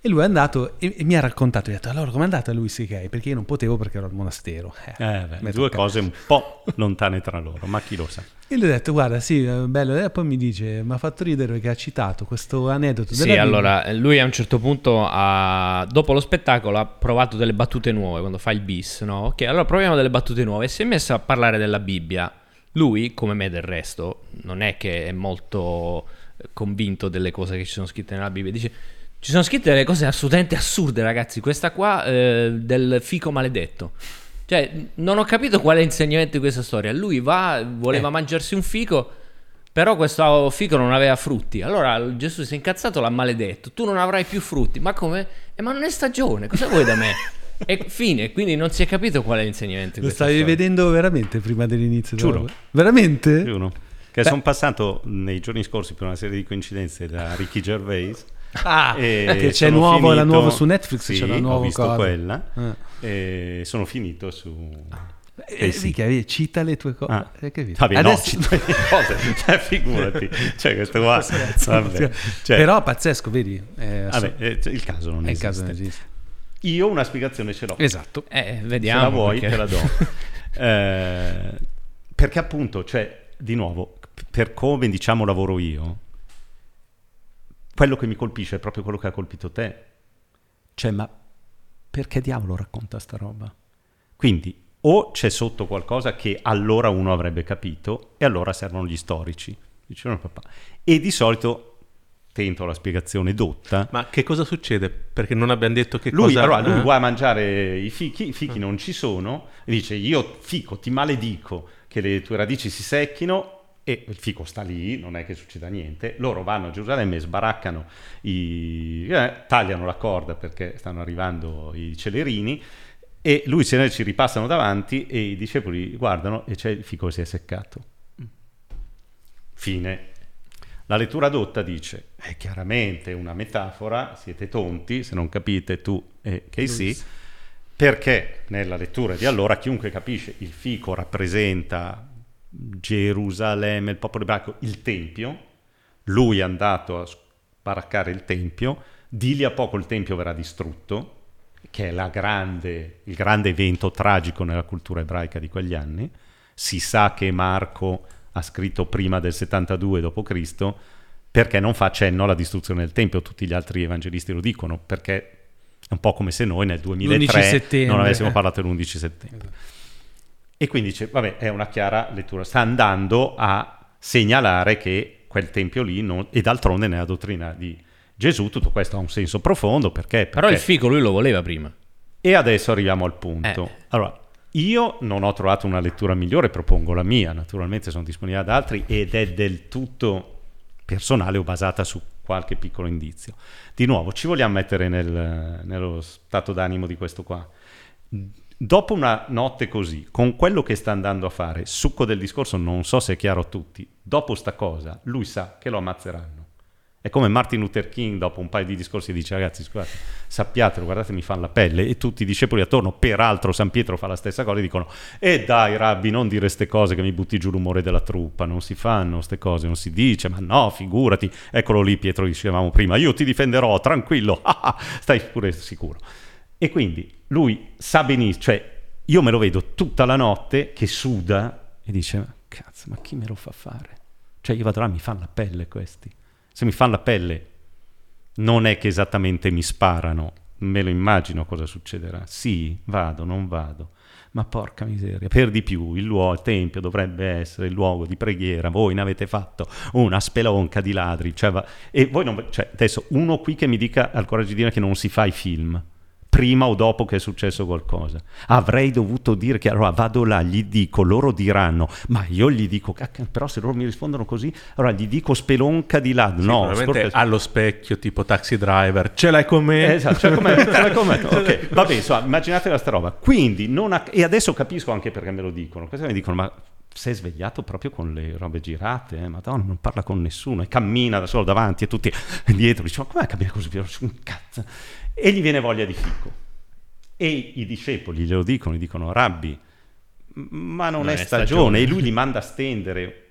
E lui è andato e, e mi ha raccontato, ha detto allora com'è andata lui C.K.? Perché io non potevo perché ero al monastero. Eh, eh beh, due cose un po' lontane tra loro, ma chi lo sa. E gli ho detto guarda sì, bello, e poi mi dice mi ha fatto ridere perché ha citato questo aneddoto. Sì, allora lui a un certo punto, ha, dopo lo spettacolo, ha provato delle battute nuove quando fa il bis, no? Ok, allora proviamo delle battute nuove e si è messo a parlare della Bibbia. Lui, come me del resto, non è che è molto convinto delle cose che ci sono scritte nella Bibbia, dice ci sono scritte delle cose assolutamente assurde, ragazzi. Questa qua eh, del fico maledetto. Cioè, non ho capito qual è l'insegnamento di questa storia. Lui va, voleva eh. mangiarsi un fico, però questo fico non aveva frutti. Allora Gesù si è incazzato, l'ha maledetto. Tu non avrai più frutti. Ma come? Eh, ma non è stagione, cosa vuoi da me? E fine, quindi non si è capito qual è l'insegnamento. Lo stavi storia. vedendo veramente prima dell'inizio? Giuro. Veramente? Giuro. Che Beh. sono passato nei giorni scorsi per una serie di coincidenze da Ricky Gervais Ah, che c'è nuovo, finito, la nuova su Netflix, sì, c'è la nuova ho visto cosa. quella ah. e sono finito su... Eh, sì. Mica, cita le tue cose. Ah. Eh, Vabbè, Adesso... no, cita le cose, <laughs> cioè, figurati. Cioè, questo qua... Vabbè, cioè... Però pazzesco, vedi? Eh, Vabbè, eh, il caso non esiste. Caso non esiste. Io una spiegazione ce l'ho. Esatto. Eh, vediamo. Se la vuoi, perché... te la do. <laughs> eh, perché appunto, cioè, di nuovo, per come diciamo lavoro io, quello che mi colpisce è proprio quello che ha colpito te. Cioè, ma perché diavolo racconta sta roba? Quindi, o c'è sotto qualcosa che allora uno avrebbe capito, e allora servono gli storici. Dicevano papà. E di solito tento la spiegazione dotta. Ma che cosa succede? Perché non abbiamo detto che lui, cosa... Allora, lui eh? vuole mangiare i fichi, i fichi eh. non ci sono, e dice io fico, ti maledico che le tue radici si secchino e il fico sta lì, non è che succeda niente, loro vanno a Gerusalemme, sbaraccano, i, eh, tagliano la corda perché stanno arrivando i celerini e lui se ne ci ripassano davanti e i discepoli guardano e c'è il fico che si è seccato. Fine. La lettura dotta dice, è chiaramente una metafora, siete tonti se non capite tu e Casey, perché nella lettura di allora chiunque capisce il fico rappresenta Gerusalemme, il popolo ebraico, il Tempio, lui è andato a sbaraccare il Tempio, di lì a poco il Tempio verrà distrutto, che è grande, il grande evento tragico nella cultura ebraica di quegli anni. Si sa che Marco ha scritto prima del 72 d.C., perché non fa cenno alla distruzione del Tempio, tutti gli altri evangelisti lo dicono, perché è un po' come se noi nel 2003 non avessimo parlato dell'11 settembre. Esatto. E quindi dice, vabbè, è una chiara lettura, sta andando a segnalare che quel tempio lì, non, e d'altronde nella dottrina di Gesù tutto questo ha un senso profondo, perché? perché Però il fico lui lo voleva prima. E adesso arriviamo al punto. Eh. Allora, io non ho trovato una lettura migliore, propongo la mia, naturalmente sono disponibile ad altri ed è del tutto personale o basata su qualche piccolo indizio. Di nuovo, ci vogliamo mettere nel, nello stato d'animo di questo qua Dopo una notte così, con quello che sta andando a fare, succo del discorso non so se è chiaro a tutti, dopo sta cosa lui sa che lo ammazzeranno. È come Martin Luther King dopo un paio di discorsi dice ragazzi scusate, sappiatelo, guardate mi fanno la pelle e tutti i discepoli attorno, peraltro San Pietro fa la stessa cosa e dicono e eh dai rabbi non dire queste cose che mi butti giù l'umore della truppa, non si fanno queste cose, non si dice, ma no figurati, eccolo lì Pietro dicevamo prima, io ti difenderò, tranquillo, <laughs> stai pure sicuro. E quindi lui sa benissimo, cioè io me lo vedo tutta la notte che suda e dice, cazzo, ma chi me lo fa fare? Cioè io vado là, mi fanno la pelle questi. Se mi fanno la pelle non è che esattamente mi sparano, me lo immagino cosa succederà. Sì, vado, non vado. Ma porca miseria, per di più il, luogo, il tempio dovrebbe essere il luogo di preghiera, voi ne avete fatto una spelonca di ladri, cioè, va, e voi non, cioè, adesso uno qui che mi dica al coraggio di dire che non si fa i film, prima o dopo che è successo qualcosa. Avrei dovuto dire che allora vado là, gli dico, loro diranno, ma io gli dico, però se loro mi rispondono così, allora gli dico spelonca di là. no, sicuramente allo specchio, tipo taxi driver, ce l'hai con me? esatto, ce l'hai con me, ce l'hai con me. <laughs> ok, vabbè, insomma, immaginate questa roba. Quindi, ha... e adesso capisco anche perché me lo dicono, questi mi dicono, ma sei svegliato proprio con le robe girate, eh? Madonna, non parla con nessuno e cammina da solo davanti e tutti dietro, dice, ma com'è cammina così? Un cazzo e gli viene voglia di fico. E i discepoli glielo dicono, gli dicono, Rabbi, ma non, non è, stagione. stagione. E lui li manda a stendere,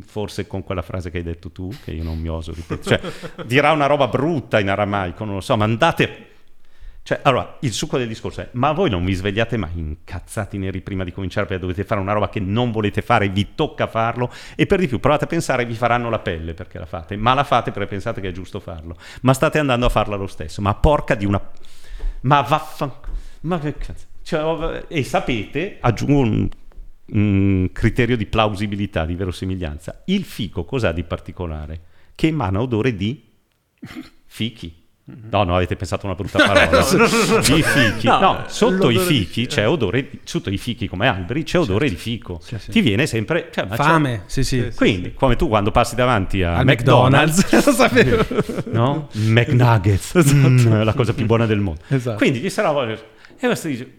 forse con quella frase che hai detto tu, che io non mi oso ripetere, cioè dirà una roba brutta in aramaico, non lo so, ma andate cioè, allora, il succo del discorso è, ma voi non vi svegliate mai incazzati neri prima di cominciare perché dovete fare una roba che non volete fare, vi tocca farlo e per di più provate a pensare vi faranno la pelle perché la fate, ma la fate perché pensate che è giusto farlo, ma state andando a farla lo stesso, ma porca di una... ma vaffanculo, ma che cazzo... Cioè, e sapete, aggiungo un, un criterio di plausibilità, di verosimiglianza, il fico cos'ha di particolare? Che emana odore di fichi. No, no, avete pensato una brutta parola. <laughs> I fichi. No, no sotto i fichi c'è odore, sotto i fichi come alberi c'è odore certo. di fico. Sì, sì. Ti viene sempre... Cioè, Fame, sì, sì. Quindi, come tu quando passi davanti a Al McDonald's, McDonald's <laughs> no? McNuggets, <laughs> esatto. Mm, la cosa più buona del mondo. Esatto. Quindi gli sarà... E questo dice...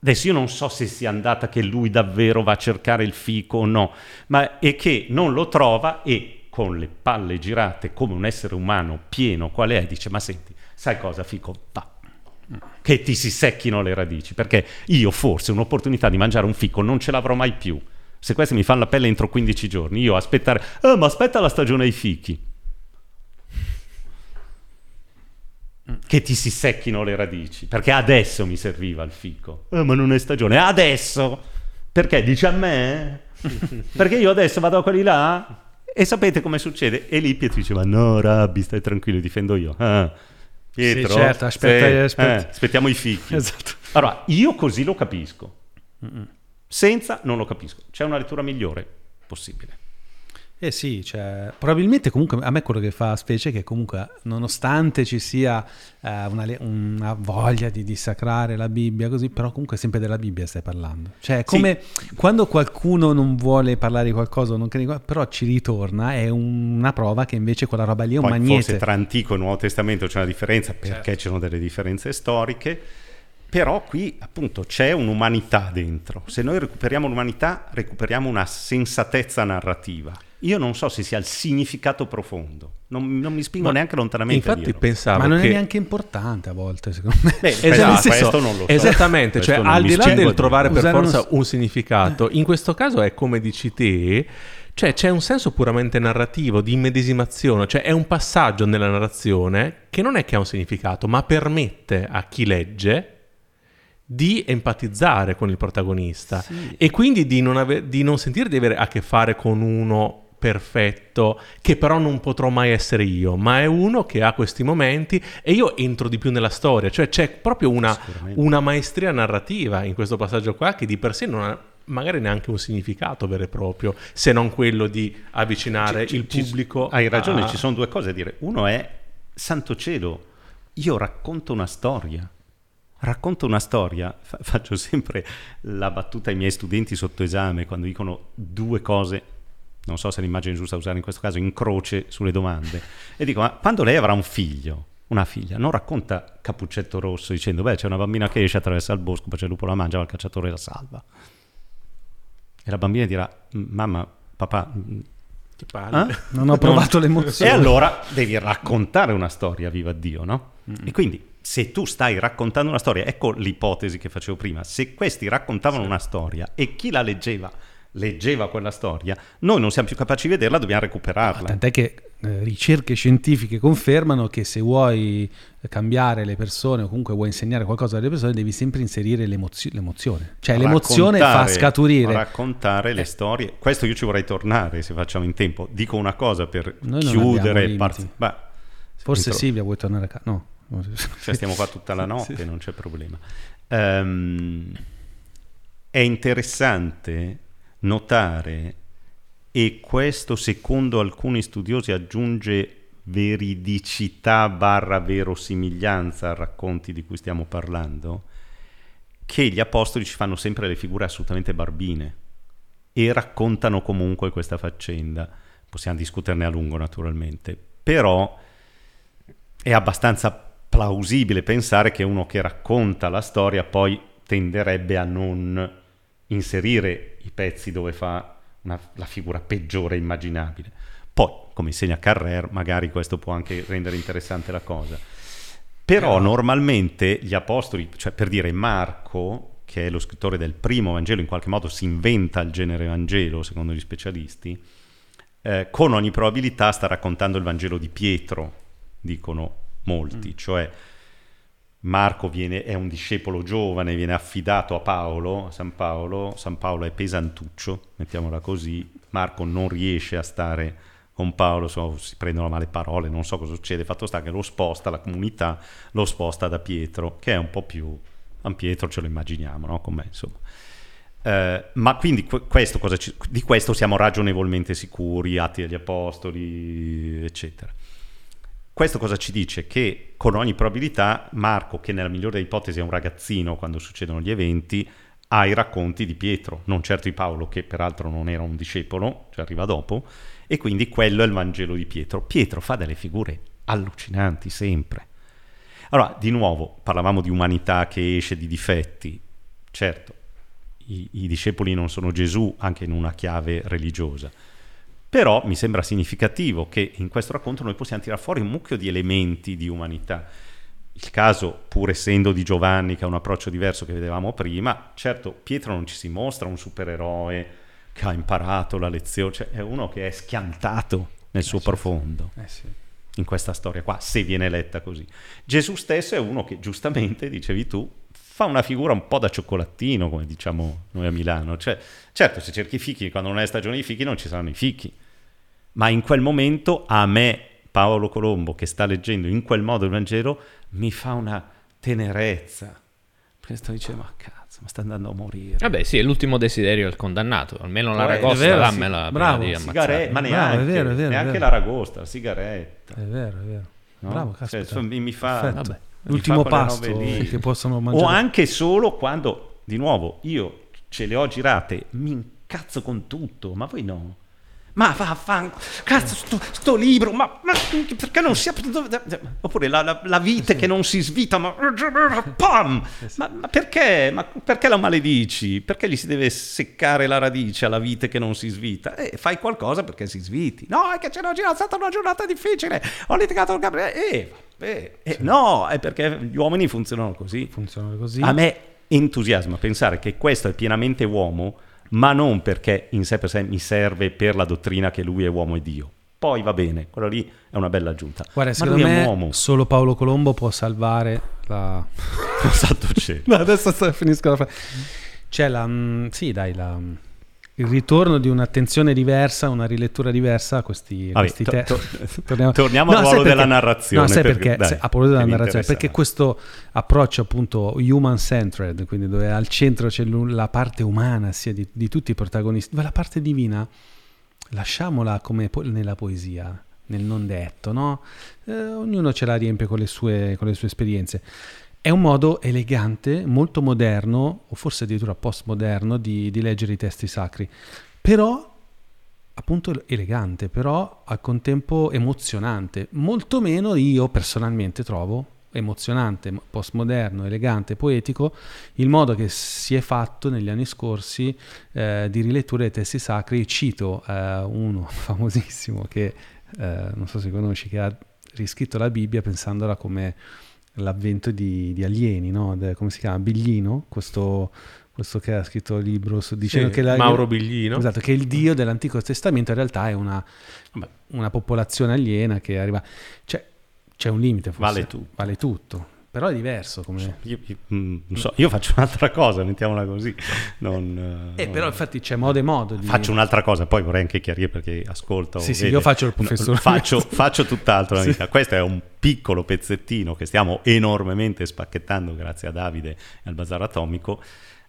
Adesso io non so se sia andata che lui davvero va a cercare il fico o no, ma è che non lo trova e con le palle girate come un essere umano pieno qual è, dice ma senti, sai cosa Fico? Va, che ti si secchino le radici, perché io forse un'opportunità di mangiare un fico non ce l'avrò mai più. Se questi mi fanno la pelle entro 15 giorni, io aspettare, eh, ma aspetta la stagione dei fichi. Che ti si secchino le radici, perché adesso mi serviva il fico. Eh, ma non è stagione, adesso! Perché dice a me? <laughs> perché io adesso vado a quelli là e sapete come succede? E lì Pietro diceva, no Rabbi, stai tranquillo, difendo io. Ah, Pietro, sì, certo, aspetta, se, aspetta. Eh, aspettiamo i figli. Esatto. Allora, io così lo capisco. Senza non lo capisco. C'è una lettura migliore possibile. Eh sì, cioè, probabilmente comunque a me quello che fa specie è che comunque nonostante ci sia eh, una, una, voglia di dissacrare la Bibbia così, però comunque sempre della Bibbia stai parlando. Cioè come sì. quando qualcuno non vuole parlare di qualcosa, non crede, però ci ritorna, è una prova che invece quella roba lì è un Poi magnete. Forse tra Antico e Nuovo Testamento c'è una differenza perché certo. ci sono delle differenze storiche. Però qui appunto c'è un'umanità dentro. Se noi recuperiamo l'umanità, recuperiamo una sensatezza narrativa io non so se sia il significato profondo. Non, non mi spingo Ma neanche lontanamente. Infatti pensavo Ma non che... è neanche importante a volte, secondo me. Beh, <laughs> esatto, questo non lo so. Esattamente, cioè al di là del trovare per forza un... un significato, in questo caso è come dici te, cioè c'è un senso puramente narrativo, di immedesimazione, cioè è un passaggio nella narrazione che non è che ha un significato, ma permette a chi legge di empatizzare con il protagonista sì. e quindi di non, ave- di non sentire di avere a che fare con uno perfetto che però non potrò mai essere io, ma è uno che ha questi momenti e io entro di più nella storia, cioè c'è proprio una, una maestria narrativa in questo passaggio qua che di per sé non ha magari neanche un significato vero e proprio, se non quello di avvicinare ci, il ci, pubblico. Hai ragione, a... ci sono due cose a dire. Uno è, santo cielo, io racconto una storia racconto una storia, fa- faccio sempre la battuta ai miei studenti sotto esame quando dicono due cose, non so se l'immagine giusta da usare in questo caso, in croce sulle domande, e dico, ma quando lei avrà un figlio, una figlia, non racconta Cappuccetto Rosso dicendo, beh c'è una bambina che esce attraversa il bosco, poi c'è il lupo la mangia, ma il cacciatore la salva. E la bambina dirà, mamma, papà... Che parli? Eh? Non ho provato l'emozione. E allora devi raccontare una storia, viva Dio, no? Mm. E quindi se tu stai raccontando una storia, ecco l'ipotesi che facevo prima, se questi raccontavano sì. una storia e chi la leggeva leggeva quella storia, noi non siamo più capaci di vederla, dobbiamo recuperarla. tant'è che eh, ricerche scientifiche confermano che se vuoi cambiare le persone o comunque vuoi insegnare qualcosa alle persone devi sempre inserire l'emozio- l'emozione. Cioè l'emozione fa scaturire. Raccontare le eh. storie. Questo io ci vorrei tornare se facciamo in tempo. Dico una cosa per chiudere. Part- Beh, Forse entro... Silvia vuoi tornare a casa? No. Cioè stiamo qua tutta la <laughs> notte, sì. non c'è problema. Um, è interessante notare, e questo secondo alcuni studiosi aggiunge veridicità barra verosimiglianza a racconti di cui stiamo parlando, che gli apostoli ci fanno sempre le figure assolutamente barbine e raccontano comunque questa faccenda. Possiamo discuterne a lungo naturalmente, però è abbastanza plausibile pensare che uno che racconta la storia poi tenderebbe a non inserire i pezzi dove fa una, la figura peggiore immaginabile. Poi, come insegna Carrer, magari questo può anche rendere interessante la cosa. Però no. normalmente gli apostoli, cioè per dire Marco, che è lo scrittore del primo Vangelo, in qualche modo si inventa il genere Vangelo, secondo gli specialisti, eh, con ogni probabilità sta raccontando il Vangelo di Pietro, dicono molti, mm. cioè Marco viene, è un discepolo giovane, viene affidato a Paolo, a San Paolo, San Paolo è pesantuccio, mettiamola così, Marco non riesce a stare con Paolo, so, si prendono male parole, non so cosa succede, fatto sta che lo sposta, la comunità lo sposta da Pietro, che è un po' più, San Pietro ce lo immaginiamo, no? Com'è, insomma. Eh, ma quindi questo ci, di questo siamo ragionevolmente sicuri, Atti degli Apostoli, eccetera. Questo cosa ci dice? Che con ogni probabilità Marco, che nella migliore ipotesi è un ragazzino quando succedono gli eventi, ha i racconti di Pietro, non certo di Paolo, che peraltro non era un discepolo, cioè arriva dopo, e quindi quello è il Vangelo di Pietro. Pietro fa delle figure allucinanti sempre. Allora, di nuovo, parlavamo di umanità che esce di difetti. Certo, i, i discepoli non sono Gesù, anche in una chiave religiosa però mi sembra significativo che in questo racconto noi possiamo tirare fuori un mucchio di elementi di umanità. Il caso, pur essendo di Giovanni, che ha un approccio diverso che vedevamo prima, certo Pietro non ci si mostra un supereroe che ha imparato la lezione, cioè è uno che è schiantato nel suo eh, profondo. Eh sì. In questa storia qua, se viene letta così. Gesù stesso è uno che giustamente, dicevi tu, fa una figura un po' da cioccolatino, come diciamo noi a Milano. Cioè, certo, se cerchi i fichi, quando non è stagione di fichi, non ci saranno i fichi. Ma in quel momento, a me, Paolo Colombo, che sta leggendo in quel modo il Vangelo, mi fa una tenerezza. Perché sto dicendo, ma cazzo, ma sta andando a morire. Vabbè, sì, è l'ultimo desiderio del condannato. Almeno la ragosta, vero, dammela sì. Bravo, di sigare- ma neanche, Bravo, è vero, è vero, neanche vero. la ragosta, la sigaretta. È vero, è vero. No? Bravo, cioè, caspita. Cioè, mi fa... Vabbè l'ultimo pasto che possono mangiare. O anche solo quando, di nuovo, io ce le ho girate, mi incazzo con tutto, ma voi no. Ma va, fa, cazzo, sto, sto libro, ma, ma, perché non si apre? Oppure la, la, la vite che non si svita, ma, pam! Ma, ma perché? Ma perché la maledici? Perché gli si deve seccare la radice alla vite che non si svita? Eh, fai qualcosa perché si sviti. No, è che ce l'ho girata, è stata una giornata difficile, ho litigato con Gabriele. Eh, Beh, eh, sì. No, è perché gli uomini funzionano così. Funzionano così. A me entusiasma pensare che questo è pienamente uomo, ma non perché in sé per sé mi serve per la dottrina che lui è uomo e Dio. Poi va bene, quello lì è una bella aggiunta. Guarda, ma secondo me uomo. solo Paolo Colombo può salvare la... <laughs> Santo cielo. <laughs> no, adesso finisco la frase. C'è la... Mm, sì, dai, la il ritorno di un'attenzione diversa, una rilettura diversa a questi, Vabbè, questi to, to, <laughs> torniamo, torniamo no, al ruolo della narrazione. No, sai perché? Dai, a proposito della narrazione, perché questo approccio appunto human-centered, quindi dove al centro c'è la parte umana sia di, di tutti i protagonisti, ma la parte divina lasciamola come po- nella poesia, nel non detto, no? Eh, ognuno ce la riempie con le sue, con le sue esperienze. È un modo elegante, molto moderno, o forse addirittura postmoderno, di, di leggere i testi sacri, però appunto elegante, però al contempo emozionante. Molto meno io personalmente trovo emozionante, postmoderno, elegante, poetico, il modo che si è fatto negli anni scorsi eh, di rilettura dei testi sacri. Cito eh, uno <laughs> famosissimo che eh, non so se conosci, che ha riscritto la Bibbia pensandola come l'avvento di, di alieni, no? De, come si chiama? Biglino, questo, questo che ha scritto il libro su, dicendo sì, che la, Mauro Biglino. Esatto, che il dio dell'Antico Testamento in realtà è una, una popolazione aliena che arriva... Cioè, c'è un limite forse. Vale tutto. Vale tutto. Però è diverso come... Io, io, mm, so, io, faccio <laughs> un'altra cosa, mettiamola così. Non, eh, non... però infatti c'è modo e modo di... Faccio un'altra cosa, poi vorrei anche chiarire perché ascolto... Sì, sì, io faccio il professore. No, <laughs> faccio, faccio, tutt'altro. sì. Questo è un piccolo pezzettino che stiamo enormemente spacchettando grazie a Davide e al Bazar Atomico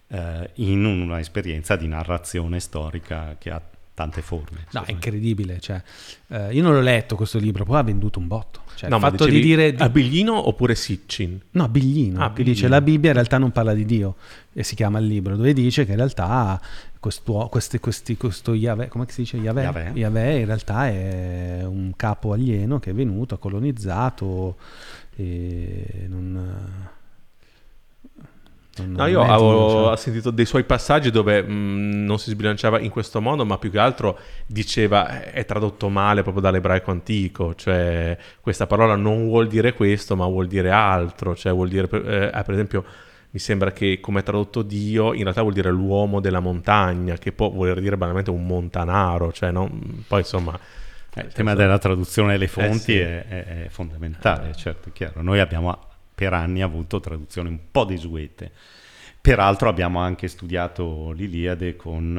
eh, in un'esperienza di narrazione storica che ha tante forme. No, è incredibile. Cioè, eh, io non l'ho letto questo libro, poi ha venduto un botto. Cioè, no, il fatto di dicevi dire... a Biglino oppure Sitchin? No, Biglino, Ah, che dice la Bibbia in realtà non parla di Dio, e si chiama il libro, dove dice che in realtà questo, questi, questi, questo Yahweh, come si dice Yahweh? Yahweh. Yahweh in realtà è un capo alieno che è venuto, ha colonizzato e non... non- No, io avevo cioè. sentito dei suoi passaggi dove mh, non si sbilanciava in questo modo, ma più che altro diceva è tradotto male proprio dall'ebraico antico, cioè questa parola non vuol dire questo, ma vuol dire altro, cioè vuol dire per, eh, per esempio mi sembra che come tradotto Dio in realtà vuol dire l'uomo della montagna, che può voler dire banalmente un montanaro, cioè no? poi insomma Eh, il tema della traduzione delle fonti sì. è, è- è fondamentale, certo, è chiaro. Noi abbiamo per anni avuto traduzioni un po' desuete. Peraltro abbiamo anche studiato l'Iliade con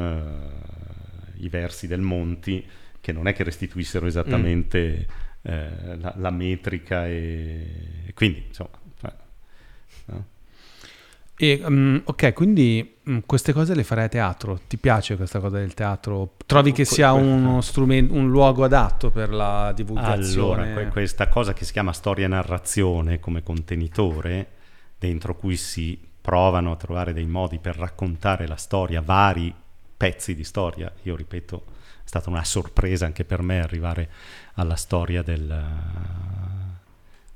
eh, i versi del Monti, che non è che restituissero esattamente eh, la, la metrica e, e quindi insomma... eh? E, mm, ok, quindi mm, queste cose le farai a teatro. Ti piace questa cosa del teatro? Trovi che sia uno strumento, un luogo adatto per la divulgazione? Allora, que- questa cosa che si chiama storia e narrazione come contenitore, dentro cui si provano a trovare dei modi per raccontare la storia, vari pezzi di storia. Io ripeto, è stata una sorpresa anche per me arrivare alla storia del,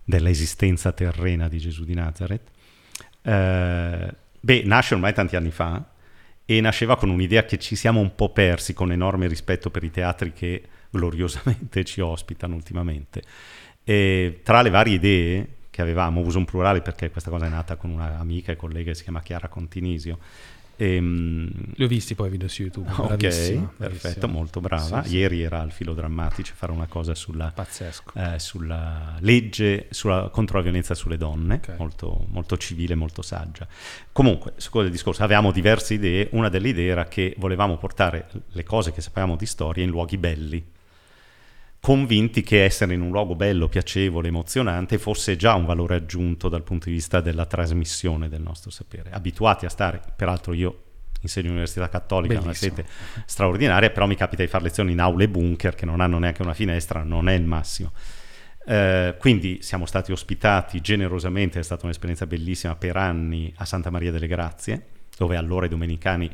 dell'esistenza terrena di Gesù di Nazareth. Eh, beh, nasce ormai tanti anni fa e nasceva con un'idea che ci siamo un po' persi con enorme rispetto per i teatri che gloriosamente ci ospitano ultimamente. E tra le varie idee che avevamo, uso un plurale perché questa cosa è nata con un'amica e collega che si chiama Chiara Continisio. Ehm, Li ho visti poi i video su YouTube. ok, bravissimo, perfetto, bravissimo. molto brava. Sì, sì. Ieri era al filo drammatici a fare una cosa sulla eh, sulla legge sulla- contro la violenza sulle donne, Ok. molto, molto civile, molto saggia. Comunque, su quello del discorso, avevamo diverse idee. Una delle idee era che volevamo portare le cose che sapevamo di storia in luoghi belli, convinti che essere in un luogo bello, piacevole, emozionante fosse già un valore aggiunto dal punto di vista della trasmissione del nostro sapere. Abituati a stare, peraltro io insegno all'Università Cattolica, una Bellissimo. sete straordinaria, però mi capita di fare lezioni in aule bunker che non hanno neanche una finestra, non è il massimo. Eh, quindi siamo stati ospitati generosamente, è stata un'esperienza bellissima per anni a Santa Maria delle Grazie, dove allora i domenicani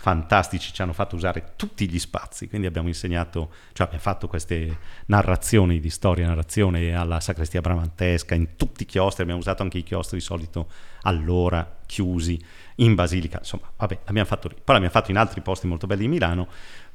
fantastici ci hanno fatto usare tutti gli spazi, quindi abbiamo insegnato, cioè abbiamo fatto queste narrazioni di storia narrazione alla sacrestia bramantesca, in tutti i chiostri, abbiamo usato anche i chiostri di solito allora chiusi, in basilica, insomma, vabbè, l'abbiamo fatto lì. Poi l'abbiamo fatto in altri posti molto belli di Milano,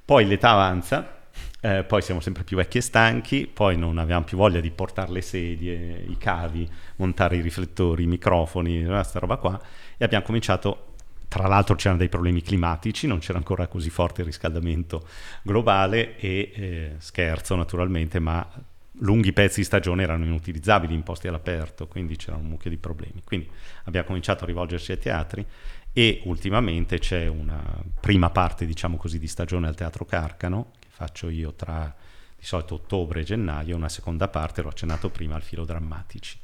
poi l'età avanza, eh, poi siamo sempre più vecchi e stanchi, poi non avevamo più voglia di portare le sedie, i cavi, montare i riflettori, i microfoni, questa roba qua, e abbiamo cominciato tra l'altro c'erano dei problemi climatici, non c'era ancora così forte il riscaldamento globale e eh, scherzo naturalmente, ma lunghi pezzi di stagione erano inutilizzabili in posti all'aperto, quindi c'era un mucchio di problemi. Quindi abbiamo cominciato a rivolgerci ai teatri e ultimamente c'è una prima parte, diciamo così, di stagione al Teatro Carcano, che faccio io tra di solito ottobre e gennaio, una seconda parte, l'ho accennato prima, al filo drammatici.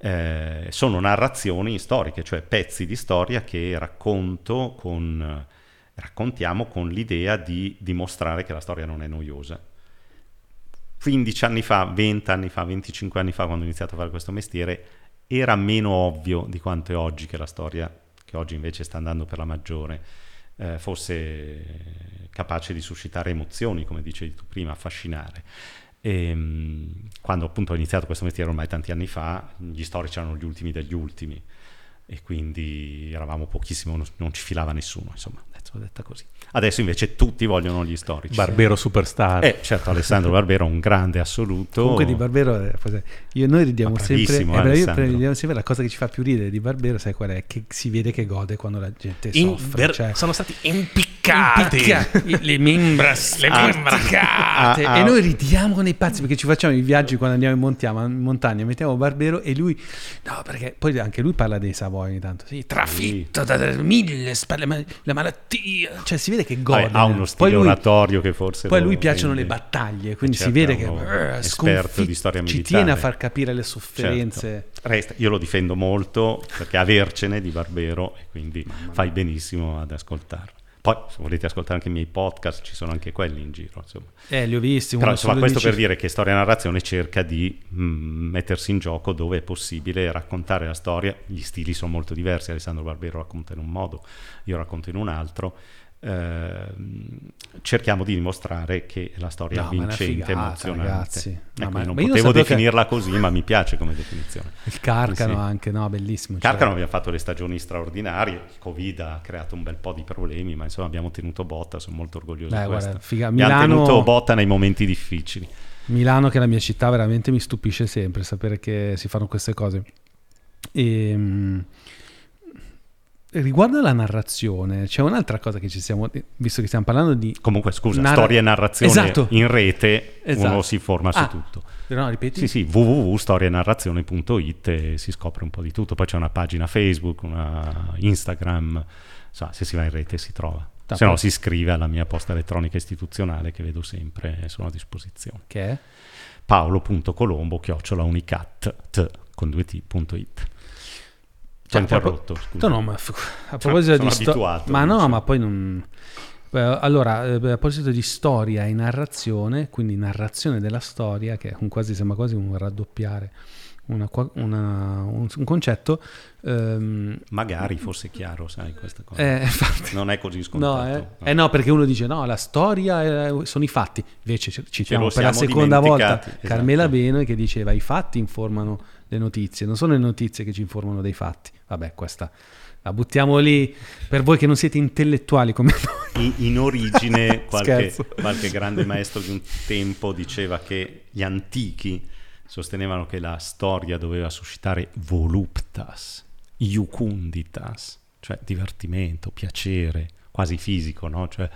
Eh, sono narrazioni storiche, cioè pezzi di storia che racconto con, raccontiamo con l'idea di dimostrare che la storia non è noiosa. 15 anni fa, 20 anni fa, 25 anni fa, quando ho iniziato a fare questo mestiere, era meno ovvio di quanto è oggi che la storia, che oggi invece sta andando per la maggiore, eh, fosse capace di suscitare emozioni, come dicevi tu prima, affascinare. E, mh, quando appunto ho iniziato questo mestiere ormai tanti anni fa, gli storici erano gli ultimi degli ultimi e quindi eravamo pochissimo, non, non ci filava nessuno, insomma, detto, detta così. Adesso invece tutti vogliono gli storici. Barbero superstar. Eh, certo, Alessandro Barbero è un grande assoluto. Comunque di Barbero, eh, io, noi ridiamo sempre, eh, ridiamo sempre la cosa che ci fa più ridere di Barbero, sai qual è? Che si vede che gode quando la gente In- soffre. ver- cioè, sono stati impiccati. Impicca- le membra Le membra. impiccate. Ah, ah. e noi ridiamo con i pazzi perché ci facciamo i viaggi quando andiamo in, montia- in montagna mettiamo Barbero e lui no perché poi anche lui parla dei Savoia ogni tanto. Sì, trafitto da da mille spalle, la malattia. Cioè, si vede che Vabbè, gode. ha uno stile Poi lui- oratorio che forse... Poi a lui piacciono rende- le battaglie, quindi Certo, si vede che eh, esperto di storia ci militare. tiene a far capire le sofferenze. Certo. Resta- io lo difendo molto perché avercene di Barbero e quindi fai benissimo ad ascoltarlo. Poi se volete ascoltare anche i miei podcast ci sono anche quelli in giro. Insomma. Eh, li ho visti. Però insomma questo 12 per dire che storia e narrazione cerca di mm, mettersi in gioco dove è possibile raccontare la storia. Gli stili sono molto diversi, Alessandro Barbero racconta in un modo, io racconto in un altro. Ehm, cerchiamo di dimostrare che la storia No, vincente, figata, emozionante. ragazzi. Ecco, ma- non ma potevo sapevo che- definirla così, ma mi piace come definizione. <laughs> Il Carcano Sì, anche, no, bellissimo. cioè- Carcano abbiamo fatto le stagioni straordinarie, il Covid ha creato un bel po' di problemi, ma insomma abbiamo tenuto botta, sono molto orgoglioso Beh, di questo. guarda, figa- Abbiamo Milano- tenuto botta nei momenti difficili. Milano, che è la mia città, veramente mi stupisce sempre sapere che si fanno queste cose. E, mm, riguardo alla narrazione, c'è un'altra cosa che ci siamo, visto che stiamo parlando di... Comunque, scusa, Narra- storia e narrazione Esatto. in rete, Esatto. uno si informa su Ah, tutto. No, ripeti? Sì, sì, www.storienarrazione.it e si scopre un po' di tutto. Poi c'è una pagina Facebook, una Instagram, insomma, se si va in rete si trova. Se no si iscrive alla mia posta elettronica istituzionale che vedo sempre, sono a disposizione. Che è? paolo.colombo chiocciolaunicat t con due t.it Ci Cioè, interrotto, scusa. No, no, ma a proposito sono di storia... abituato, Ma no, ma poi non... Beh, allora, eh, a proposito di storia e narrazione, quindi narrazione della storia, che è quasi, sembra quasi un raddoppiare una una- un, un concetto, ehm, Magari fosse chiaro, sai, questa cosa. eh, infatti, Non è così No, scontato. eh. Eh no, perché uno dice no, la storia eh, sono i fatti. Invece ci- citiamo per la seconda volta dimenticati, Carmela esatto. Beno che diceva i fatti informano le notizie, non sono le notizie che ci informano dei fatti. Vabbè, questa la buttiamo lì per voi che non siete intellettuali come <laughs> noi. In, in origine <laughs> qualche, qualche grande maestro di un tempo diceva che gli antichi sostenevano che la storia doveva suscitare voluptas, iucunditas, cioè divertimento, piacere, quasi fisico, no? Cioè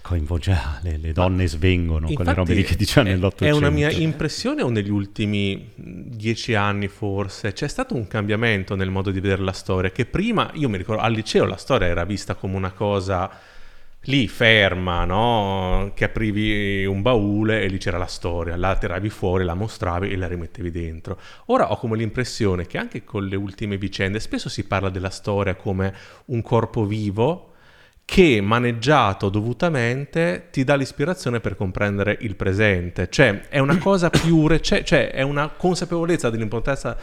coinvolge ah, le, le donne svengono, quelle robe lì che dicevano è- nell'Ottocento. È una mia impressione o negli ultimi dieci anni forse c'è stato un cambiamento nel modo di vedere la storia che prima, io mi ricordo, al liceo la storia era vista come una cosa lì ferma, no? Che aprivi un baule e lì c'era la storia, la tiravi fuori, la mostravi e la rimettevi dentro. Ora ho come l'impressione che anche con le ultime vicende spesso si parla della storia come un corpo vivo che maneggiato dovutamente ti dà l'ispirazione per comprendere il presente. Cioè, è una cosa <coughs> più recente, cioè è una consapevolezza dell'importanza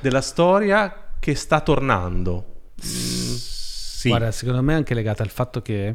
della storia che sta tornando. Sì, Guarda, secondo me è anche legata al fatto che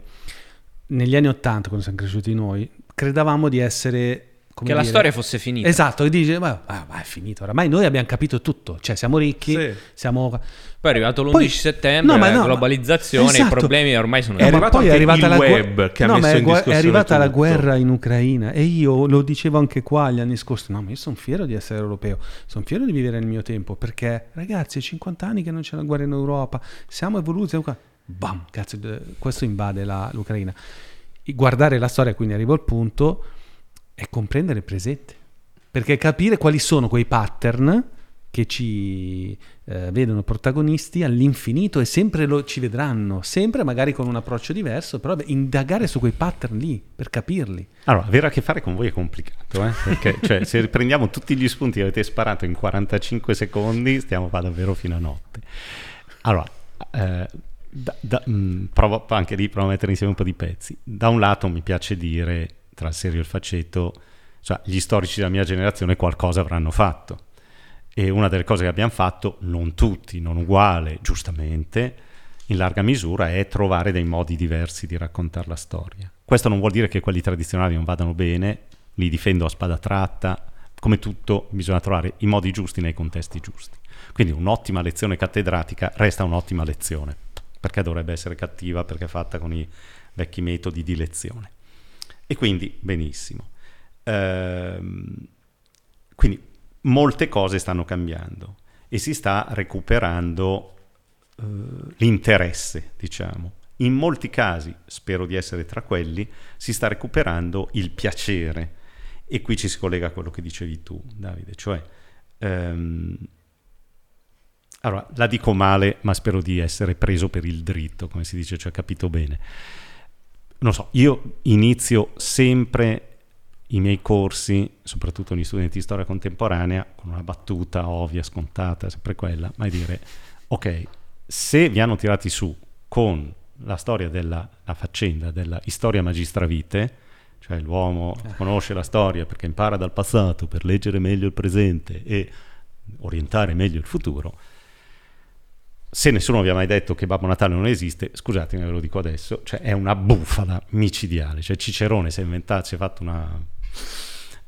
negli anni Ottanta, quando siamo cresciuti noi, credavamo di essere... come Che la dire- storia fosse finita. Esatto, che dice, ma, ah, ma è finito, oramai noi abbiamo capito tutto, cioè siamo ricchi, Sì. siamo... Poi è arrivato l'11 Poi- settembre, no, ma la no, ma- globalizzazione, esatto. i problemi ormai sono... È Eh, ma arrivato poi è arrivata il la web che ha no, ma messo è, in gua- è discussione arrivata la tutto. guerra in Ucraina e io lo dicevo anche qua gli anni scorsi. No, ma io sono fiero di essere europeo, sono fiero di vivere nel mio tempo perché, ragazzi, è 50 anni che non c'è una guerra in Europa, siamo evoluti. siamo qua. Bam, cazzo, questo invade la- l'Ucraina. E Guardare la storia, quindi arrivo al punto, è comprendere il presente. Perché capire quali sono quei pattern che ci eh, vedono protagonisti all'infinito e sempre lo, ci vedranno, sempre magari con un approccio diverso, però beh, indagare su quei pattern lì per capirli. Allora, avere a che fare con voi è complicato, eh? perché cioè, se prendiamo tutti gli spunti che avete sparato in 45 secondi, stiamo qua davvero fino a notte. Allora, eh, da- da- mh, provo anche lì provo a mettere insieme un po' di pezzi. Da un lato mi piace dire, tra il serio e il faceto, cioè, gli storici della mia generazione qualcosa avranno fatto. E una delle cose che abbiamo fatto, non tutti, non uguale, giustamente, in larga misura, è trovare dei modi diversi di raccontare la storia. Questo non vuol dire che quelli tradizionali non vadano bene, li difendo a spada tratta, come tutto bisogna trovare i modi giusti nei contesti giusti. Quindi un'ottima lezione cattedratica resta un'ottima lezione, perché dovrebbe essere cattiva, perché è fatta con i vecchi metodi di lezione. E quindi, benissimo. Ehm, quindi molte cose stanno cambiando e si sta recuperando eh, l'interesse, diciamo. In molti casi, spero di essere tra quelli, si sta recuperando il piacere. E qui ci si collega a quello che dicevi tu, Davide, cioè ehm, Allora, la dico male, ma spero di essere preso per il dritto, come si dice, cioè capito bene. Non so, io inizio sempre i miei corsi, soprattutto gli studenti di storia contemporanea, con una battuta ovvia, scontata, sempre quella, ma è dire, ok, se vi hanno tirati su con la storia della la faccenda della storia magistravite, cioè l'uomo eh. conosce la storia perché impara dal passato per leggere meglio il presente e orientare meglio il futuro, se nessuno vi ha mai detto che Babbo Natale non esiste, scusatemi, ve lo dico adesso, cioè è una bufala micidiale. Cioè Cicerone si è inventato, si è fatto una...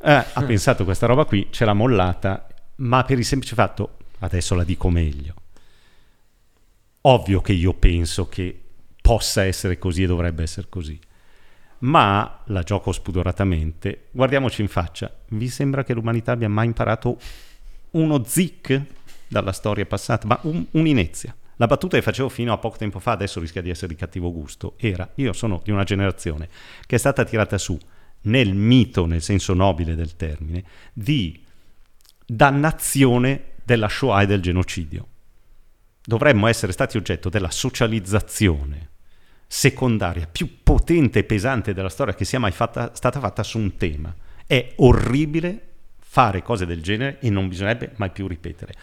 Eh, ha pensato questa roba qui, ce l'ha mollata, ma per il semplice fatto, adesso la dico meglio, ovvio che io penso che possa essere così e dovrebbe essere così, ma la gioco spudoratamente, guardiamoci in faccia, vi sembra che l'umanità abbia mai imparato uno zic dalla storia passata, ma un, un'inezia. La battuta che facevo fino a poco tempo fa, adesso rischia di essere di cattivo gusto, era io sono di una generazione che è stata tirata su nel mito, nel senso nobile del termine, di dannazione della Shoah e del genocidio. Dovremmo essere stati oggetto della socializzazione secondaria più potente e pesante della storia che sia mai fatta, stata fatta su un tema. È orribile fare cose del genere e non bisognerebbe mai più ripetere.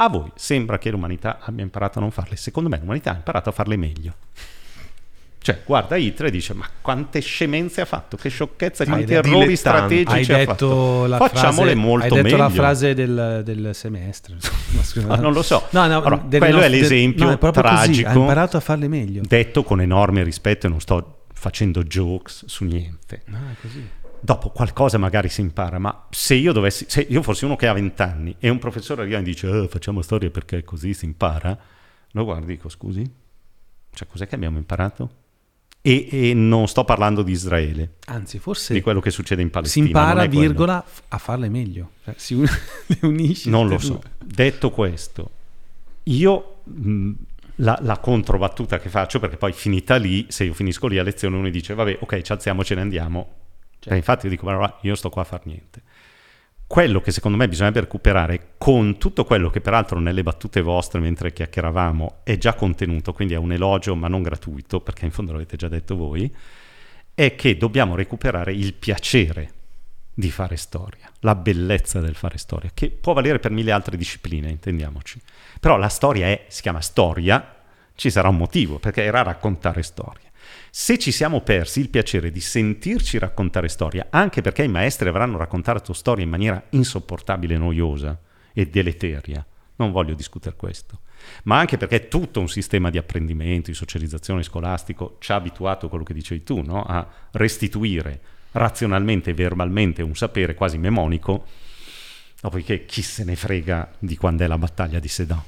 A voi sembra che l'umanità abbia imparato a non farle? Secondo me l'umanità ha imparato a farle meglio. Cioè, guarda Hitler e dice: Ma quante scemenze ha fatto, che sciocchezza, quanti errori strategici hai ha fatto. Facciamole frase, molto hai detto meglio. la frase del, del semestre. Ah, non lo so. No, no, Allora, quello è nostro- del- l'esempio no, è tragico. Così, ha imparato a farle meglio. Detto con enorme rispetto, e non sto facendo jokes su niente. No, è così. Dopo qualcosa magari si impara, ma se io dovessi, se io fossi uno che ha 20 anni e un professore arriva e dice "Eh, facciamo storia perché così si impara, lo guardo e dico scusi, cioè cos'è che abbiamo imparato? E, e non sto parlando di Israele, Anzi, forse di quello che succede in si Palestina. impara, è quello. virgola, a farle meglio. Cioè, si un- <laughs> le unisci. Non lo so. Detto questo, io mh, la, la controbattuta che faccio, perché poi finita lì, se io finisco lì a lezione, uno dice, vabbè, ok, ci alziamo, ce ne andiamo. Certo. E infatti dico, guarda, io sto qua a far niente. Quello che secondo me bisognerebbe recuperare, con tutto quello che peraltro nelle battute vostre mentre chiacchieravamo è già contenuto, quindi è un elogio ma non gratuito, perché in fondo l'avete già detto voi, è che dobbiamo recuperare il piacere di fare storia, la bellezza del fare storia, che può valere per mille altre discipline, intendiamoci. Però la storia è, si chiama storia, ci sarà un motivo, perché era raccontare storie. Se ci siamo persi il piacere di sentirci raccontare storia, anche perché i maestri avranno raccontato storia in maniera insopportabile, noiosa e deleteria, non voglio discutere questo, ma anche perché tutto un sistema di apprendimento, di socializzazione scolastico ci ha abituato a quello che dicevi tu, no? a restituire razionalmente e verbalmente un sapere quasi memonico, dopodiché chi se ne frega di quando è la battaglia di Sedan.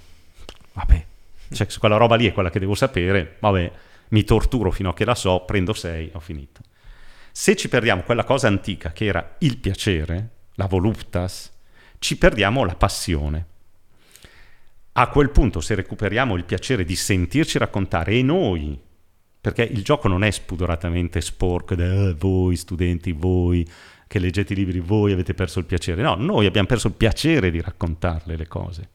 Vabbè, cioè quella roba lì è quella che devo sapere, vabbè, mi torturo fino a che la so, prendo sei, ho finito. Se ci perdiamo quella cosa antica che era il piacere, la voluptas, ci perdiamo la passione. A quel punto, se recuperiamo il piacere di sentirci raccontare, e noi, perché il gioco non è spudoratamente sporco, da, "Eh, voi studenti, voi che leggete i libri, voi avete perso il piacere. No, noi abbiamo perso il piacere di raccontarle le cose.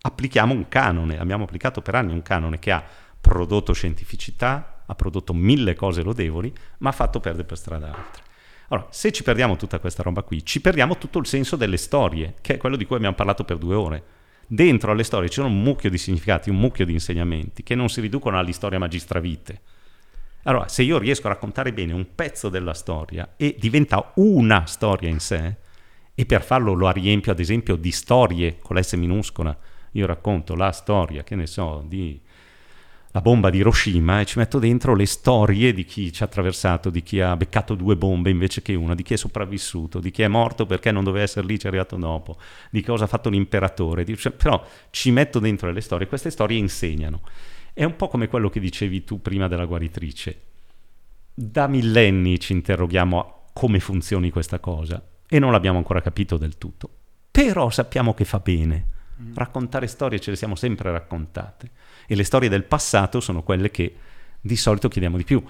Applichiamo un canone, abbiamo applicato per anni un canone che ha prodotto scientificità, ha prodotto mille cose lodevoli, ma ha fatto perdere per strada altre. Allora, se ci perdiamo tutta questa roba qui, ci perdiamo tutto il senso delle storie, che è quello di cui abbiamo parlato per due ore. Dentro alle storie sono un mucchio di significati, un mucchio di insegnamenti che non si riducono all'istoria magistravite. Allora, se io riesco a raccontare bene un pezzo della storia e diventa una storia in sé, e per farlo lo riempio ad esempio di storie con l'S minuscola, io racconto la storia, che ne so, di la bomba di Hiroshima e ci metto dentro le storie di chi ci ha attraversato, di chi ha beccato due bombe invece che una, di chi è sopravvissuto, di chi è morto perché non doveva essere lì, ci è arrivato dopo, di cosa ha fatto l'imperatore, di- cioè, però ci metto dentro le storie, queste storie insegnano. È un po' come quello che dicevi tu prima della guaritrice. Da millenni ci interroghiamo a come funzioni questa cosa e non l'abbiamo ancora capito del tutto. Però sappiamo che fa bene. Raccontare storie ce le siamo sempre raccontate e le storie del passato sono quelle che di solito chiediamo di più.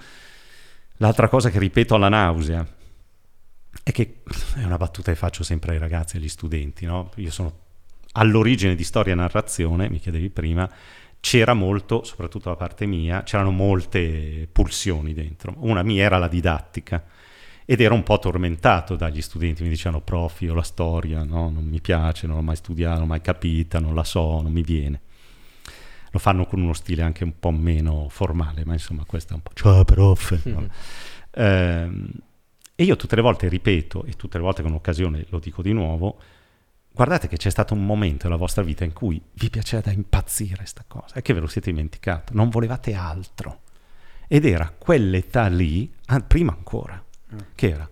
L'altra cosa che ripeto alla nausea è che è una battuta che faccio sempre ai ragazzi e agli studenti, no? Io sono all'origine di storia e narrazione, mi chiedevi prima, c'era molto, soprattutto da parte mia, c'erano molte pulsioni dentro. Una mia era la didattica ed ero un po' tormentato dagli studenti, mi dicevano prof, io la storia no, non mi piace, non l'ho mai studiata, non l'ho mai capita, non la so, non mi viene. Lo fanno con uno stile anche un po' meno formale, ma insomma questo è un po'... Ciao prof! <laughs> Mm-hmm. Eh, e io tutte le volte ripeto, e tutte le volte con occasione lo dico di nuovo, guardate che c'è stato un momento nella vostra vita in cui vi piaceva da impazzire questa cosa e che ve lo siete dimenticato, non volevate altro. Ed era quell'età lì, ah, prima ancora, mm. che era,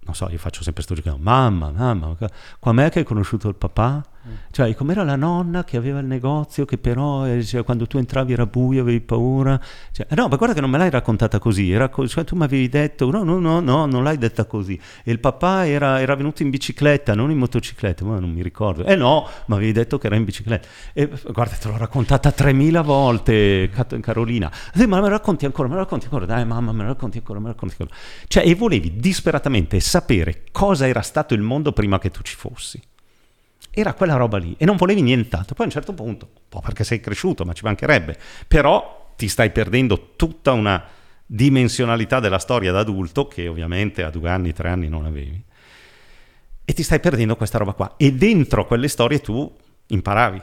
non so, io faccio sempre sto gioco, mamma, mamma, com'è che hai conosciuto il papà? Cioè, com'era la nonna che aveva il negozio, che però cioè, quando tu entravi era buio, avevi paura? Cioè, no, ma guarda che non me l'hai raccontata così, era co- cioè, tu mi avevi detto, no, no, no, no, non l'hai detta così. E il papà era, era venuto in bicicletta, non in motocicletta, ma non mi ricordo. Eh no, mi avevi detto che era in bicicletta. E guarda, te l'ho raccontata 3000 volte, Carolina. Sì, ma me la racconti ancora, me la racconti ancora, dai mamma, me la racconti ancora, me la racconti ancora. Cioè, e volevi disperatamente sapere cosa era stato il mondo prima che tu ci fossi era quella roba lì e non volevi nient'altro. Poi a un certo punto, un po' perché sei cresciuto, ma ci mancherebbe, però ti stai perdendo tutta una dimensionalità della storia da adulto che ovviamente a due anni, tre anni non avevi. E ti stai perdendo questa roba qua. E dentro quelle storie tu imparavi,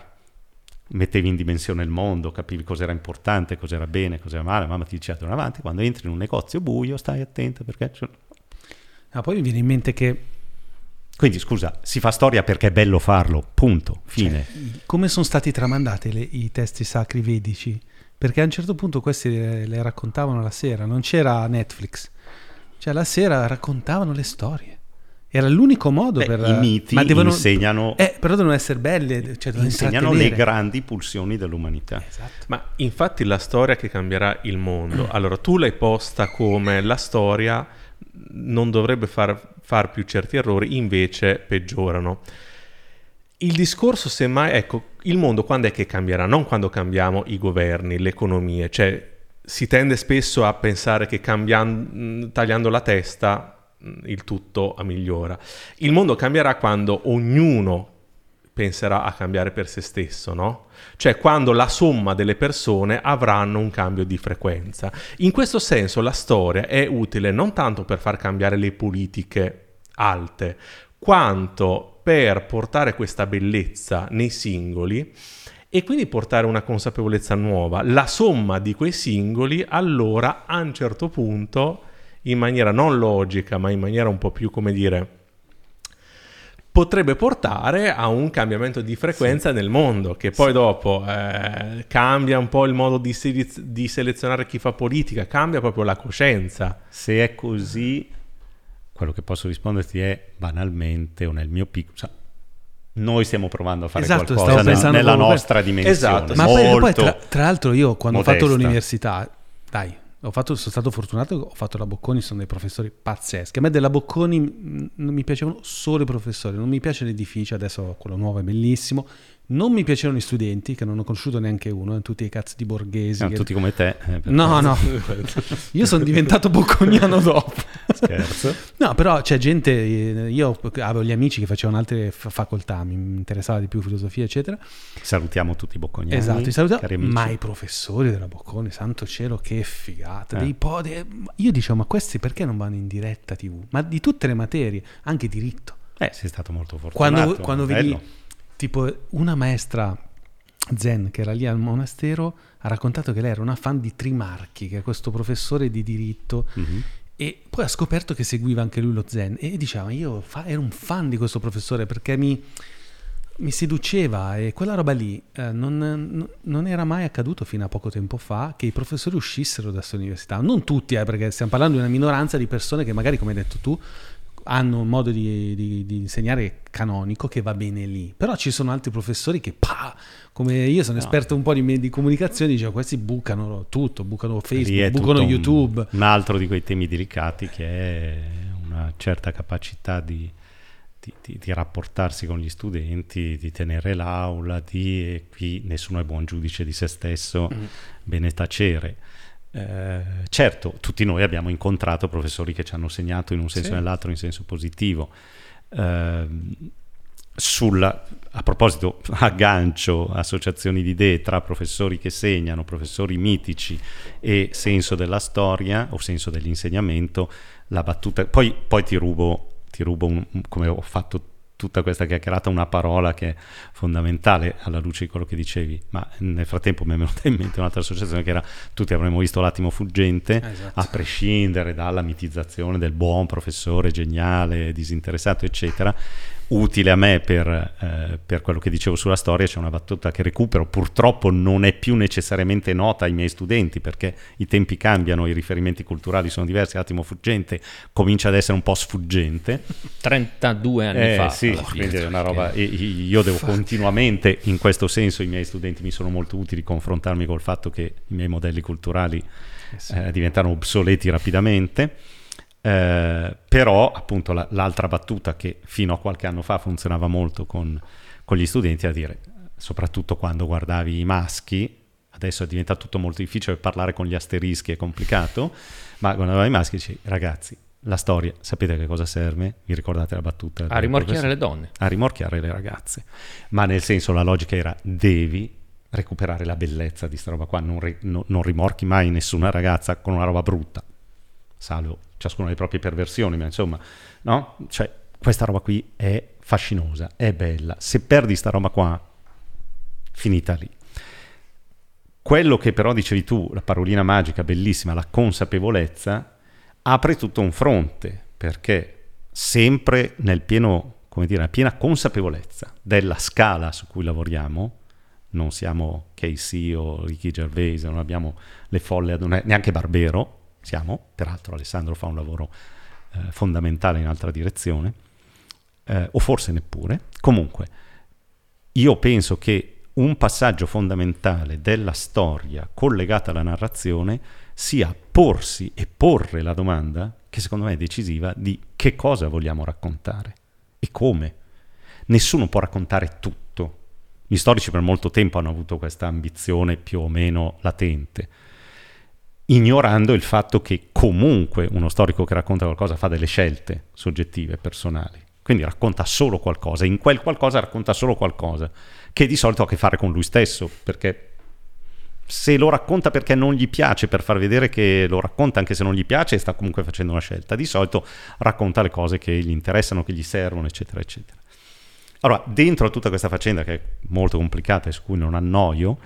mettevi in dimensione il mondo, capivi cos'era importante, cos'era bene, cos'era male. Mamma ti diceva, torna avanti, quando entri in un negozio buio stai attento perché... Ah, poi mi viene in mente che quindi scusa, si fa storia perché è bello farlo, punto, fine. Cioè, come sono stati tramandati le, i testi sacri vedici? Perché a un certo punto questi le, le, raccontavano la sera, non c'era Netflix. Cioè la sera raccontavano le storie. Era l'unico modo Beh, per... I miti ma devono, insegnano... Eh, però devono essere belle. Cioè insegnano le grandi pulsioni dell'umanità. Esatto. Ma infatti la storia che cambierà il mondo. Allora, tu l'hai posta come la storia non dovrebbe far far più certi errori, invece peggiorano. Il discorso, semmai, ecco, il mondo quando è che cambierà? Non quando cambiamo i governi, le economie, cioè si tende spesso a pensare che cambiando, tagliando la testa il tutto migliora. Il mondo cambierà quando ognuno penserà a cambiare per se stesso, no? Cioè quando la somma delle persone avranno un cambio di frequenza. In questo senso la storia è utile non tanto per far cambiare le politiche alte, quanto per portare questa bellezza nei singoli e quindi portare una consapevolezza nuova. La somma di quei singoli allora a un certo punto, in maniera non logica, ma in maniera un po' più, come dire, potrebbe portare a un cambiamento di frequenza sì. nel mondo, che poi sì. dopo eh, cambia un po' il modo di, se- di, selezionare chi fa politica, cambia proprio la coscienza. Se è così, quello che posso risponderti è banalmente o nel mio piccolo... Cioè, noi stiamo provando a fare esatto, qualcosa nel, nella nostra dimensione. Esatto, ma poi, poi tra, tra, l'altro io quando modesta. ho fatto l'università, dai, Fatto, sono stato fortunato, ho fatto la Bocconi, sono dei professori pazzeschi. A me della Bocconi non mi piacevano solo i professori, non mi piace l'edificio, adesso quello nuovo è bellissimo, non mi piacevano gli studenti, che non ho conosciuto neanche uno, eh, tutti i cazzi di borghesi. No, che... Tutti come te. Eh, no, no, <laughs> io sono diventato bocconiano dopo. Scherzo. No, però c'è gente, eh, io avevo gli amici che facevano altre facoltà, mi interessava di più filosofia, eccetera. Salutiamo tutti i bocconiani. Esatto, salutiamo, ma i professori della Bocconi, santo cielo, che figata. Eh. Dei pode... Io dicevo, ma questi perché non vanno in diretta tv? Ma di tutte le materie, anche diritto. Eh, sei stato molto fortunato. Quando, quando vedi tipo una maestra zen che era lì al monastero ha raccontato che lei era una fan di Trimarchi, che è questo professore di diritto. Mm-hmm. E poi ha scoperto che seguiva anche lui lo zen e diceva: Io fa- ero un fan di questo professore perché mi, mi seduceva e quella roba lì eh, non, non, era mai accaduto fino a poco tempo fa che i professori uscissero da questa università. Non tutti, eh, perché stiamo parlando di una minoranza di persone che magari, come hai detto tu, hanno un modo di, di, di, insegnare canonico che va bene lì. Però ci sono altri professori che, pa, come io sono no. esperto un po' di, di comunicazione, dicevo, questi bucano tutto, bucano Facebook, bucano YouTube. Un, altro di quei temi delicati che è una certa capacità di, di rapportarsi con gli studenti, di tenere l'aula, di, e qui nessuno è buon giudice di se stesso, mm. bene tacere eh, certo, tutti noi abbiamo incontrato professori che ci hanno segnato in un senso o sì. nell'altro, in senso positivo. Eh, sulla, a proposito, <laughs> aggancio associazioni di idee tra professori che segnano, professori mitici e senso della storia o senso dell'insegnamento, la battuta, poi, poi ti rubo, ti rubo un, come ho fatto tutta questa chiacchierata una parola che è fondamentale alla luce di quello che dicevi, ma nel frattempo mi è venuta in mente un'altra associazione che era tutti avremmo visto l'attimo fuggente, esatto. a prescindere dalla mitizzazione del buon professore geniale, disinteressato, eccetera, utile a me per, eh, per, quello che dicevo sulla storia, c'è una battuta che recupero, purtroppo non è più necessariamente nota ai miei studenti perché i tempi cambiano, i riferimenti culturali sono diversi, l'attimo fuggente comincia ad essere un po' sfuggente. <laughs> 32 anni eh, fa. Sì, quindi è una roba, io devo continuamente, in questo senso i miei studenti mi sono molto utili confrontarmi col fatto che i miei modelli culturali eh eh, diventano obsoleti rapidamente. Eh, però appunto la, l'altra battuta che fino a qualche anno fa funzionava molto con, con gli studenti a dire, soprattutto quando guardavi i maschi, adesso è diventato tutto molto difficile parlare con gli asterischi, è complicato, ma quando guardavi i maschi dici ragazzi, la storia, sapete che cosa serve? Vi ricordate la battuta? A rimorchiare le donne. A rimorchiare le ragazze. Ma nel senso la logica era devi recuperare la bellezza di sta roba qua, non, ri, no, non rimorchi mai nessuna ragazza con una roba brutta, salvo ciascuno le proprie perversioni, ma insomma, no? Cioè, questa roba qui è fascinosa, è bella. Se perdi sta roba qua, finita lì. Quello che però dicevi tu, la parolina magica, bellissima, la consapevolezza, apre tutto un fronte, perché sempre nel pieno, come dire, piena consapevolezza della scala su cui lavoriamo, non siamo Casey o Ricky Gervais, non abbiamo le folle, neanche Barbero, siamo, peraltro Alessandro fa un lavoro eh, fondamentale in altra direzione, eh, o forse neppure. Comunque, io penso che un passaggio fondamentale della storia collegata alla narrazione sia porsi e porre la domanda, che secondo me è decisiva, di che cosa vogliamo raccontare e come. Nessuno può raccontare tutto. Gli storici per molto tempo hanno avuto questa ambizione più o meno latente ignorando il fatto che comunque uno storico che racconta qualcosa fa delle scelte soggettive, personali. Quindi racconta solo qualcosa, in quel qualcosa racconta solo qualcosa, che di solito ha a che fare con lui stesso, perché se lo racconta perché non gli piace, per far vedere che lo racconta anche se non gli piace, sta comunque facendo una scelta. Di solito racconta le cose che gli interessano, che gli servono, eccetera, eccetera. Allora, dentro a tutta questa faccenda, che è molto complicata e su cui non annoio,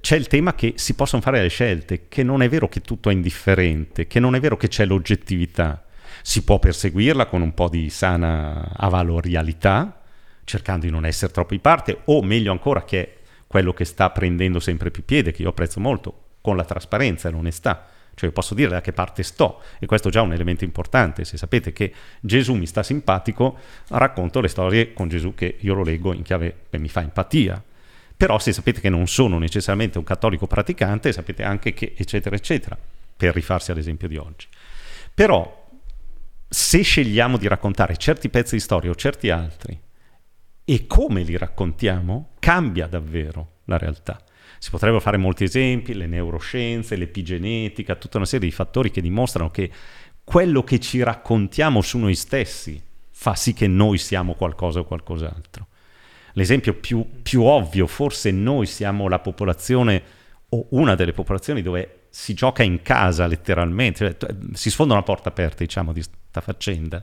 c'è il tema che si possono fare le scelte, che non è vero che tutto è indifferente, che non è vero che c'è l'oggettività. Si può perseguirla con un po' di sana avalorialità, cercando di non essere troppo di parte, o meglio ancora, che è quello che sta prendendo sempre più piede, che io apprezzo molto, con la trasparenza e l'onestà. Cioè posso dire da che parte sto, e questo è già un elemento importante. Se sapete che Gesù mi sta simpatico, racconto le storie con Gesù che io lo leggo in chiave che mi fa empatia però se sapete che non sono necessariamente un cattolico praticante, sapete anche che eccetera eccetera, per rifarsi all'esempio di oggi. Però se scegliamo di raccontare certi pezzi di storia o certi altri e come li raccontiamo, cambia davvero la realtà. Si potrebbero fare molti esempi, le neuroscienze, l'epigenetica, tutta una serie di fattori che dimostrano che quello che ci raccontiamo su noi stessi fa sì che noi siamo qualcosa o qualcos'altro. L'esempio più, più ovvio, forse noi siamo la popolazione o una delle popolazioni dove si gioca in casa letteralmente, cioè, si sfonda una porta aperta, diciamo, di questa faccenda,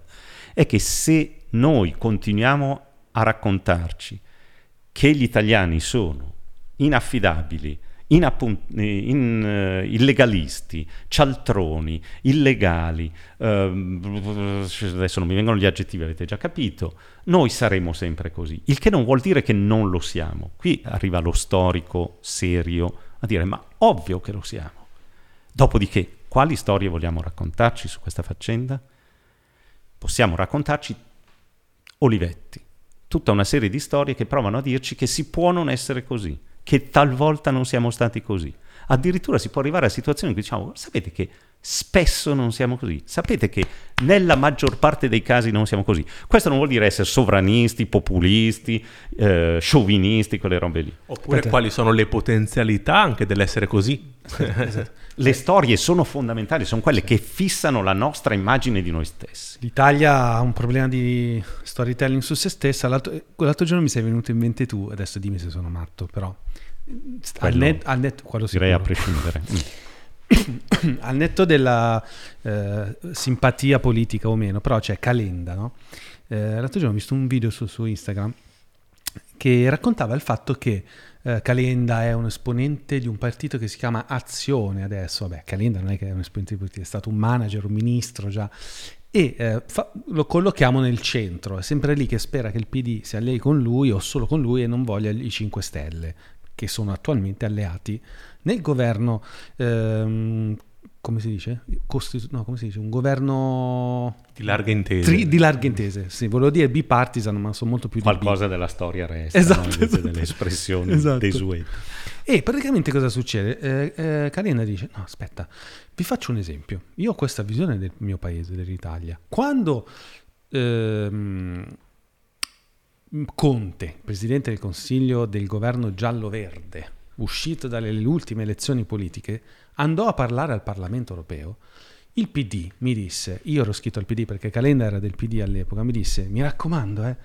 è che se noi continuiamo a raccontarci che gli italiani sono inaffidabili, inappun- in, uh, illegalisti, cialtroni, illegali, uh, adesso non mi vengono gli aggettivi, avete già capito, noi saremo sempre così, il che non vuol dire che non lo siamo. Qui arriva lo storico serio a dire ma ovvio che lo siamo. Dopodiché, quali storie vogliamo raccontarci su questa faccenda? Possiamo raccontarci Olivetti, tutta una serie di storie che provano a dirci che si può non essere così che talvolta non siamo stati così. Addirittura si può arrivare a situazioni in cui diciamo, sapete che Spesso non siamo così. Sapete che nella maggior parte dei casi non siamo così. Questo non vuol dire essere sovranisti, populisti, eh, sciovinisti, quelle robe lì. Oppure Aspetta. quali sono le potenzialità anche dell'essere così. <laughs> esatto. Le storie sono fondamentali, sono quelle che fissano la nostra immagine di noi stessi. L'Italia ha un problema di storytelling su se stessa. L'altro, l'altro giorno mi sei venuto in mente tu, adesso dimmi se sono matto, però... Quello, al net, al net, direi a prescindere. <laughs> <coughs> Al netto della eh, simpatia politica o meno, però c'è Calenda, no? Eh, l'altro giorno ho visto un video su, su Instagram che raccontava il fatto che eh, Calenda è un esponente di un partito che si chiama Azione adesso, vabbè Calenda non è che è un esponente di politico, è stato un manager, un ministro già, e eh, fa, lo collochiamo nel centro, è sempre lì che spera che il PD si allei con lui o solo con lui e non voglia i 5 Stelle, che sono attualmente alleati nel governo, ehm, come si dice? Costitu- no, come si dice? Un governo... Di larga intesa. Tri- di larga intesa, sì, volevo dire bipartisan, ma sono molto più... Qualcosa della storia resta, esatto, no? esatto. delle espressioni esatto. desuete. E praticamente cosa succede? Eh, eh, Calenda dice, no aspetta, vi faccio un esempio. Io ho questa visione del mio paese, dell'Italia. Quando... Ehm, Conte, presidente del Consiglio del governo giallo-verde, uscito dalle ultime elezioni politiche, andò a parlare al Parlamento europeo. Il PD mi disse, io ero scritto al PD perché Calenda era del PD all'epoca, mi disse, mi raccomando, eh,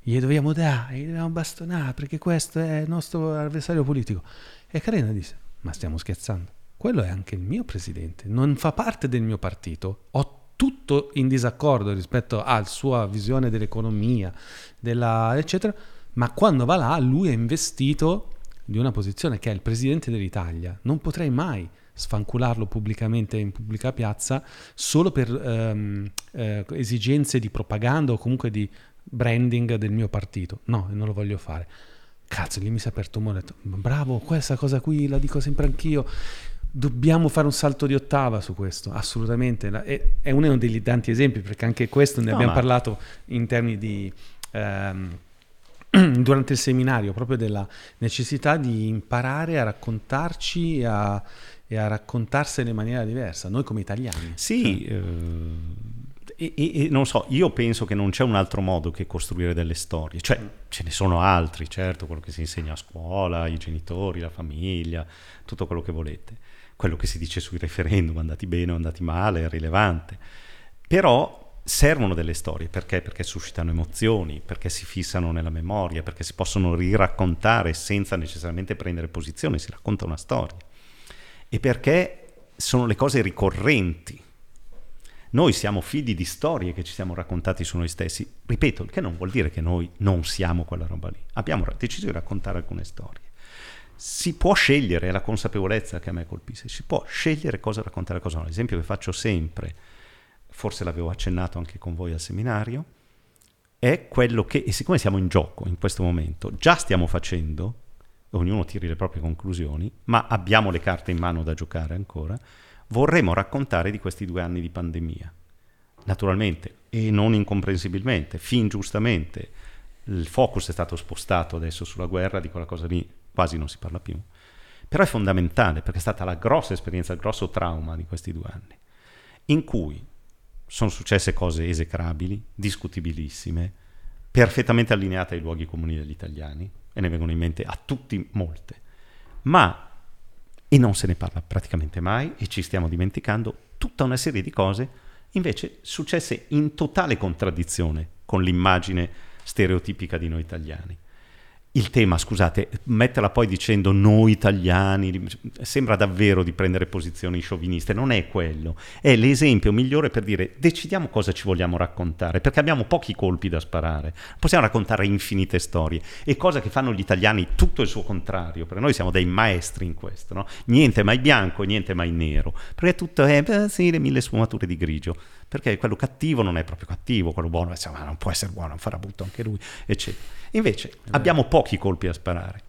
gli dobbiamo dare, gli dobbiamo bastonare perché questo è il nostro avversario politico. E Calenda disse, ma stiamo scherzando, quello è anche il mio presidente, non fa parte del mio partito, ho tutto in disaccordo rispetto alla sua visione dell'economia, della, eccetera, ma quando va là lui è investito di una posizione che è il presidente dell'Italia. Non potrei mai sfancularlo pubblicamente in pubblica piazza solo per ehm, eh, esigenze di propaganda o comunque di branding del mio partito. No, non lo voglio fare. Cazzo, lì mi si è aperto un detto, bravo, questa cosa qui la dico sempre anch'io. Dobbiamo fare un salto di ottava su questo, assolutamente. È, uno degli tanti esempi, perché anche questo ne no, abbiamo ma... parlato in termini di... Ehm, <clears throat> durante il seminario, proprio della necessità di imparare a raccontarci e a, e a raccontarsene in maniera diversa, noi come italiani. Sì, cioè. eh, e, e, non so, io penso che non c'è un altro modo che costruire delle storie, cioè ce ne sono altri, certo, quello che si insegna a scuola, i genitori, la famiglia, tutto quello che volete, quello che si dice sui referendum, andati bene o andati male, è rilevante, però servono delle storie perché? Perché suscitano emozioni, perché si fissano nella memoria, perché si possono riraccontare senza necessariamente prendere posizione, si racconta una storia. E perché sono le cose ricorrenti. Noi siamo figli di storie che ci siamo raccontati su noi stessi. Ripeto, il che non vuol dire che noi non siamo quella roba lì. Abbiamo deciso di raccontare alcune storie. Si può scegliere, è la consapevolezza che a me colpisce, si può scegliere cosa raccontare e cosa no. L'esempio che faccio sempre forse l'avevo accennato anche con voi al seminario, è quello che, e siccome siamo in gioco in questo momento, già stiamo facendo, ognuno tiri le proprie conclusioni, ma abbiamo le carte in mano da giocare ancora, vorremmo raccontare di questi due anni di pandemia. Naturalmente, e non incomprensibilmente, fin giustamente, il focus è stato spostato adesso sulla guerra, di quella cosa lì quasi non si parla più. Però è fondamentale perché è stata la grossa esperienza, il grosso trauma di questi due anni, in cui sono successe cose esecrabili, discutibilissime, perfettamente allineate ai luoghi comuni degli italiani, e ne vengono in mente a tutti molte, ma, e non se ne parla praticamente mai, e ci stiamo dimenticando, tutta una serie di cose invece successe in totale contraddizione con l'immagine stereotipica di noi italiani il tema, scusate, metterla poi dicendo noi italiani, sembra davvero di prendere posizioni scioviniste, non è quello, è l'esempio migliore per dire decidiamo cosa ci vogliamo raccontare, perché abbiamo pochi colpi da sparare, possiamo raccontare infinite storie, e cosa che fanno gli italiani tutto il suo contrario, perché noi siamo dei maestri in questo, no? niente mai bianco, niente mai nero, perché tutto è, beh, sì, le mille sfumature di grigio, perché quello cattivo non è proprio cattivo, quello buono, insomma, non può essere buono, farà butto anche lui, eccetera. Invece abbiamo pochi colpi a sparare.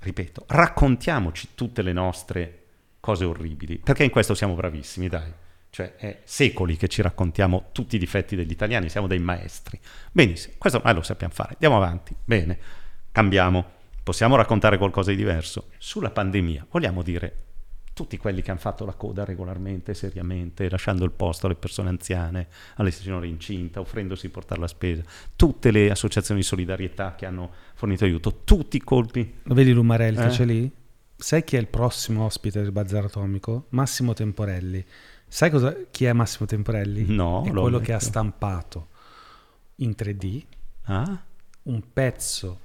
Ripeto, raccontiamoci tutte le nostre cose orribili, perché in questo siamo bravissimi, dai. Cioè, è secoli che ci raccontiamo tutti i difetti degli italiani, siamo dei maestri. Benissimo, questo ormai lo sappiamo fare. Andiamo avanti, bene, cambiamo. Possiamo raccontare qualcosa di diverso? Sulla pandemia vogliamo dire tutti quelli che hanno fatto la coda regolarmente, seriamente, lasciando il posto alle persone anziane, alle signore incinte, offrendosi di portare la spesa, tutte le associazioni di solidarietà che hanno fornito aiuto, tutti i colpi. Lo vedi Lumarelli che Eh? c'è lì? Sai chi è il prossimo ospite del Bazar Atomico? Massimo Temporelli. Sai cosa, chi è Massimo Temporelli? No, È quello che ha stampato in 3D Ah? un pezzo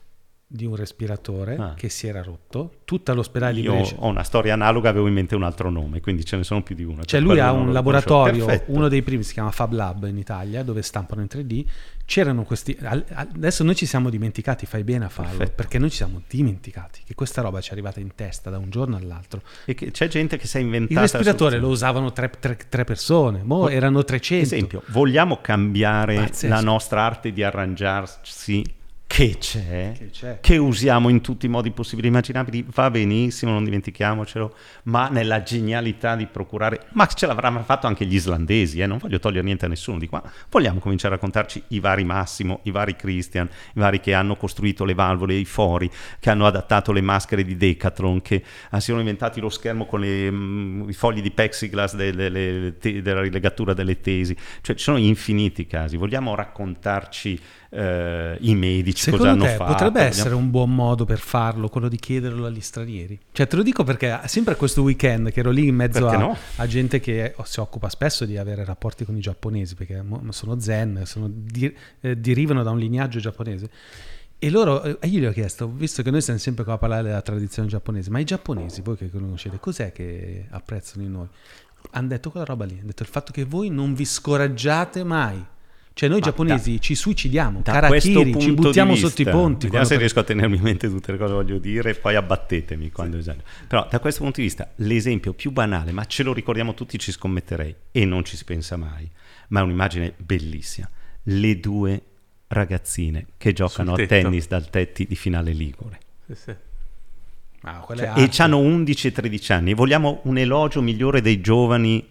di un respiratore Ah. che si era rotto. Tutta l'ospedale di Io Brescia. ho una storia analoga, avevo in mente un altro nome, quindi ce ne sono più di uno. Cioè lui ha un laboratorio. Perfetto. uno dei primi si chiama Fab Lab in Italia, dove stampano in 3D. C'erano questi... Adesso noi ci siamo dimenticati, fai bene a farlo, Perfetto. perché noi ci siamo dimenticati che questa roba ci è arrivata in testa da un giorno all'altro. E che c'è gente che si è inventata... Il respiratore lo usavano tre, tre- tre persone, mo erano 300. Esempio, vogliamo cambiare Pazzesco. la nostra arte di arrangiarsi che c'è, Che c'è. che usiamo in tutti i modi possibili e immaginabili, va benissimo, non dimentichiamocelo, ma nella genialità di procurare, ma ce l'avranno fatto anche gli islandesi, eh, non voglio togliere niente a nessuno di qua, vogliamo cominciare a raccontarci i vari Massimo, i vari Christian, i vari che hanno costruito le valvole, i fori, che hanno adattato le maschere di Decathlon, che ah, si sono inventati lo schermo con le, mm, i fogli di plexiglass delle- le- te- della rilegatura delle tesi, cioè ci sono infiniti casi, vogliamo raccontarci eh, i medici cosa Secondo hanno te fatto. potrebbe essere un buon modo per farlo, quello di chiederlo agli stranieri? Cioè te lo dico perché sempre questo weekend che ero lì in mezzo a, no? a gente che si occupa spesso di avere rapporti con i giapponesi, perché sono zen, sono di- eh, derivano da un lignaggio giapponese. E loro, eh, io gli ho chiesto, visto che noi stiamo sempre qua a parlare della tradizione giapponese, ma i giapponesi, voi che conoscete, cos'è che apprezzano in noi? Hanno detto quella roba lì, hanno detto il fatto che voi non vi scoraggiate mai. Cioè noi Ma giapponesi ci suicidiamo, da karakiri, ci buttiamo vista, sotto i ponti. Vediamo se par- riesco a tenermi in mente tutte le cose che voglio dire e poi abbattetemi quando esagero. Però da questo punto di vista l'esempio più banale, ma ce lo ricordiamo tutti, ci scommetterei e non ci si pensa mai, ma è un'immagine bellissima. Le due ragazzine che giocano a tennis dal tetti di finale Ligure. Sì, sì. Ah, Cioè, e hanno 11 e 13 anni e vogliamo un elogio migliore dei giovani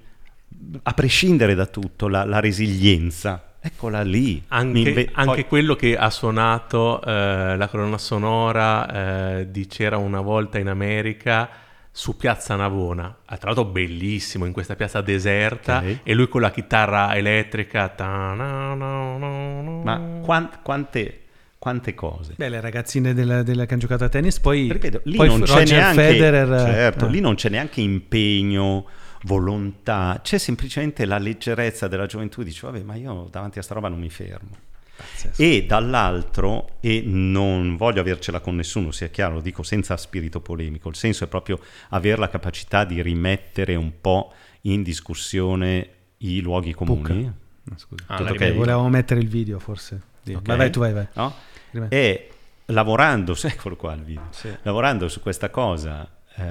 a prescindere da tutto, la, la resilienza. Eccola lì. Anche, inve- anche poi- quello che ha suonato eh, la colonna sonora eh, di C'era una volta in America su Piazza Navona. Tra l'altro bellissimo in questa piazza deserta Ok. e lui con la chitarra elettrica. Ma quan- quante, quante cose? Beh, le ragazzine della, della che hanno giocato a tennis, poi, Ripeto, lì poi non c'è neanche Federer, certo, eh. lì non c'è neanche impegno, volontà, c'è semplicemente la leggerezza della gioventù, dice vabbè, ma io davanti a sta roba non mi fermo. Pazzesco. E dall'altro, e non voglio avercela con nessuno, sia chiaro, lo dico senza spirito polemico, il senso è proprio avere la capacità di rimettere un po' in discussione i luoghi comuni. No, scusa. Ah, Tutto la ok? rimetti. Volevamo mettere il video, forse. Sì. Ok? Vai, vai, tu vai, vai. no? E lavorando, <laughs> eccolo qua il video, Sì. lavorando su questa cosa,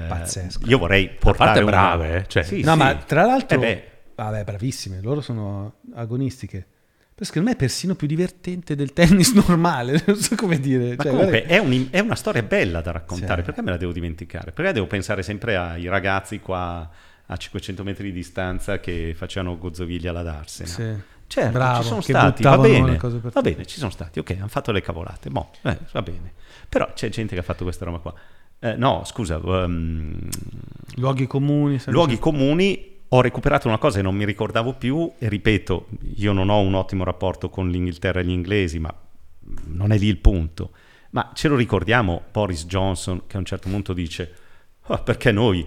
Pazzesco. io vorrei A portare parte una- brave, eh, cioè, Sì, No, sì. ma tra l'altro, Eh vabbè, bravissime, loro sono agonistiche. Però secondo me è persino più divertente del tennis <laughs> normale, non so come dire. ma Cioè, comunque è, un- è una storia bella da raccontare, Sì. perché me la devo dimenticare? Perché devo pensare sempre ai ragazzi qua a 500 metri di distanza che facevano gozzoviglia alla Darsena. sì. Certo, Bravo, ci sono stati, va bene, va bene, ci sono stati, ok, hanno fatto le cavolate, boh, eh, va bene. Però c'è gente che ha fatto questa roba qua. Eh, no, scusa, um, Luoghi comuni. luoghi comuni, ho recuperato una cosa che non mi ricordavo più e ripeto, io non ho un ottimo rapporto con l'Inghilterra e gli inglesi, ma non è lì il punto. Ma ce lo ricordiamo Boris Johnson che a un certo punto dice, "Ah, perché noi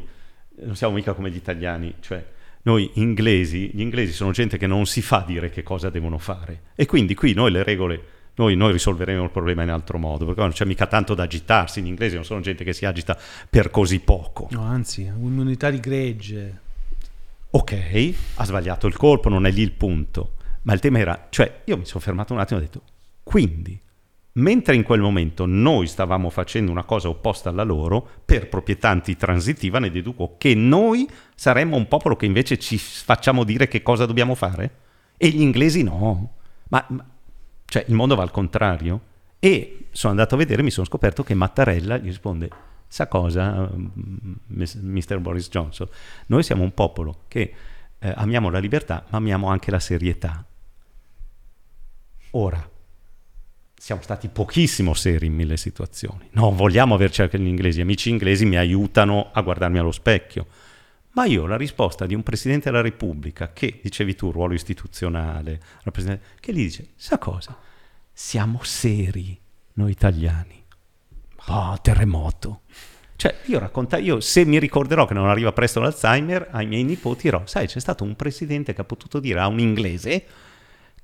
non siamo mica come gli italiani, cioè noi inglesi, gli inglesi sono gente che non si fa dire che cosa devono fare e quindi qui noi le regole, noi, noi risolveremo il problema in altro modo, perché non c'è mica tanto da agitarsi, gli inglesi non sono gente che si agita per così poco. No, anzi, un'unità di gregge. Ok, ha sbagliato il colpo, non è lì il punto. Ma il tema era, cioè, io mi sono fermato un attimo e ho detto, quindi, mentre in quel momento noi stavamo facendo una cosa opposta alla loro, per proprietà antitransitiva ne deduco che noi saremmo un popolo che invece ci facciamo dire che cosa dobbiamo fare? E gli inglesi no. Ma, ma- cioè, il mondo va al contrario. E sono andato a vedere e mi sono scoperto che Mattarella gli risponde, sa cosa, mm, Mr. Boris Johnson? Noi siamo un popolo che eh, amiamo la libertà, ma amiamo anche la serietà. Ora, siamo stati pochissimo seri in mille situazioni. Non vogliamo averci anche gli inglesi. Amici inglesi mi aiutano a guardarmi allo specchio. Ma io la risposta di un Presidente della Repubblica, che dicevi tu, ruolo istituzionale, che gli dice, sa cosa? Siamo seri noi italiani. Oh, terremoto. Cioè, io racconto, io se mi ricorderò che non arriva presto l'Alzheimer, ai miei nipoti dirò, sai, c'è stato un presidente che ha potuto dire a un inglese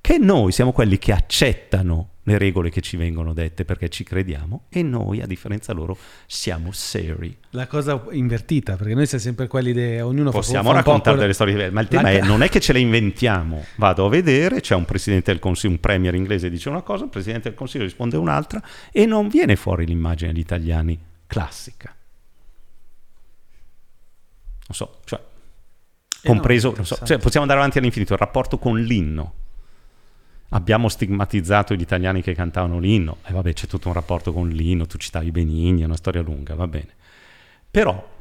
che noi siamo quelli che accettano le regole che ci vengono dette perché ci crediamo e noi, a differenza loro, siamo seri. La cosa invertita, perché noi siamo sempre quelli che ognuno Possiamo fa, fa raccontare delle storie, ma il tema la... è non è che ce le inventiamo. <laughs> Vado a vedere, c'è un presidente del consiglio, un premier inglese dice una cosa, il presidente del consiglio risponde un'altra e non viene fuori l'immagine degli italiani classica. Non so, cioè compreso, eh no, so, cioè, possiamo andare avanti all'infinito, il rapporto con l'inno abbiamo stigmatizzato gli italiani che cantavano l'inno, e vabbè c'è tutto un rapporto con l'inno, tu citavi Benigni, è una storia lunga, va bene. Però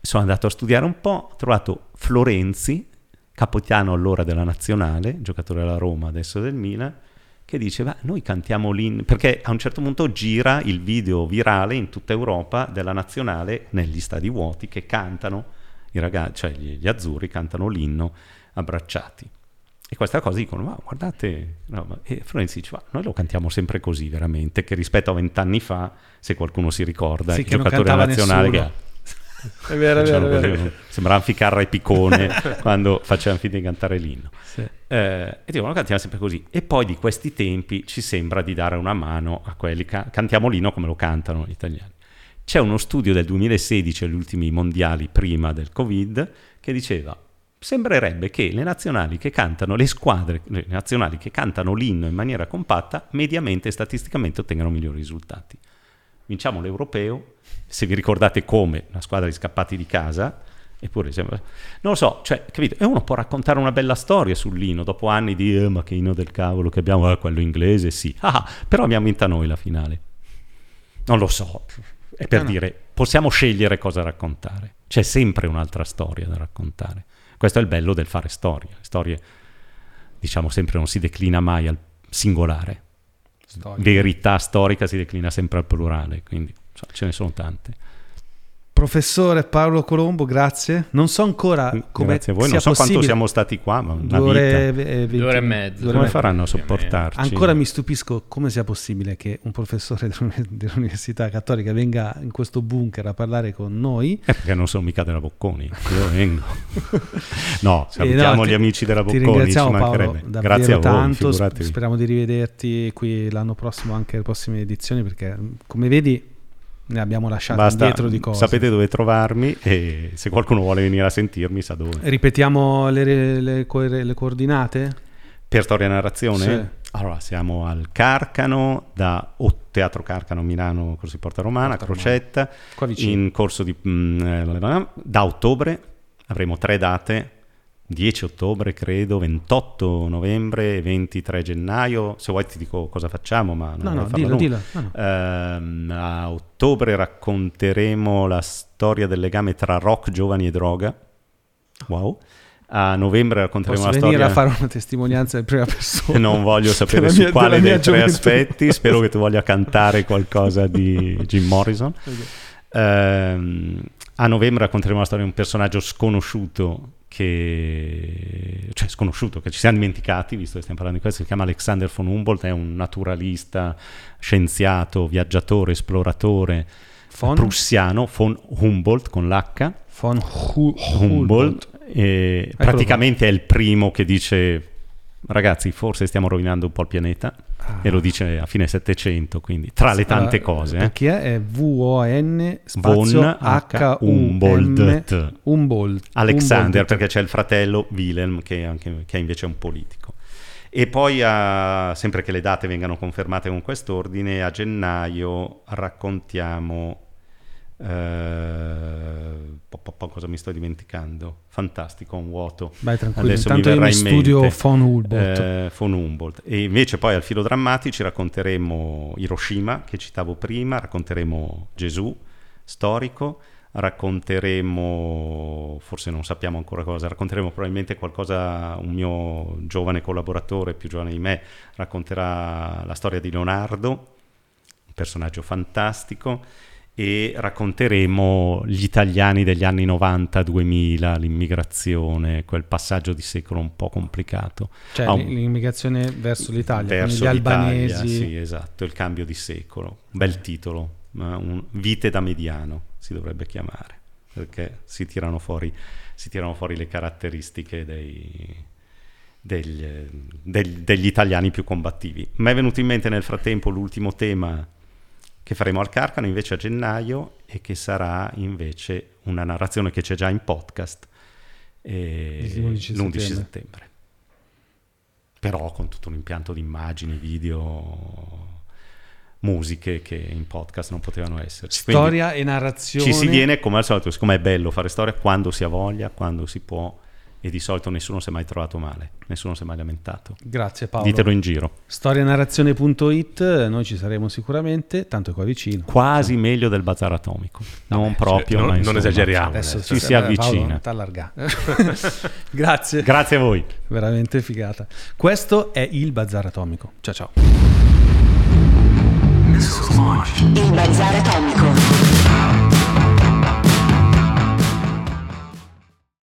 sono andato a studiare un po', ho trovato Florenzi, capitano allora della nazionale, giocatore della Roma, adesso del Milan, che dice, ma noi cantiamo l'inno, perché a un certo punto gira il video virale in tutta Europa della nazionale negli stadi vuoti che cantano, i ragazzi, cioè gli, gli azzurri cantano l'inno abbracciati. E questa cosa dicono, ma guardate, no, e Florenzi dice, ma noi lo cantiamo sempre così veramente, che rispetto a vent'anni fa, se qualcuno si ricorda, sì, il giocatore nazionale nessuno. che è vero, è vero, così, vero. Sembrava Ficarra e Piccone <laughs> quando facevano finta di cantare l'inno. Sì. Eh, e dicono, cantiamo sempre così. E poi di questi tempi ci sembra di dare una mano a quelli che cantiamo l'inno come lo cantano gli italiani. C'è uno studio del 2016, agli ultimi mondiali prima del Covid, che diceva sembrerebbe che le nazionali che cantano, le squadre le nazionali che cantano l'inno in maniera compatta, mediamente e statisticamente ottengano migliori risultati. Vinciamo l'europeo, se vi ricordate come, la squadra di scappati di casa, eppure sembra... Non lo so, cioè, capite? E uno può raccontare una bella storia sull'inno, dopo anni di, eh, ma che inno del cavolo che abbiamo, eh, quello inglese, sì. Ah, però abbiamo vinta noi la finale. Non lo so, è per no, dire, possiamo scegliere cosa raccontare. C'è sempre un'altra storia da raccontare. Questo è il bello del fare storie. Le storie, diciamo sempre, non si declina mai al singolare. Storia. Verità storica si declina sempre al plurale, quindi ce ne sono tante. Professore Paolo Colombo, grazie. Non so ancora come Grazie a voi, non so possibile. quanto siamo stati qua, ma una due ore, vita. E due ore e mezza. Come faranno a sopportarci? Ancora mi stupisco come sia possibile che un professore <laughs> dell'Università Cattolica venga in questo bunker a parlare con noi. Eh, perché non sono mica della Bocconi, io vengo. <laughs> no, salutiamo eh no, ti, gli amici della Bocconi, ti ringraziamo Paolo, Grazie a voi, tanto, speriamo di rivederti qui l'anno prossimo anche alle prossime edizioni perché come vedi ne abbiamo lasciato Basta, dietro di cose. Sapete dove trovarmi e se qualcuno vuole venire a sentirmi sa dove. Ripetiamo le, le, le, le coordinate? Per storia e narrazione? Sì. Allora, siamo al Carcano, da o Teatro Carcano Milano, Corso di Porta Romana, Porta Crocetta, Romana. in corso di... Mh, mm, da ottobre avremo tre date 10 ottobre, credo, 28 novembre, 23 gennaio. Se vuoi ti dico cosa facciamo, ma non no, no, dillo, dillo. No, no. Uh, a ottobre racconteremo la storia del legame tra rock, giovani e droga. Wow. A novembre racconteremo Posso la storia... venire a fare una testimonianza in prima persona. <laughs> non voglio sapere su mia, quale dei tre aspetti. Spero che tu voglia cantare qualcosa di Jim Morrison. <laughs> Okay. Uh, a novembre racconteremo la storia di un personaggio sconosciuto che, cioè sconosciuto, che ci siamo dimenticati, visto che stiamo parlando di questo, si chiama Alexander von Humboldt, è un naturalista, scienziato, viaggiatore, esploratore von? prussiano, von Humboldt con l'H. Von Hu- Humboldt. Humboldt. praticamente è il primo che dice ragazzi, forse stiamo rovinando un po' il pianeta. Ah. E lo dice a fine Settecento, quindi tra le tante cose. Eh. Chi è? V-O-N spazio Von H Humboldt. Humboldt. Alexander, Humboldt. perché c'è il fratello Wilhelm che, anche, che invece è un politico. E poi, a, sempre che le date vengano confermate con quest'ordine, a gennaio raccontiamo Uh, po, po, po, cosa mi sto dimenticando? Fantastico, un vuoto. Vai tranquillo, Adesso intanto io mi studio von Humboldt. Eh, von Humboldt. E invece poi al filo drammatici racconteremo Hiroshima, che citavo prima, racconteremo Gesù, storico, racconteremo, forse non sappiamo ancora cosa, racconteremo probabilmente qualcosa, un mio giovane collaboratore, più giovane di me, racconterà la storia di Leonardo, un personaggio fantastico e racconteremo gli italiani degli anni 90-2000, l'immigrazione, quel passaggio di secolo un po' complicato. Cioè un... l'immigrazione verso l'Italia, verso gli albanesi. Sì, esatto, il cambio di secolo. Un bel titolo, un... Vite da mediano si dovrebbe chiamare, perché si tirano fuori, si tirano fuori le caratteristiche dei, degli, degli, degli, italiani più combattivi. Mi è venuto in mente nel frattempo l'ultimo tema che faremo al Carcano invece a gennaio e che sarà invece una narrazione che c'è già in podcast eh, l'11 settembre. Però con tutto un impianto di immagini, video, musiche che in podcast non potevano esserci. Storia Quindi e narrazione. Ci si viene come al solito, siccome è bello fare storia quando si ha voglia, quando si può e di solito nessuno si è mai trovato male, nessuno si è mai lamentato. Grazie Paolo. Ditelo in giro. Storianarrazione.it, noi ci saremo sicuramente, tanto è qua vicino. Quasi sì. meglio del bazar atomico, no, non beh, proprio, cioè, ma non, non esageriamo. Adesso ci si avvicina. <laughs> <laughs> Grazie. Grazie a voi. Veramente figata. Questo è il bazar atomico. Ciao ciao. Il bazar atomico.